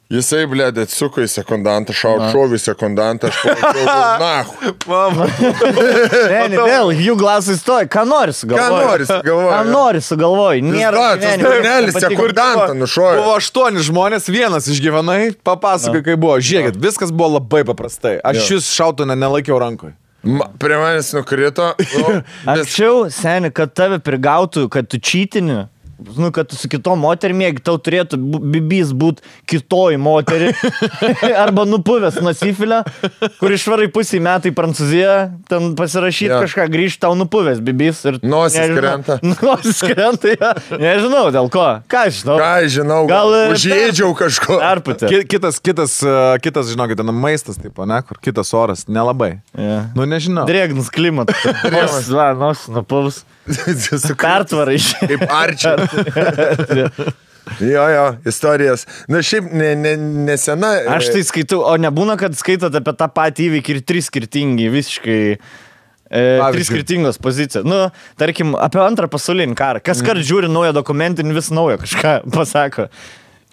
Jisai, blėdė, atsuko į sekundantą, šau, šovė į sekundantą, aš pamačiau, na, Ne, ne, vėl, jų glasai stoja. Ką nori sugalvoji? Ką nori sugalvoji, Ką nori sugalvoji? Nėra. tas gyvenime, bernelis nepatiko. sekundantą nušovė. Buvo aštuoni žmonės, vienas išgyvenai, papasakai, kaip buvo. Žiūrėkit, viskas buvo labai paprastai. Aš šis šautų ne, nelaikiau rankoje. Ma- Prie manęs nukrito. Nu, vis, Anksčiau, seniai, kad tave prigautų, kad tu čytini. Nu, kad su kitom moterim, jeigu tau turėtų bibys būti kitoji moterį, arba nupuvęs nuo sifilio, kur išvarai pusį metų į Prancūziją, ten pasirašyti Jo. kažką, grįžti tau nupuvęs bibys ir... Nosis nežinau- krenta. Nosis krenta, ja. nežinau dėl ko. Ką aš žinau? ką aš žinau, Gal, gal e, užėdžiau kažko. Perputė. Ki- Kitas, kitas, e, kitas, žinokit, ten maistas, taip, ne, kur kitas oras, nelabai. Ja. Nu, nežinau. Drėgnas klimatas. Nos, va, nos, nupuvus. Pertvarai. Kaip arčiai. Jo, jo, istorijas. Na, šiaip ne, ne, nesena. e, Aš tai skaitau, o nebūna, kad skaitot apie tą patį įvykį ir trys skirtingi, visiškai. E, trys skirtingos pozicijos. Nu, tarkim, apie antrą pasaulinį karą. Kas kart žiūri naują dokumentinį, vis naujo kažką pasako.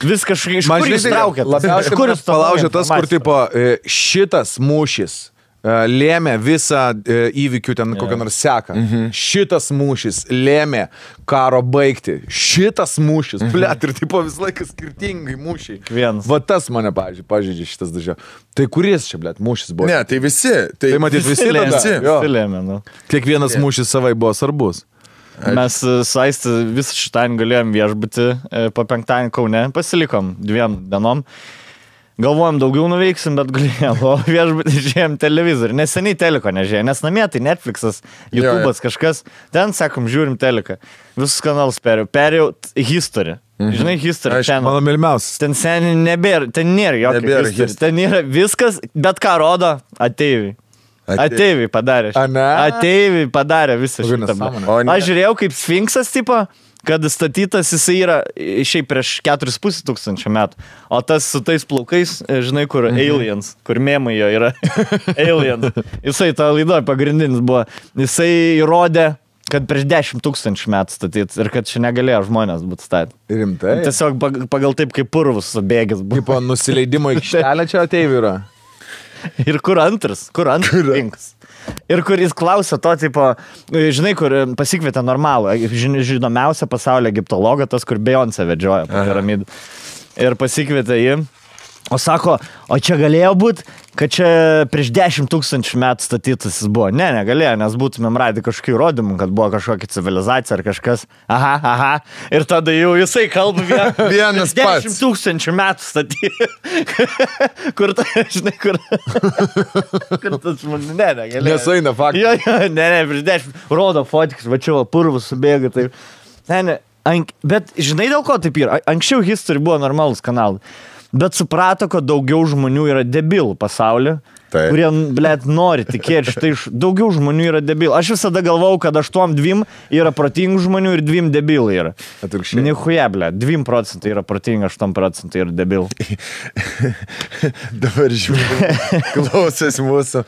Vis kažkaip iš Man kur jūs traukėt? Labiausiai kur jūs tą palaužė naują tas, kur tipo e, šitas mūšis lėmė visą e, įvykių ten kokią nors seką. Mhm. Šitas mūšis lėmė karo baigti. Šitas mūšis. Mhm. Blet, ir tipo visą laiką skirtingai mūšiai. Kiekvienas. Va tas mane, pavyzdžiui, pažydžia šitas dažio. Tai kuris čia, blet, mūšis buvo? Ne, tai visi. Tai, Tai matyt, visi lėmė, tada. visi. Visi lėmė, nu. Kiekvienas mūšis savai buvo svarbus. Mes e, su Aisti visą šitą galėjom viešbutį e, po penktadienį Kaune, pasilikom dviem dienom. Galvojom, daugiau nuveiksim, bet galėjom, o viešbutį žiūrėjom televizorių. Neseniai teliko nežiūrėjom, nes namie tai Netflixas, YouTube'as kažkas. Ten, sakom, žiūrim teliką. Visus kanalus perėjau. Perėjau History. Žinai, History. Aišku, channel. Mano mylimiausias. Ten seniai nebėra, ten nėra jokio Nebėra history. history. Ten yra viskas, bet ką rodo ateiviai. Ateiviai. Padarė. Ateiviai padarė visą šitą. O ne. Aš žiūrėjau kaip Sfinksas, tipo, kad statytas jisai yra šiaip prieš 4,5 tūkstančio metų. O tas su tais plaukais, e, žinai, kur Mhm. aliens, kur mėmai jo yra. aliens. Jisai to laidoje pagrindinis buvo. Jisai įrodė, kad prieš 10 tūkstančių metų statyt ir kad čia negalėjo žmonės būti statyti. Rimtai. Tiesiog pag- pagal taip, kaip purvus subėgęs buvo. Tipo nusileidimo aikštelė čia ateivių yra. Ir kur antras? Kur antras? Ir kur jis klausė to, tipo, žinai, kur e, pasikvietė normalų, žin- žinomiausią pasaulio egiptologą, tas, kur Beyoncé vedžioja po piramidų. Ir pasikvietė jį. O sako, o čia galėjo būti, kad čia prieš 10 tūkstančių metų statytas jis buvo. Ne, negalėjo, nes būtumėm radę kažkokių įrodymų, kad buvo kažkokia civilizacija ar kažkas. Aha, aha. Ir tada jau jisai kalba vien, Vienas prieš 10 pats. tūkstančių metų statyti. kur ta, žinai, kur. kur tas žmogus, ne, negalėjo. Nesueina faktas. Jo, jo, ne, ne, prieš 10. Rodo fotikas, va čia va, purvus subėga. Taip. Ne, ne. Ank, bet žinai dėl ko taip yra? Anksčiau History buvo normalus kanalai. Bet suprato, kad daugiau žmonių yra debilų pasaulyje. Taip. Kurie, blėt, nori tikėti, štai daugiau žmonių yra debilų. Aš visada galvau, kad aštuom dviem yra protingų žmonių ir dviem debilų yra. Atvirkščiai. Nihuja, blėt, dviem procentai yra protingi, aštuom procentai yra debilų. Dabar žiūriu, klausęs mūsų.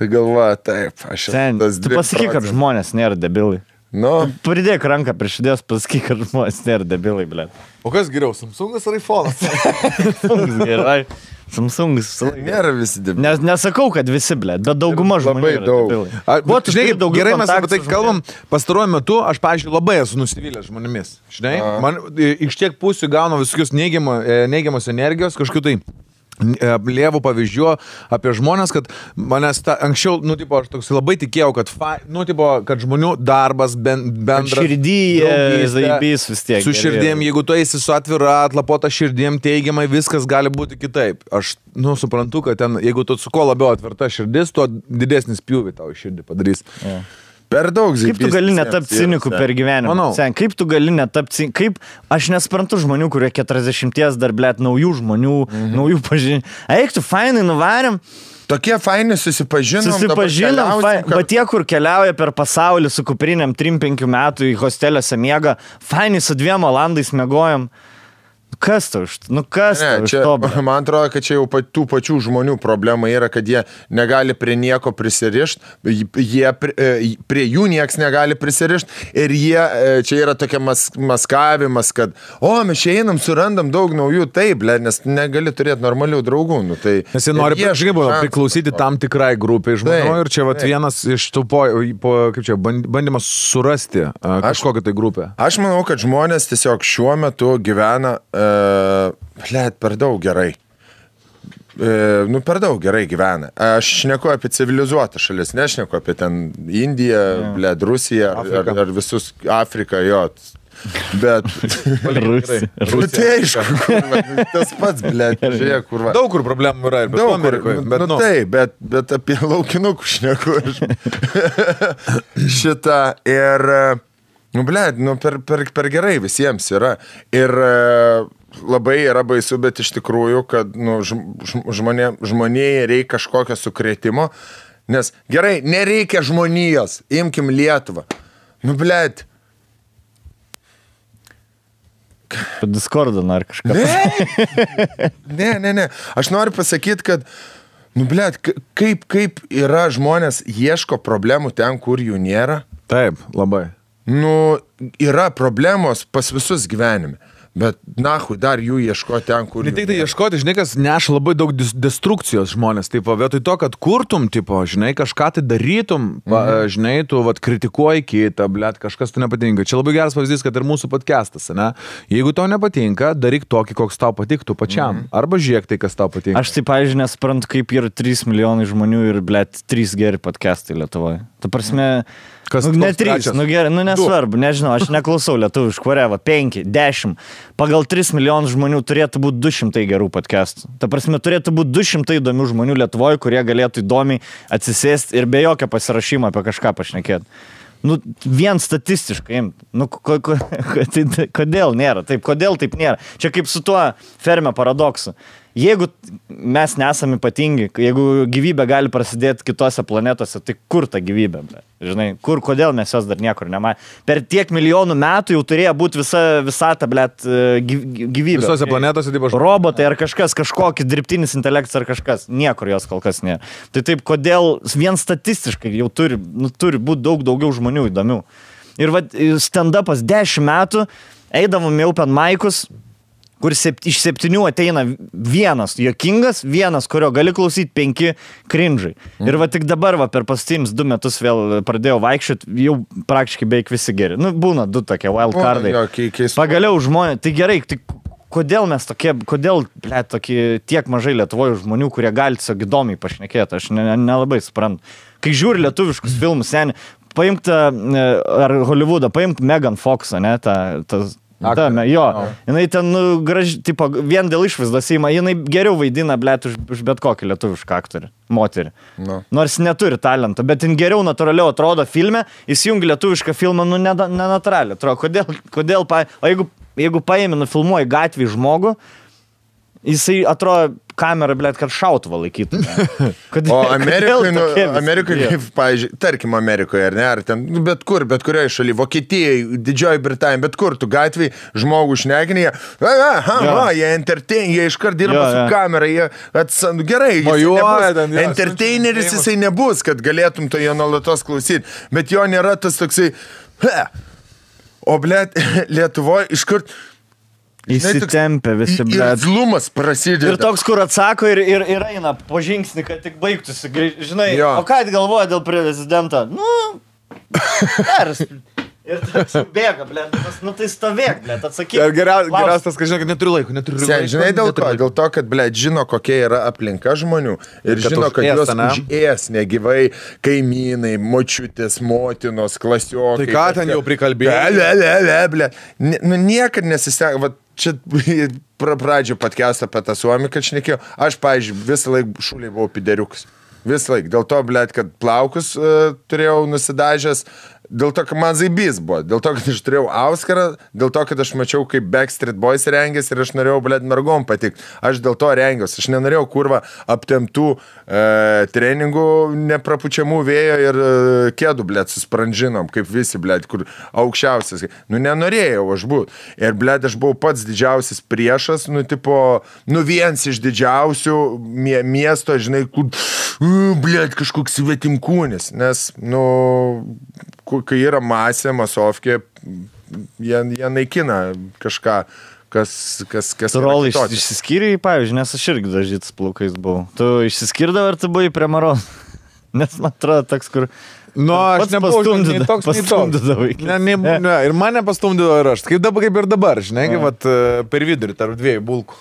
Galvoja, taip, aš esu Ten, tas tu 2 pasakyk, kad žmonės nėra debilai. Nu, Pridėk ranką prie širdies, pasakyk, kad žmonės nėra debilai, blėt. O kas geriau, Samsungas ar iPhone'as? Samsungas gerai. Samsungas. nėra visi dėbi. Nes, nesakau, kad visi, blė, bet dauguma žmonių. Labai daug. debilai. A, Kuo tu žinai, daugiau gerai mes apie tai kalbam. Pastaruoju metu aš, pažiūrėjau, labai esu nusivylęs žmonėmis. Žinai, man e, iš tiek pusių gaunu visokius neigiamo, e, neigiamos energijos, kažkokiu tai lievų pavyzdžių apie žmonės, kad manęs ta, anksčiau, nu, tipo, aš toks labai tikėjau, kad, fa, nu, tipo, kad žmonių darbas ben, bendras. Širdyje, draugystė, zaibys vis tiek. Su širdim, jeigu tu eisi su atvira, atlapota širdim, teigiamai viskas gali būti kitaip. Aš, nu, suprantu, kad ten, jeigu tu su kuo labiau atverta širdis, tuo didesnis pjūvį tau širdį padarys. Per daug Kaip tu gali netapti ciniku per gyvenimą? Manau. Sen, kaip tu gali netapti ciniku? Kaip aš nesprantu žmonių, kurie 40 dar, blėt, naujų žmonių, mhm. naujų pažinimų. Eik tu, fainai nuvarėm. Tokie faini susipažinom. Susipažinom, bet tie, kur keliauja per pasaulį su kuprinėm 3-5 metų į hosteliuose miega, fainai su dviem valandais mėgojom. Kas tau iš Nu kas Ne, čia, to? ble? man atrodo, kad čia jau pa- tų pačių žmonių problema yra, kad jie negali prie nieko prisirišti, jie, e, prie jų niekas negali prisirišti ir jie, e, čia yra tokia mas, maskavimas, kad, o, mes čia einam, surandam daug naujų, taip, ble, nes negali turėti normalių draugų. Nu, tai, Nes jie nori, šansų. priklausyti tam tikrai grupiai žmonių Taip, ir čia vat, taip. vienas iš tų, po, po, kaip čia, band- bandymas surasti kažkokią tai grupę. Aš manau, kad žmonės tiesiog šiuo metu gyvena, uh, blėt, per daug gerai. E, nu, per daug gerai gyvena. Aš šneku apie civilizuotą šalis, nešneku apie ten Indiją, blėt, Rusiją ar, ar, ar visus Afriką, jo. Bet... Rusija. Nu, tai aišku, tas pats, blėt, žiūrėk, kurva. Daug kur problemų yra ir Daug kur, Amerikoje. Bet, nu, nu, taip, bet, bet apie laukinukų šneku. aš. Šitą ir, nu, ble, nu, per, per, per gerai visiems yra. Ir e, labai yra baisu, bet iš tikrųjų, kad nu, žm- žm- žmonė, žmonėje reikia kažkokio sukrėtimo. Nes gerai, nereikia žmonijos, imkim Lietuvą. Nu, blėt, Discordą ar kažką. Ne, ne, ne, ne. Aš noriu pasakyti, kad, nu, blėt, kaip, kaip yra žmonės ieško problemų ten, kur jų nėra. taip, labai. Nu, yra problemos pas visus gyvenime. Bet, na, hui, dar jų ieško ten, kur... Ne tik tai ieškoti, žinai, kas neša labai daug destrukcijos žmonės. Taip, vietoj to, kad kurtum, tipo, žinai, kažką tai darytum, pa, Mhm. žinai, tu vat, kritikuoji kitą, blėt, kažkas tu nepatinka. Čia labai geras pavyzdys, kad ir mūsų podcastas, ne? Jeigu tau nepatinka, daryk tokį, koks tau patiktų pačiam. Mhm. Arba žiūrėk tai, kas tau patinka. Aš tai, pavyzdžiui, nesuprantu, kaip yra 3 milijonai žmonių ir, blėt, 3 geri podcastai Lietuvoje. Ta prasme, Kas nu, ne koks 3, trečias? nu gerai, nu nesvarbu, nežinau, aš neklausau lietuviškų, kureva, 5, 10. Pagal 3 milijonus žmonių turėtų būti 200 gerų podcastų. Ta prasme, turėtų būti 200 įdomių žmonių Lietuvoje, kurie galėtų įdomiai atsisėsti ir be jokio pasirašymo apie kažką pašnekėti. Nu, vien statistiškai, nu, ko, ko, tai, kodėl nėra, taip, kodėl taip nėra. Čia kaip su tuo ferme paradoksu. Jeigu mes nesame ypatingi, jeigu gyvybė gali prasidėti kitose planetose, tai kur ta gyvybė? Ble? Žinai, kur, kodėl mes jos dar niekur nematėme? Per tiek milijonų metų jau turėjo būti visa visata, blėt, gyvybė. Visose planetose, taip, aš. Robotai ar kažkas, kažkokis dirbtinis intelektas ar kažkas, niekur jos kol kas nėra. Tai taip, kodėl vien statistiškai jau turi, nu, turi būti daug daugiau žmonių įdomių. Ir stand-upas 10 metų, eidavom jau pen maikus, kur sept, iš septynių ateina vienas jokingas, vienas, kurio gali klausyti penki krinžai. Ir va tik dabar, va, per pastums du metus vėl pradėjau vaikščioti, jau praktiškai beveik visi geri. Nu, būna du tokie wild Būna, cardai. jo, kei- keistų. Pagaliau žmonės, tai gerai, tai kodėl mes tokie, kodėl, ble, tokie tiek mažai Lietuvoje žmonių, kurie gali tiesiog įdomiai pašnekėti, aš nelabai ne, nelabai suprantu. Kai žiūri lietuviškus filmus, seniai, paimk tą, e, ar Hollywoodą, paimk Megan Foxą, ne, tą, tą Ta, Aktorė. me- jo, jinai ten, nu, graži, tipo, vien dėl išvaizdos įma, jinai geriau vaidina, blėt, už, už bet kokį lietuvišką aktorį, moterį. Nu. Nors neturi talento, bet jin geriau natūraliau atrodo filme, įsijungi lietuvišką filmą, nu, nenatūraliai. Atrodo, kodėl, kodėl, pa, o jeigu, jeigu paėmė, nufilmuoji gatvį žmogų, jisai atrodo kamerą, blėt, kad šautuvą laikytų. Kodėl, O Amerikoje, nu, jie? kaip, pavyzdžiui, tarkim Amerikoje, ar ne, ar ten, nu, bet kur, bet kurioje šalyje, Vokietijoje, Didžioji Britanija, bet kur, tu gatvėje žmogų šneginėje, aha, Jo. aha, jie entertain, jie iškart dirba Jo, su jo. kamera, jie atsan, nu, gerai, Mojuoja ten, jo, entertaineris jisai nebus, kad galėtum to jo nuolatos klausyti, bet jo nėra tas toksai, he. O blėt, Lietuvoje iškart... Įsitempia visi. Ir zlumas prasideda. Ir toks, kur atsako ir, ir, ir eina po žingsnį, kad tik baigtųsi. Žinai, Jo. o ką galvoja dėl prezidento? Nu, geras. Ir toks bėga, blė, nu tai stovėk, blė, atsakyk. Ir geriausias, Klaus. geriausias, kad žinai, kad neturiu laiko, neturiu laiko. žinai dėl laiko. Dėl to, kad, ble, žino, kokia yra aplinka žmonių ir Kad žino, kad ane? užės negyvai kaimynai, močiutės, motinos, klasiokai. Tai ką ten jau prikalbėjai? Le, le, le, ble. Ne- Nu, niekad nesiseka, va, čia pra, pradžio podcast apie tą suomį, kad šnekėjau. Aš, pavyzdžiui, visą laiką šuliai buvau pideriukas. Visą laiką. Dėl to, blėt, kad plaukus uh, turėjau nusidažęs. Dėl to, kad man zaibys buvo, dėl to, kad aš turėjau Auskarą, dėl to, kad aš mačiau, kaip Backstreet Boys rengėsi ir aš norėjau, blėt, mergom patikti. Aš dėl to rengiausi. Aš nenorėjau kurva aptemtų e, treningų, neprapučiamų vėjo ir e, kėdų, blėt, suspranžinom, kaip visi, blėt, kur aukščiausias. Nu, nenorėjau aš būti. Ir, blėt, aš buvau pats didžiausias priešas, nu, tipo, nu, vienas iš didžiausių mie miesto, žinai, kur, blėt, kažkoks svetimkūnis. Nes, nu, kai yra masė, masovkė, jie, jie naikina kažką, kas, kas, kas Trolai kitokio. išsiskyrė, pavyzdžiui, nes aš irgi dažytas plaukais buvau. Tu išsiskirdavai ar tu buvai prie maros? Nes man atrodo toks, kur... Nu, aš nebuvau nei toks, nei toks. Ne, ne, ne, ir mane pastumdydavo ir aš. Kaip dabar, kaip ir dabar, žinai, kaip vat, e, per vidurį tarp dviejų bulkų.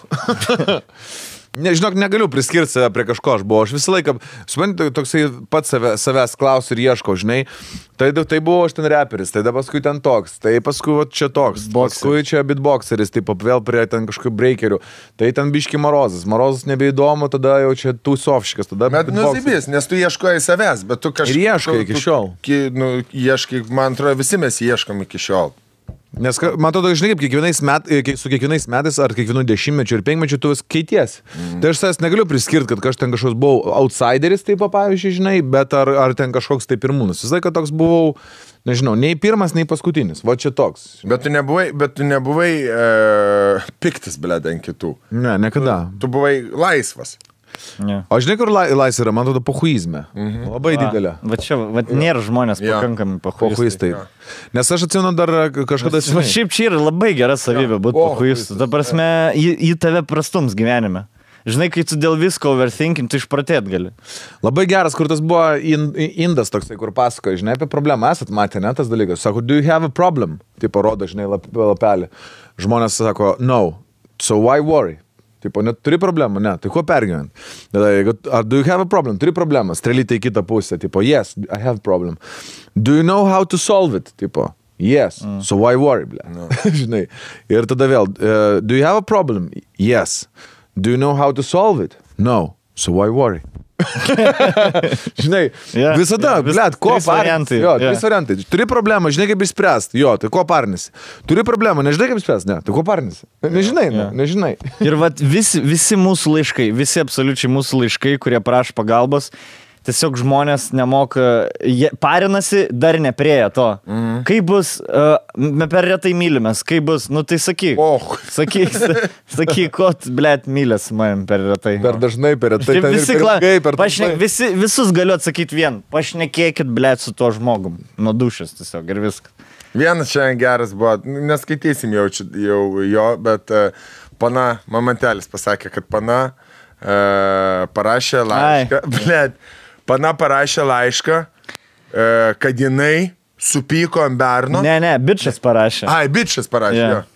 Nežinok, negaliu priskirti save prie kažko, aš buvau, aš visą laiką, suprantate, toksai pats save, savęs klausiu ir ieškau, žinai, tai, tai buvau aš ten reperis, tai dabar paskui ten toks, tai paskui va, čia toks, paskui čia beatboxeris, taip vėl prie ten kažkokių breakerių, tai ten biški Marozas, Marozas nebeįdomu, tada jau čia tūsovšikas, tada Bet nusibės, nes tu ieškoji savęs, bet tu kažkaip... Ir ieškai iki šiol. Ki, nu, ieškai, man atrodo, visi mes ieškom iki šiol. Nes, man atrodo, žinai, kaip kiekvienais metais, su kiekvienais metais ar kiekvienu dešimtmečiu ir penkmečiu tu vis keities. Mm. Tai aš savęs negaliu priskirti, kad aš ten kažkoks buvau outsideris, taip, pavyzdžiui, žinai, bet ar, ar ten kažkoks tai pirmūnas. Visą laiką toks buvau, nežinau, nei pirmas, nei paskutinis. Va čia toks. Bet tu nebuvai, bet tu nebuvai e, piktas, blėd, ant kitų. Ne, niekada. Tu buvai laisvas. Ne. O žinai, kur lai- laisvė yra, man atrodo, pohuizme. Mhm. Labai didelė. Va čia, va nėra žmonės Jo. pakankamai Pohuistai. pahuistai. Nes aš atsimenu dar kažkada... Va šiaip čia yra labai gera savybė būti O, pahuistu. Ta prasme, jį, jį tave prastums gyvenime. Žinai, kai tu dėl visko overthinking, tu išpratėt gali. Labai geras, kur tas buvo in, indas toksai, kur pasakoja, žinai, apie problemą. Esat matę, ne tas dalykas. Sako, do you have a problem? Tai parodo, žinai, lap, lapelį. Žmonės sako, no. So why worry? Tipo, net turi problemą, ne, tai kuo pergyvent? Tada, jeigu, ar do you have a problem? Turi problemą, strelytai į kitą pusę, tipo, yes, I have problem. Do you know how to solve it? Tipo, yes, mm. so why worry, ble? No. Žinai, ir tada vėl, uh, do you have a problem? Yes. Do you know how to solve it? No, so why worry? žinai, yeah, visada, jo, vis- blėt, ko variantai, Jo, jo. trys variantai. Turi problemą, žinai kaip išspręsti. Jo, tai ko parnis? Turi problemą, nežinai kaip išspręsti. Ne, tai ko parnis? Nežinai, ne, Jo. nežinai. Ir vat visi, visi mūsų laiškai, visi absoliučiai mūsų laiškai, kurie prašo pagalbos, tiesiog žmonės nemoka, jie parinasi, dar neprieja to. Mm. Kaip bus, uh, mes per retai mylimės, kaip bus, nu tai sakyk. Och. Sakyk, sakyk, ko, blėt, mylės man per retai. Per dažnai, per retai. Ir visi, per kla... ilgai, per Pašne... dažnai. visi, visus galiu atsakyti vien. Pašnekėkit, blėt, su tuo žmogum. Nuo dušės tiesiog ir viskas. Vienas šiandien geras buvo, neskaitysim jau, jau jo, bet uh, pana, mamantelis pasakė, kad pana uh, parašė laišką. Blet, pana parašė laišką, uh, kad jinai supyko ant Berno. Ne, ne, bičias parašė. Ai, bičias parašė. Jo. Yeah.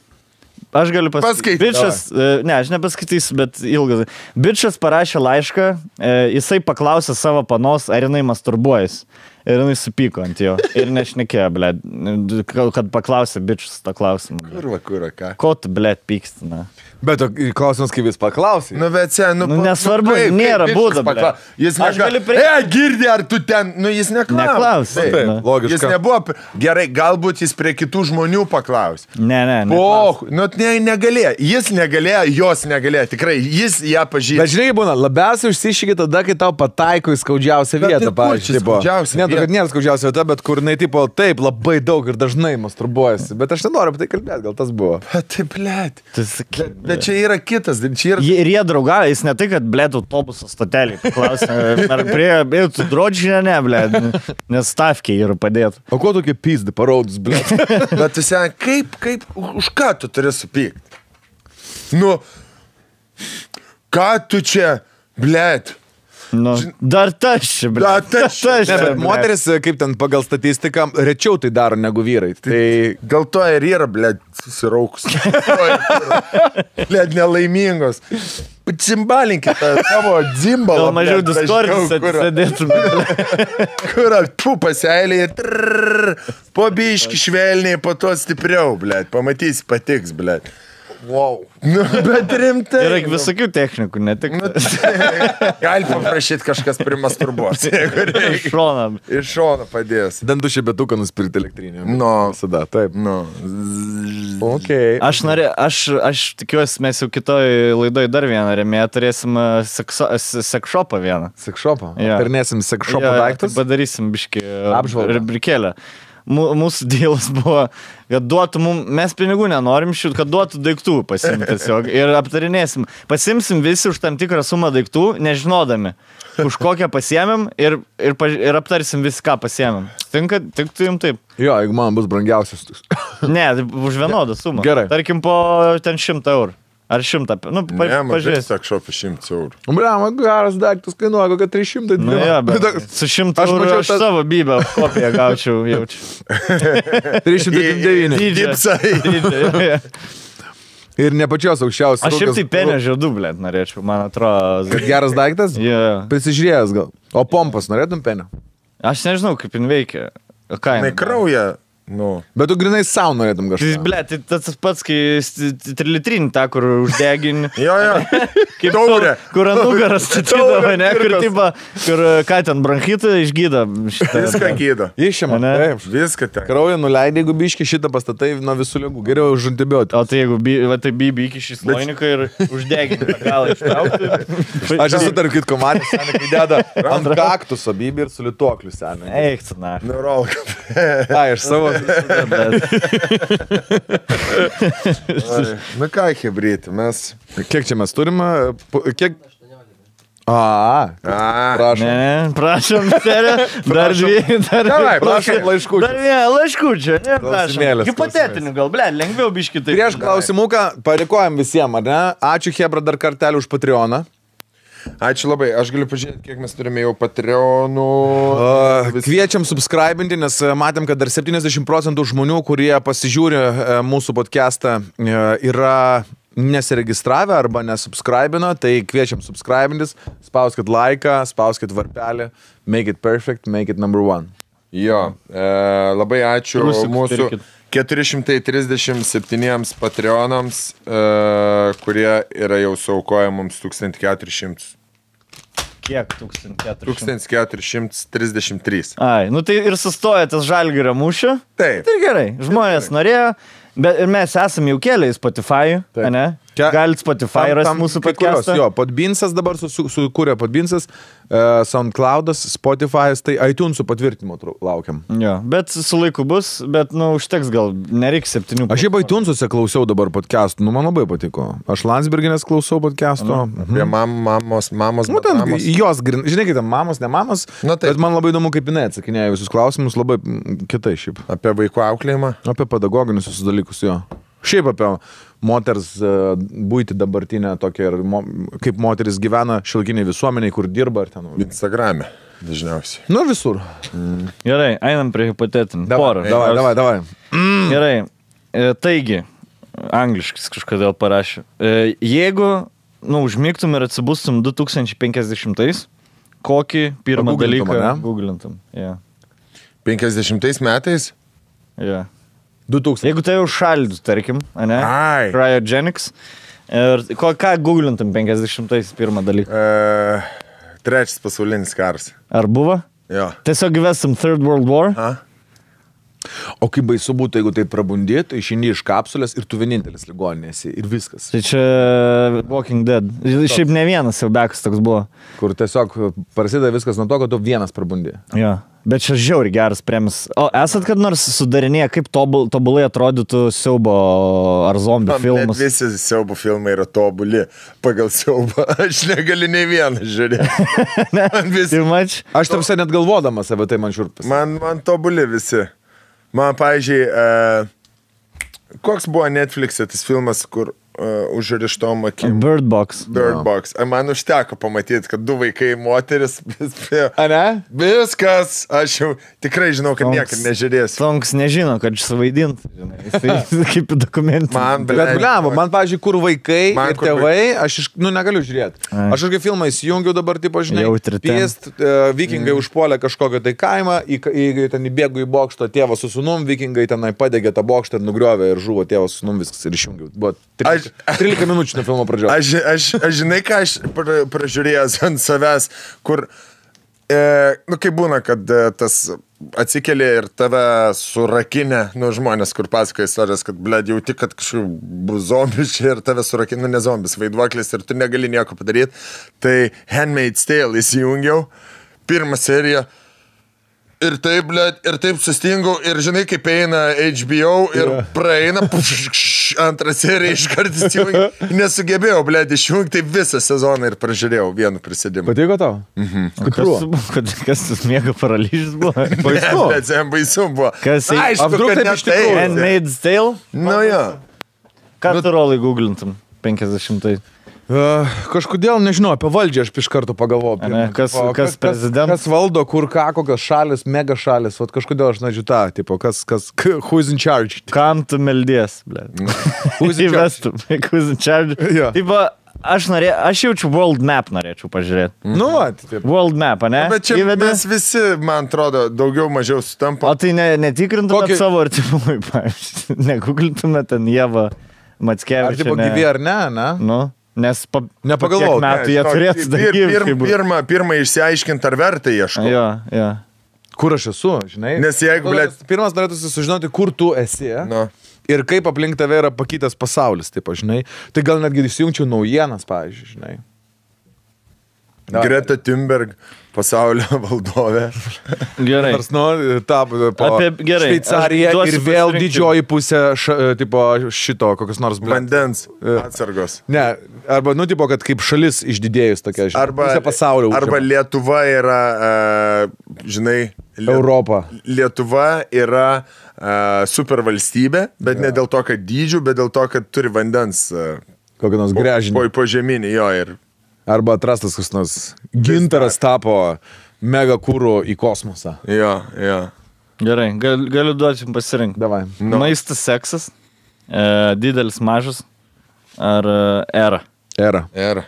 Aš galiu pasakyti. Bičias, e, ne, aš nepaskaitysiu, bet ilgas. Bičias parašė laišką, e, jisai paklausė savo panos, ar jinai masturbuojas. Ir jinai supyko ant jo. Ir nešnekėjo, ble, kad paklausė bičias tą klausimą. Kurva, kurva, ką. Ko tu, ble, pyksti, na? Bet klausimas, kaip jis paklausė. Nu, bet sen, nu, Nu, pa- nesvarbu, kaip- nėra kaip būdo, pakla-. Jis Aš neklausė. galiu pri- E, girdi, ar tu ten, nu, jis neklausė. Neklausė. Taip. Na. logiška. Jis nebuvo, gerai, galbūt jis prie kitų žmonių paklausė. Ne, ne, ne. O, nu, ne, negalėjo. Jis negalėjo, jos negalėjo. Tikrai, jis ją pažįsta. Kaip būna, labiausiai užsišyki tada, kai tau pataiko į skaudžiausią Bet tai vietą, pavyzdžiui. skaudžiausia Ne, tai kad nėra skaudžiausia vieta, bet kur, na, tipo, taip, labai daug ir dažnai masturbuojasi. Bet aš nenoriu apie tai kalbėti, gal tas buvo. Bet tai, blėt. Bet čia yra kitas, čia yra... Ir jie draugavo, jis ne tai, kad blėt autobuso stotelį klausė, ar prie, ėjau tu drodžinę, ne, blėt, nes stavkiai yra padėti. O ko tokie pizdi parodus, ble? Bet sen, kaip, kaip, už ką tu turi supykti? Nu, ką tu čia, blėt? Nu, dar tas čia, blėt. Dar tas čia, Ne, bet moteris, kaip ten pagal statistiką, rečiau tai daro negu vyrai. Tai Gal to ir yra, blėt, susiraukus. blėt, nelaimingos. Cimbalinkit tą savo dzimbalą. Gal mažiau diskordis dažniau, kur- tu paseiliai ir po biški švelniai, po to stipriau, blėt. Pamatysi, patiks, blėt. Wow. Nu, bet rimtai. Yra visokių technikų, ne tik Nu, Gali paprašyti kažkas primasturbuos. Jeigu reikia. iš šono. Iš šono padės. Dantų šebetuką nusipirkti elektrinį. Nu. Visada, taip. Nu. Ok. Aš, norė, aš, aš tikiuosi, mes jau kitoj laidoj dar vieną remėją turėsim e, sekso- s- sekšopą vieną. Sekšopą. Jo. Aptarnėsim sekšopą Jo, daiktus. tai Padarysim biški Apžvalgą. rubrikėlę. Mū- Mūsų dėlas buvo, kad duotų mums, mes pinigų nenorim šių, kad duotų daiktų pasimti tiesiog ir aptarinėsim. Pasimsim visi už tam tikrą sumą daiktų, nežinodami, už kokią pasiemėm ir, ir, ir aptarsim visi, ką pasiemėm. Tinka, tiktų jums taip. Jo, jeigu man bus brangiausias. Ne, už vienodą sumą. Gerai. Tarkim, po ten šimtą eurų. Ar šimtą. Nu, pa, Ne, pažiūrėsim. sak šopį 100 eurų. Bliam, geras daiktas kainuoja kokią 300 Nu, jo, bet su šimtu Aš eurų aš tą- savo bybę kopiją gaučiau, jaučiu. 309. Dydžio. Gipsai. Dydžio, jo, jo. Ir ne pačios aukščiausios. Aš šiaip tai penio žiedų, blėt, norėčiau, man atrodo. Kad geras daiktas? Yeah. Prisižiūrėjęs gal. O pompas norėtum penio? Aš nežinau, kaip jin veikia. O Ką Na, jin? krauja. Nu. Bet tu grinai savo norėtum kažką. blėt, tai tas pats, kai trilitrinį tą, kur uždegini. Jo, jo. Kaip Taurę. Kur ant nugaras statydavo, ne? Kur, tyba, kur ką ten bronchitą išgydo. šitą- Viską gydo. Išėmė. Ane? Taip. Viską ten. Kraują nuleidai, jeigu biški šitą pastatai nuo visų lygų. Geriau už antibiotikų. O tai jeigu, bi- va, tai bibi iki šį sloiniką ir uždegini tą galą ištraukti. Aš esu tarp kitko matęs, kai deda ant kaktuso bibį ir su lituokliu seniai. Eik, na. Neurologą. Ai, aš savo. Nu ką, hebrytė, mes. Kiek čia mes turime? Kiek? A, A, prašom. Ne, prašom, serė. Dar dvi, dar Gerai, prašom laiškučių. Dar vieną laiškučių, ne, prašom. Hipotetinių gal, ble, lengviau biški tai. Prieš klausimuką padėkojom visiems, ar ne? Ačiū Hebra dar kartelį už Patreoną. Ačiū labai. Aš galiu pažiūrėti, kiek mes turime jau Patreonų. Uh, Kviečiam subscribinti, nes e, matėm, kad dar 70 procentų žmonių, kurie pasižiūri e, mūsų podcastą, e, yra nesiregistravę arba nesubscribino, tai kviečiam subscribintis, spauskit laiką, spauskit varpelį, make it perfect, make it number one. Jo, e, labai ačiū Rusikus mūsų pirkit. 437 Patreonams, e, kurie yra jau saukoję mums 1400. Kiek 1400? 1433. Ai, nu tai ir sustoja tas žalgirio mūšio. Taip. Tai gerai, žmonės norėjo, bet ir mes esame jau keliai Spotify, Taip. ne? Čia- Galit Spotify rasti mūsų podcastą. Jo, Podbinsas dabar su- su- sukūrė Podbinsas, uh, Soundcloudas, Spotify'as, tai iTunes'ų patvirtinimo laukiam. Jo, bet su laiku bus, bet, nu, užteks gal, nereiks septynių. Aš šiaip iTunes'uose klausiau dabar podcastų, nu man labai patiko. Aš Landsberginės klausau podcast'o. Mhm. Apie mam, mamos, mamos, Nu, ten mamos. jos, ten mamos, ne mamos. Na, taip. bet man labai įdomu, kaip jinai atsakinėja visus klausimus, labai kitai šiaip. Apie vaikų auklėjimą. Apie pedagoginius visus dalykus jo. Šiaip apie moters uh, būti dabartinę tokią ir mo, kaip moteris gyvena šilkiniai visuomeniai, kur dirba ir ten. Instagram'e dažniausiai. Nu visur. Gerai, einam prie hipotetinių. Davai, Porą. davai, davai, davai. Gerai. E, taigi, angliškas kažkodėl parašė. E, jeigu, nu, užmygtum ir atsibustum 2050-ais, kokį pirmą dalyką googlintum? Yeah. 50 metais. Yeah. 2000. Jeigu tai jau šaldytų, tarkim, ne? Ai. Cryogenics. Ir ko, ką googlintum 50-ais pirmą dalyką? E, trečias pasaulinis karas. Ar buvo? Jo. Tiesiog įvestum Third World War? A? O kaip baisu būtų, jeigu tai prabundėtų, išeini iš kapsulės ir tu vienintelis ligoninėsi ir viskas. Tai čia Walking Dead. Šiaip ne vienas jau bekas toks buvo. Kur tiesiog prasideda viskas nuo to, kad tu vienas prabundė. Jo. Bet čia žiauri geras premis. O esat kad nors sudarinėję, kaip tobul, tobulai atrodytų siaubo ar zombių filmas? visi siaubo filmai yra tobuli pagal siaubą. Aš negaliu nei vieną žiūrėti. Man, visi. Aš tarsi net galvodamas apie tai man šiurpas. man, man tobuli visi. Man, pavyzdžiui, e, koks buvo Netflix'e tas filmas, kur uh, užrištom akim. Bird Box. Bird Box. Ai, Man užteko pamatyti, kad du vaikai, moteris. A ne? Viskas, aš jau tikrai žinau, kad niekada nežiūrėsiu. Songs nežino, kad suvaidint. žinai. Jisai kaip dokumentas. Man, Bet, blem, man, pavyzdžiui, kur vaikai Man ir kur tėvai, aš iš, nu, negaliu žiūrėti. Aš kažkokį filmą įsijungiau dabar, tipo, žinai, piest, uh, vikingai mm. užpuolė kažkokią tai kaimą, į, į, ten įbėgo į bokštą tėvas su sunum, vikingai tenai padegė tą bokštą ir nugriovė ir žuvo tėvas su sunum, viskas ir išjungiau. Buvo tri, Aš- 13 minučių nuo filmo pradžios. Aš, aš, aš žinai, ką aš pra, pražiūrėjęs ant savęs, kur, e, nu kaip būna, kad e, tas atsikeli ir tave surakinę, nu žmonės, kur pasakoja istorijas, kad, blėd, jauti, kad kažkokiu bus zombis čia ir tave surakina, nu ne zombis, vaiduoklis ir tu negali nieko padaryti. Tai Handmaid's Tale įsijungiau, pirmą seriją. Ir taip, blėt, ir taip sustingau, ir žinai, kaip eina HBO ir yeah. praeina, pš, antrą seriją iš karto įsijungiau. Nesugebėjau, blėt, išjungti visą sezoną ir pražiūrėjau vienu prisėdimu. Patiko tau? Mhm. Kas, kad, kas tas miega paralyžius buvo? Baisu. Bet jam baisu buvo. Kas Na, į- Aišku, Apdruk kad taip ne iš tikrųjų. tai. Handmaid's Tale? Nu jo. Ką tu rolai googlintum? 50. Uh, kažkodėl nežinau, apie valdžią aš iš karto pagalvojau. Ane, kas- Tipo, kas prezidentas? Kas valdo, kur ką, kokios šalis, mega šalis. Vat kažkodėl aš nežinau tą, tipo, kas, kas, who's in charge. Kam tu meldies, ble? Who's in charge? Who's in charge? Jo. Taip, aš, norė, aš jaučiu World Map norėčiau pažiūrėti. Nu, vat, taip. World Map, ne? Bet čia Įvedi? mes visi, man atrodo, daugiau mažiau O sutampam. tai ne, netikrintumėt Kokį- savo artimui, pavyzdžiui. Neguglintumėt ten Jėvą Ar Matskevičią. tipo gyvi ar ne, ne? Nu, nes pa, Nepagalvojau, po metų jie Žinok, turėtų pir, pir, daryti. pirmą, pirmą išsiaiškinti, ar verta ieškoti. Jo, jo. Kur aš esu, žinai? Nes jeigu, blet- Pirmas norėtųsi sužinoti, kur tu esi. Nu. Ir kaip aplink tave yra pakytas pasaulis, taip, žinai. Tai gal netgi įsijungčiau naujienas, pavyzdžiui, žinai. Greta Thunberg, pasaulio valdovė. Gerai. Nors, nu, ta, po Apie- gerai, Šveicarija ir vėl didžioji pusė, ša, tipo, šito, kokios nors blet. Vandens atsargos. Ne, arba, nu, tipo, kad kaip šalis išdidėjus tokia, žinai. Arba, pasaulio. arba užima. Lietuva yra, uh, žinai, Liet- Europa. Lietuva yra uh, supervalstybė, bet ne dėl to, kad dydžių, bet dėl to, kad turi vandens uh, Kokią nors po, grežinį. po žeminį jo ir Arba atrastas kas nors. Gintaras tapo mega kūrų į kosmosą. jo, jo. Gerai, gal, galiu duoti jums pasirinkti. Davai. Nu. Maistas, seksas, e, didelis, mažas ar e, era. Era. Ir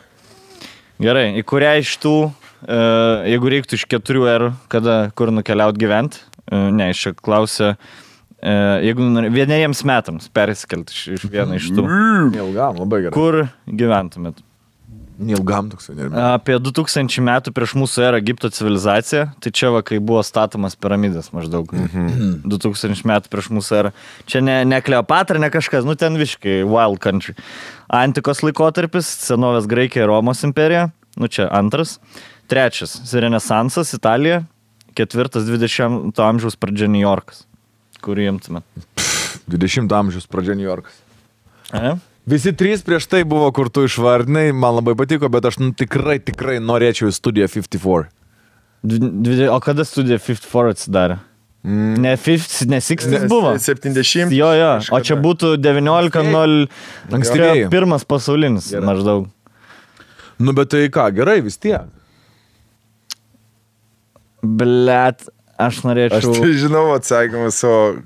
Gerai, į kurią iš tų, e, jeigu reiktų iš keturių erų, kada, kur nukeliaut gyventi, e, ne, iš čia klausia, e, jeigu vieneriems metams persikelti iš, iš vieną iš tų, Neilgam, labai gerai. kur gyventumėt? Neilgam toks. Ne, Apie 2000 metų prieš mūsų erą Egipto civilizaciją, tai čia va, kai buvo statomas piramidės maždaug. Mhm. 2000 metų prieš mūsų erą. Čia ne, ne Kleopatra, ne kažkas, nu ten viškai, wild country. Antikos laikotarpis, senovės Graikija Romos imperija, nu čia antras. Trečias, Renesansas, Italija. Ketvirtas, 20 amžiaus pradžia New Yorkas. Kurį imtumėt? 20 amžiaus pradžia New Yorkas. E? Visi trys prieš tai buvo, kur tu išvardinai, man labai patiko, bet aš nu, tikrai, tikrai norėčiau į studiją 54. Dvi- O kada studija 54 atsidarė? Mm. Ne 50, ne 60 buvo. 70. Jo, jo, o čia būtų 19.0. Ankstyvieji. Pirmas pasaulinis Gerai. maždaug. Nu, bet tai ką, gerai, vis tiek. Blet, aš Aš norėčiau. tai žinau atsakymą savo.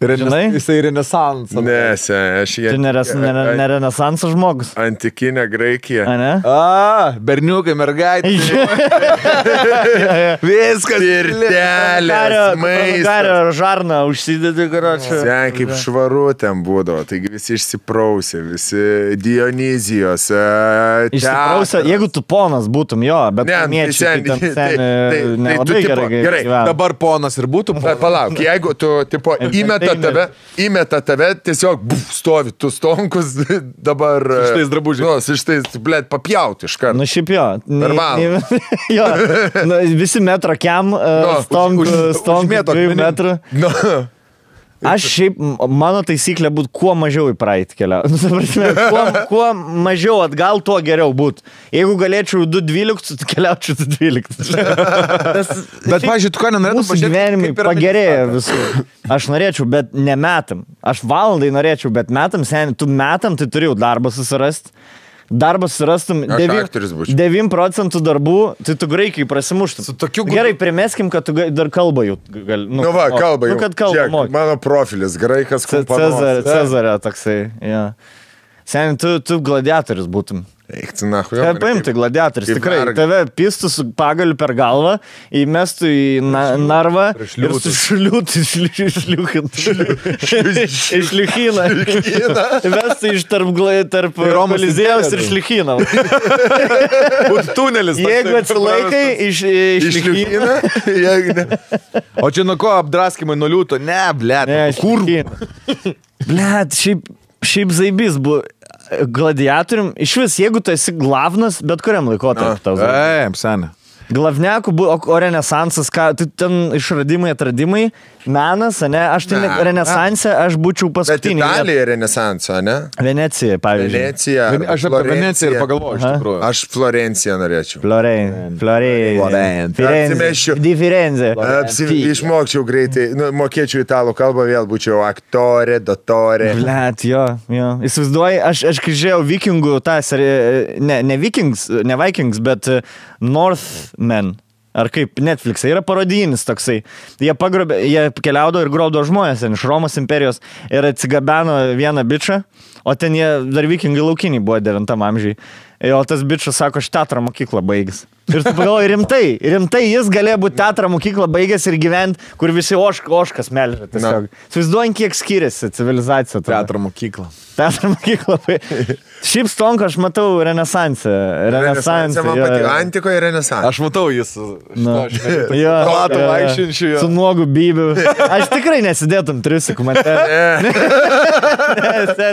Renes, Žinai? Jisai renesansas. Ne, sen, aš jį. Tai ne, res, ne, ne renesanso žmogus. Antikinė Graikija. A, ne? A, berniukai, mergaitė. Viskas. Pirtelės, maistas. Gario žarną užsidedi, karočią. Sen kaip švaru ten būdavo, taigi visi išsiprausė, visi Dionizijos. e, Išsiprausę, teatras. jeigu tu ponas būtum jo, bet Ne, kamiečiai, tai tai ten sen- sen, tai- tai- tai tu tipo- gerai. gerai. Dabar ponas ir būtų. Bet palauk, jeigu tu, tipo, įmeta tave, įmeta tave, tiesiog, buf, stovi, tu stonkus dabar. Su šitais drabužiais. Nu, su šitais, blėt, papjauti iš karto. Nu šiaip jo. Per valandą. jo. Nu, visi metro kiam, Nu, uh, stonk, už- už- stonk užmėto dviejų akmenim. metrų. Nu, Aš šiaip, mano taisyklė būtų kuo mažiau į praeitį keliauti. Nu, kuo, kuo mažiau atgal, tuo geriau būtų. Jeigu galėčiau 2.12, tai keliaučiau 2.12. Bet, pažiūrėjau, tu ką nenorėtum Mūsų gyvenimai pagerėjo visur. Aš norėčiau, bet ne metam. Aš valandai norėčiau, bet metam, seniai, tu metam, tai turėjau darbą susirasti. Darbą susirastum Aš 9, aktorius būčiau. 9 procentų darbų, tai tu graikiai prasimuštum. Su tokiu gu- Gerai, primeskim, kad tu dar kalbą jau gali. nu va, o- kalba jau. Nu, kad kalbą. Mano profilis, graikas, Ce- kumpanos. Cezarė, Cezarė toksai. Ja. Seniai, tu, tu gladiatorius būtum. Eik, tu na, Tai paimti gladiatorius, tikrai. vergas. Tave pistų su pagaliu per galvą, įmestų į na, narvą ir šliūtų. sušliūtų. Išliukiną. Įmestų iš tarp, tarp Romos Kolizėjaus ir imperija. šliukiną. Būtų tunelis. Jeigu atsilaikai, iš, išliukiną. O čia nuo ko apdraskimai nuo liūto? Ne. Ne, kur? Blet, šiaip, šiaip zaibys buvo. Gladiatorium, iš vis, jeigu tu esi glavnas, bet kuriam laikotarpiu tau. Ei, senė. Glavnekų, o, o renesansas, ką, tai ten išradimai, atradimai, menas, ne, aš tai ne, Ne. renesanse, aš būčiau Bet paskutinį. Italija renesanso, ne? Venecija, pavyzdžiui. Venecija. Vene- Aš apie Veneciją ir pagalvoju, iš tikrųjų. Aš Florenciją norėčiau. Florencija. Atsimesčiau. Di Firenze. Išmokčiau greitai, nu, mokėčiau italų kalbą, vėl būčiau aktorė, dotorė. Blet, jo, jo. Įsivaizduoji, aš, aš kai žiūrėjau vikingų seriją, ne, ne vikings, ne vikings, bet e, Northmen. Ar kaip Netflix, yra parodijinis toksai. Jie pagrobė, jie keliaudavo ir grobdavo žmonės iš Romos imperijos ir atsigabeno vieną bičią, o ten jie dar vikingai laukiniai buvo 9 amžiai. O tas bičias sako, aš teatro mokyklą baigęs. Ir tu pagalvoji, rimtai, rimtai jis galėjo būti teatro mokyklą baigęs ir gyventi, kur visi ošk, oškas melžia. Tiesiog. Įsivaizduojant, kiek skiriasi civilizacija. tada. Teatro mokykla. Teatro mokyklą. Šiaip stonką aš matau renesanse. Renesanse. man patiko. Antikoje renesansas. Aš matau jis. Nu. šito, Jo, vaikščiančių. jo. Su nuogu bybiu. Aš tikrai nesidėtum triusikų, man te.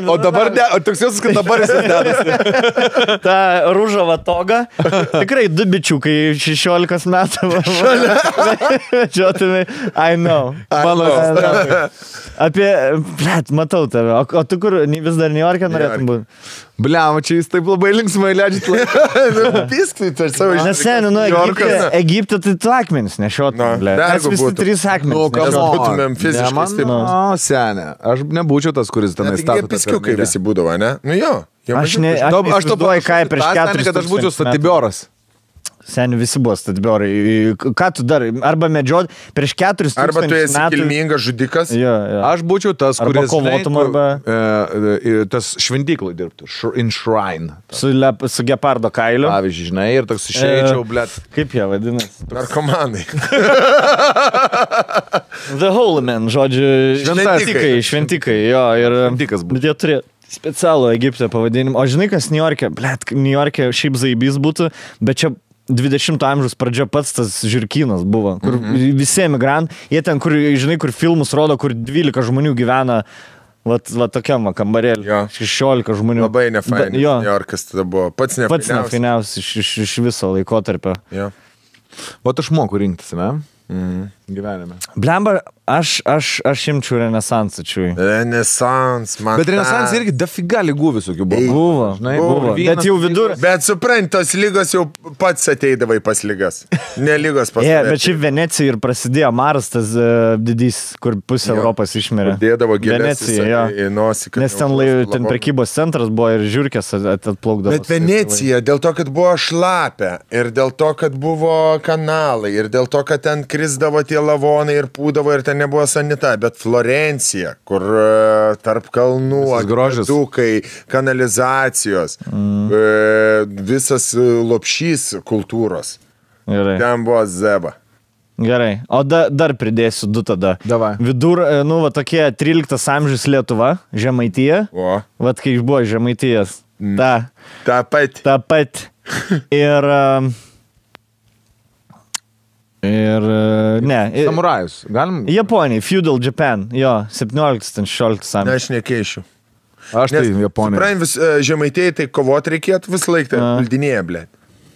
O dabar ne, o toks jausmas, kad dabar jis dedasi. Ta rūžava toga. Tikrai du bičiukai 16 metų. Žiotumai. I know. Mano Apie, blėt, matau tave. O, o tu kur, vis dar New York'e norėtum būti? Bliam, čia jis taip labai linksmai leidžiat. Piskai per savo Nes seniai, nu, Egipte. Egipte tai tu akmenis nešiotum, blėt. Mes visi būtų. trys akmenis. Nu, nešiotum. būtumėm fiziškai stiprūs. O, senė. Aš nebūčiau tas, kuris tenai stato. piskiukai visi būdavo, ne? Nu jo. jie Aš ne, aš, aš to buvau, ką prieš keturis. kad aš būčiau statibioras. Seniai visi buvo statibiorai. Ką tu dar? Arba medžiot prieš keturis Arba tu esi metų. kilmingas žudikas. Jo, jo. Aš būčiau tas, Arba kuris kovotum, arba- e, e, tas šventyklai dirbtų. Sh- In shrine. Su, lep, su gepardo kailiu. Pavyzdžiui, žinai, ir toks išeičiau, blėt. Kaip jie vadinasi? Narkomanai. The Holy Man, žodžiu. Šventikai, šventikai, jo. Ir, Šventikas būtų. Bet jie turėjo specialų Egipte pavadinimą. O žinai, kas New York'e? Blet, New York'e šiaip zaibys būtų, bet čia 20 amžiaus pradžia pats tas žirkinas buvo, kur mm -hmm. visi emigrantai, jie ten, kur, žinai, kur filmus rodo, kur 12 žmonių gyvena, va, va tokiam kambarėlį. Jo. 16 žmonių. Labai nefainai. Jo, New Yorkas tada buvo pats pats nefainiausias. nefainiausias iš, iš, iš viso laikotarpio. Jo. O aš moku rinktis, ne? Mhm. Gyvenime. Blemba, aš, aš, aš imčiau renesansą čiui. Renesans, man. Bet renesansas irgi dafiga lygų visokių buvo. Buvo, Žinai, buvo. buvo. Bet jau vidur. Bet suprant, tos lygos jau pats ateidavai pas lygas. Ne lygos pas Yeah, tave bet šiaip Venecija ir prasidėjo Maras, tas uh, didys, kur pusė Jo. Europos išmirė. Dėdavo Venecija, į, jo. į nosį. Nes ten, lai, ten prekybos centras buvo ir žiūrkės at- at- atplaukdavo. Bet Venecija, dėl to, kad buvo šlapia, ir dėl to, kad buvo kanalai, ir dėl to, kad ten krisdavo tie lavonai ir pūdavo, ir ten nebuvo sanita, bet Florencija, kur e, tarp kalnų, akvedukai, kanalizacijos, mm. e, visas e, lopšys kultūros. Gerai. Ten buvo zeba. Gerai. O da, dar pridėsiu du tada. Davai. Vidur, nu, va tokie 13 amžius Lietuva, Žemaitija. O, Vat kai buvo Žemaitijas. Mm. Ta, tą patį. ta pat. Ir. um, Ir. uh, Ne. Samurajus. Galim. Japonija, Feudal Japan. Jo, 17-16 Ne, amžius. aš nekeišiu. Aš tai Japonija. Suprantu, vis e, žemaitėjai tai kovoti reikėtų vis laiką, A. valdinėje, blė.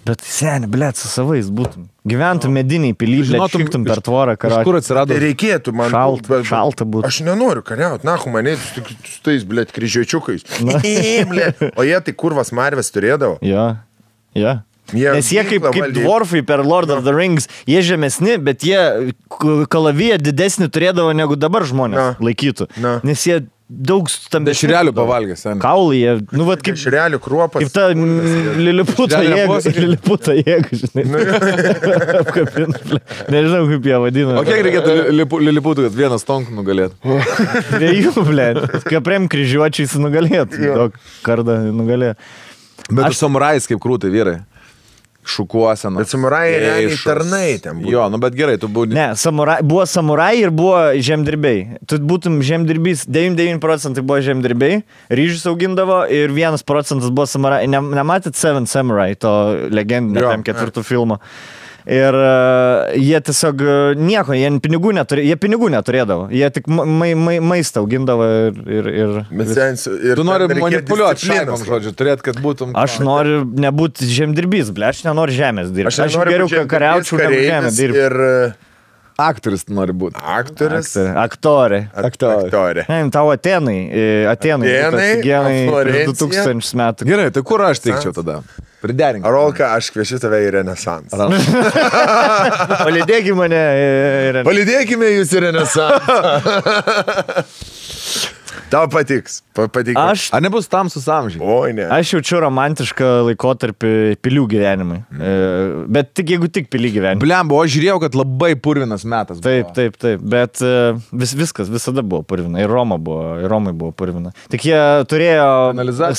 Bet seniai, blėt, su savais būtum. Gyventum mediniai piliai, Žinotum, per tvorą, Iš kur karą. atsirado? Tai reikėtų man. Šalta, bet- šalta būtų. Aš nenoriu kariauti, na, mane su su tais, blė, kryžiuočiukais. Blėt. O jie tai kurvas marvės turėdavo. Jo, jo. Jie Nes jie kaip, kaip dwarfai per Lord of the Rings, jie žemesni, bet jie kalaviją didesnį turėdavo negu dabar žmonės Na. laikytų. Na. Nes jie daug stambesnių. Dešrelių pavalgė, sen. Kaulai, jie, nu, vad kaip, Šrelių kruopas. kaip ta liliputa jėga. Liliputa jėga, žinai. Apkabint, ble. Nežinau, kaip jie vadina. O kiek reikėtų lipu- liliputų, kad vienas tonk nugalėtų? Dviejų, ble. Kaprem kryžiuočiais nugalėtų. Daug kartą nugalėjo. Bet Aš- aš... samurais kaip krūtai vyrai. Šukuosena. Bet samurajai realiai tarnai ten būdavo. Jo, nu bet gerai, tu buvai. Ne, samurai, buvo samurai ir buvo žemdirbiai. Tu būtum žemdirbys, 99 procentai buvo žemdirbiai, ryžius augindavo ir 1 procentas buvo samurai. Ne, nematėt Seven Samurai, to legendinio Jo. tam ketvirtų filmo. Ir uh, jie tiesiog uh, nieko, jie pinigų, neturė, jie pinigų neturėdavo, jie tik ma ma ma maistą augindavo ir... ir, ir Bet ten su- ir Tu nori manipuliuoti šaikom, žodžiu, turėt, kad būtum. Aš noriu nebūti žemdirbys, ble, aš nenoriu žemės dirbti. Aš, Aš, geriau kariaučiau negu žemę dirbti. Ir e, Aktorius nori būti. aktorius. Aktorė. Aktorė. Aktorė. Ne, tau Atenai, e, Atenai, Atėnai, genai Florencija. 2000 metų. Gerai, tai kur aš teikčiau tada? Priderink. Arolka, aš kviečiu tave į Renesansą. Palidėki mane. e, ir- Palidėkime jūs į Renesansą. Tau patiks. Pa- Patiks. Aš, Ar nebus tamsus amžiai? Oi, ne. aš jaučiu romantišką laikotarpį pilių gyvenimui. E, Bet tik jeigu tik pilių gyvenimui. Bliam, o aš žiūrėjau, kad labai purvinas metas. buvo. Taip, taip, taip, bet e, vis, viskas visada buvo purvina. Ir Roma buvo, ir Romai buvo purvina. Tik jie turėjo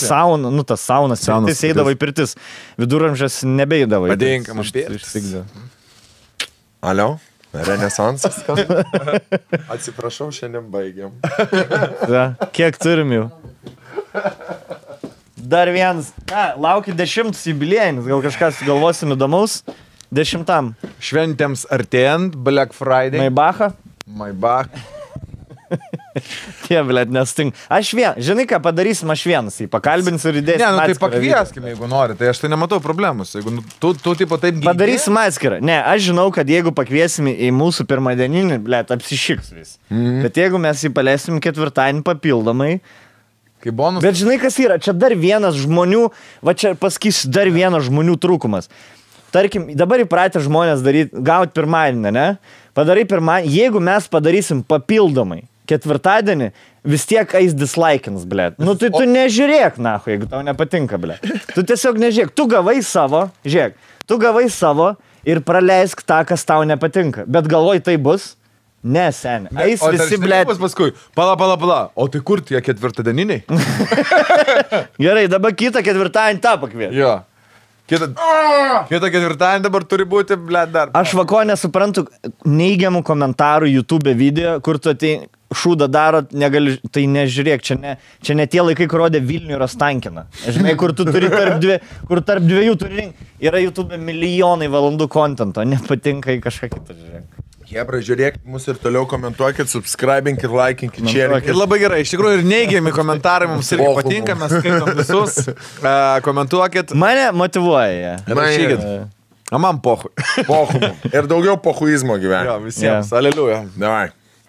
sauną, nu tas saunas, Saunas, saunas eidavo į pirtis. Viduramžiais nebeidavo. į Padėkime pirtis. Alio? Renesansas. Atsiprašau, šiandien baigiam. Da, kiek turim jau? Dar vienas. Ką, laukia dešimtas jubiliejinis, gal kažkas galvosim įdomaus. Dešimtam. Šventėms artėjant, Black Friday. Maibacha. Maibach. Tie, blėt, nestink. Aš vien, žinai ką padarysim, aš vienas jį pakalbinsiu ir įdėsiu. Ne, nu tai pakvieskime, jeigu nori, tai aš tai nematau problemos. Jeigu nu, tu, tu tipo taip gyveni. Padarysim atskirą. Ne, aš žinau, kad jeigu pakviesim į mūsų pirmadieninį, blėt, apsišiks vis. Mm. Bet jeigu mes jį paleisim ketvirtadienį papildomai, Kaip bonus. Bet žinai, kas yra? Čia dar vienas žmonių, va čia pasakysiu, dar vienas žmonių trūkumas. Tarkim, dabar įpratę žmonės daryti, gauti pirmadienį, ne? Padarai pirmadienį, jeigu mes padarysim papildomai ketvirtadienį, vis tiek eis dislikins, ble. Nu, tai tu nežiūrėk, na, jeigu tau nepatinka, ble. Tu tiesiog nežiūrėk, tu gavai savo, žiūrėk, tu gavai savo ir praleisk tą, kas tau nepatinka. Bet galvoj tai bus? Ne, seniai. Eis O visi, kas Paskui, pala, pala, pala. O tai kur tie ketvirtadieniniai? Gerai, dabar kitą ketvirtadienį tą pakvies. jo. Kita, kita ketvirtadienį dabar turi būti, ble, dar. Aš vako nesuprantu neigiamų komentarų YouTube video, kur tu tai šūdą darot, negali, tai nežiūrėk, čia ne, čia ne tie laikai, kur rodė Vilnių ir Ostankiną. Žinai, kur tu turi tarp, dvi, kur tarp dviejų turi rinkti. Yra YouTube milijonai valandų kontento, nepatinka į kažką kitą žiūrėk. Hebra, žiūrėkit mus ir toliau komentuokit, subscribinkit, laikinkit, Ir šerikit. labai gerai, iš tikrųjų ir neigiami komentarai mums irgi patinka, mes skaitom visus. Uh, komentuokit. Mane motivuoja. Rašykit. A man pohui. Pohumų. Ir daugiau pohuizmo gyvenime. Visiems. Aleliuja. Davai.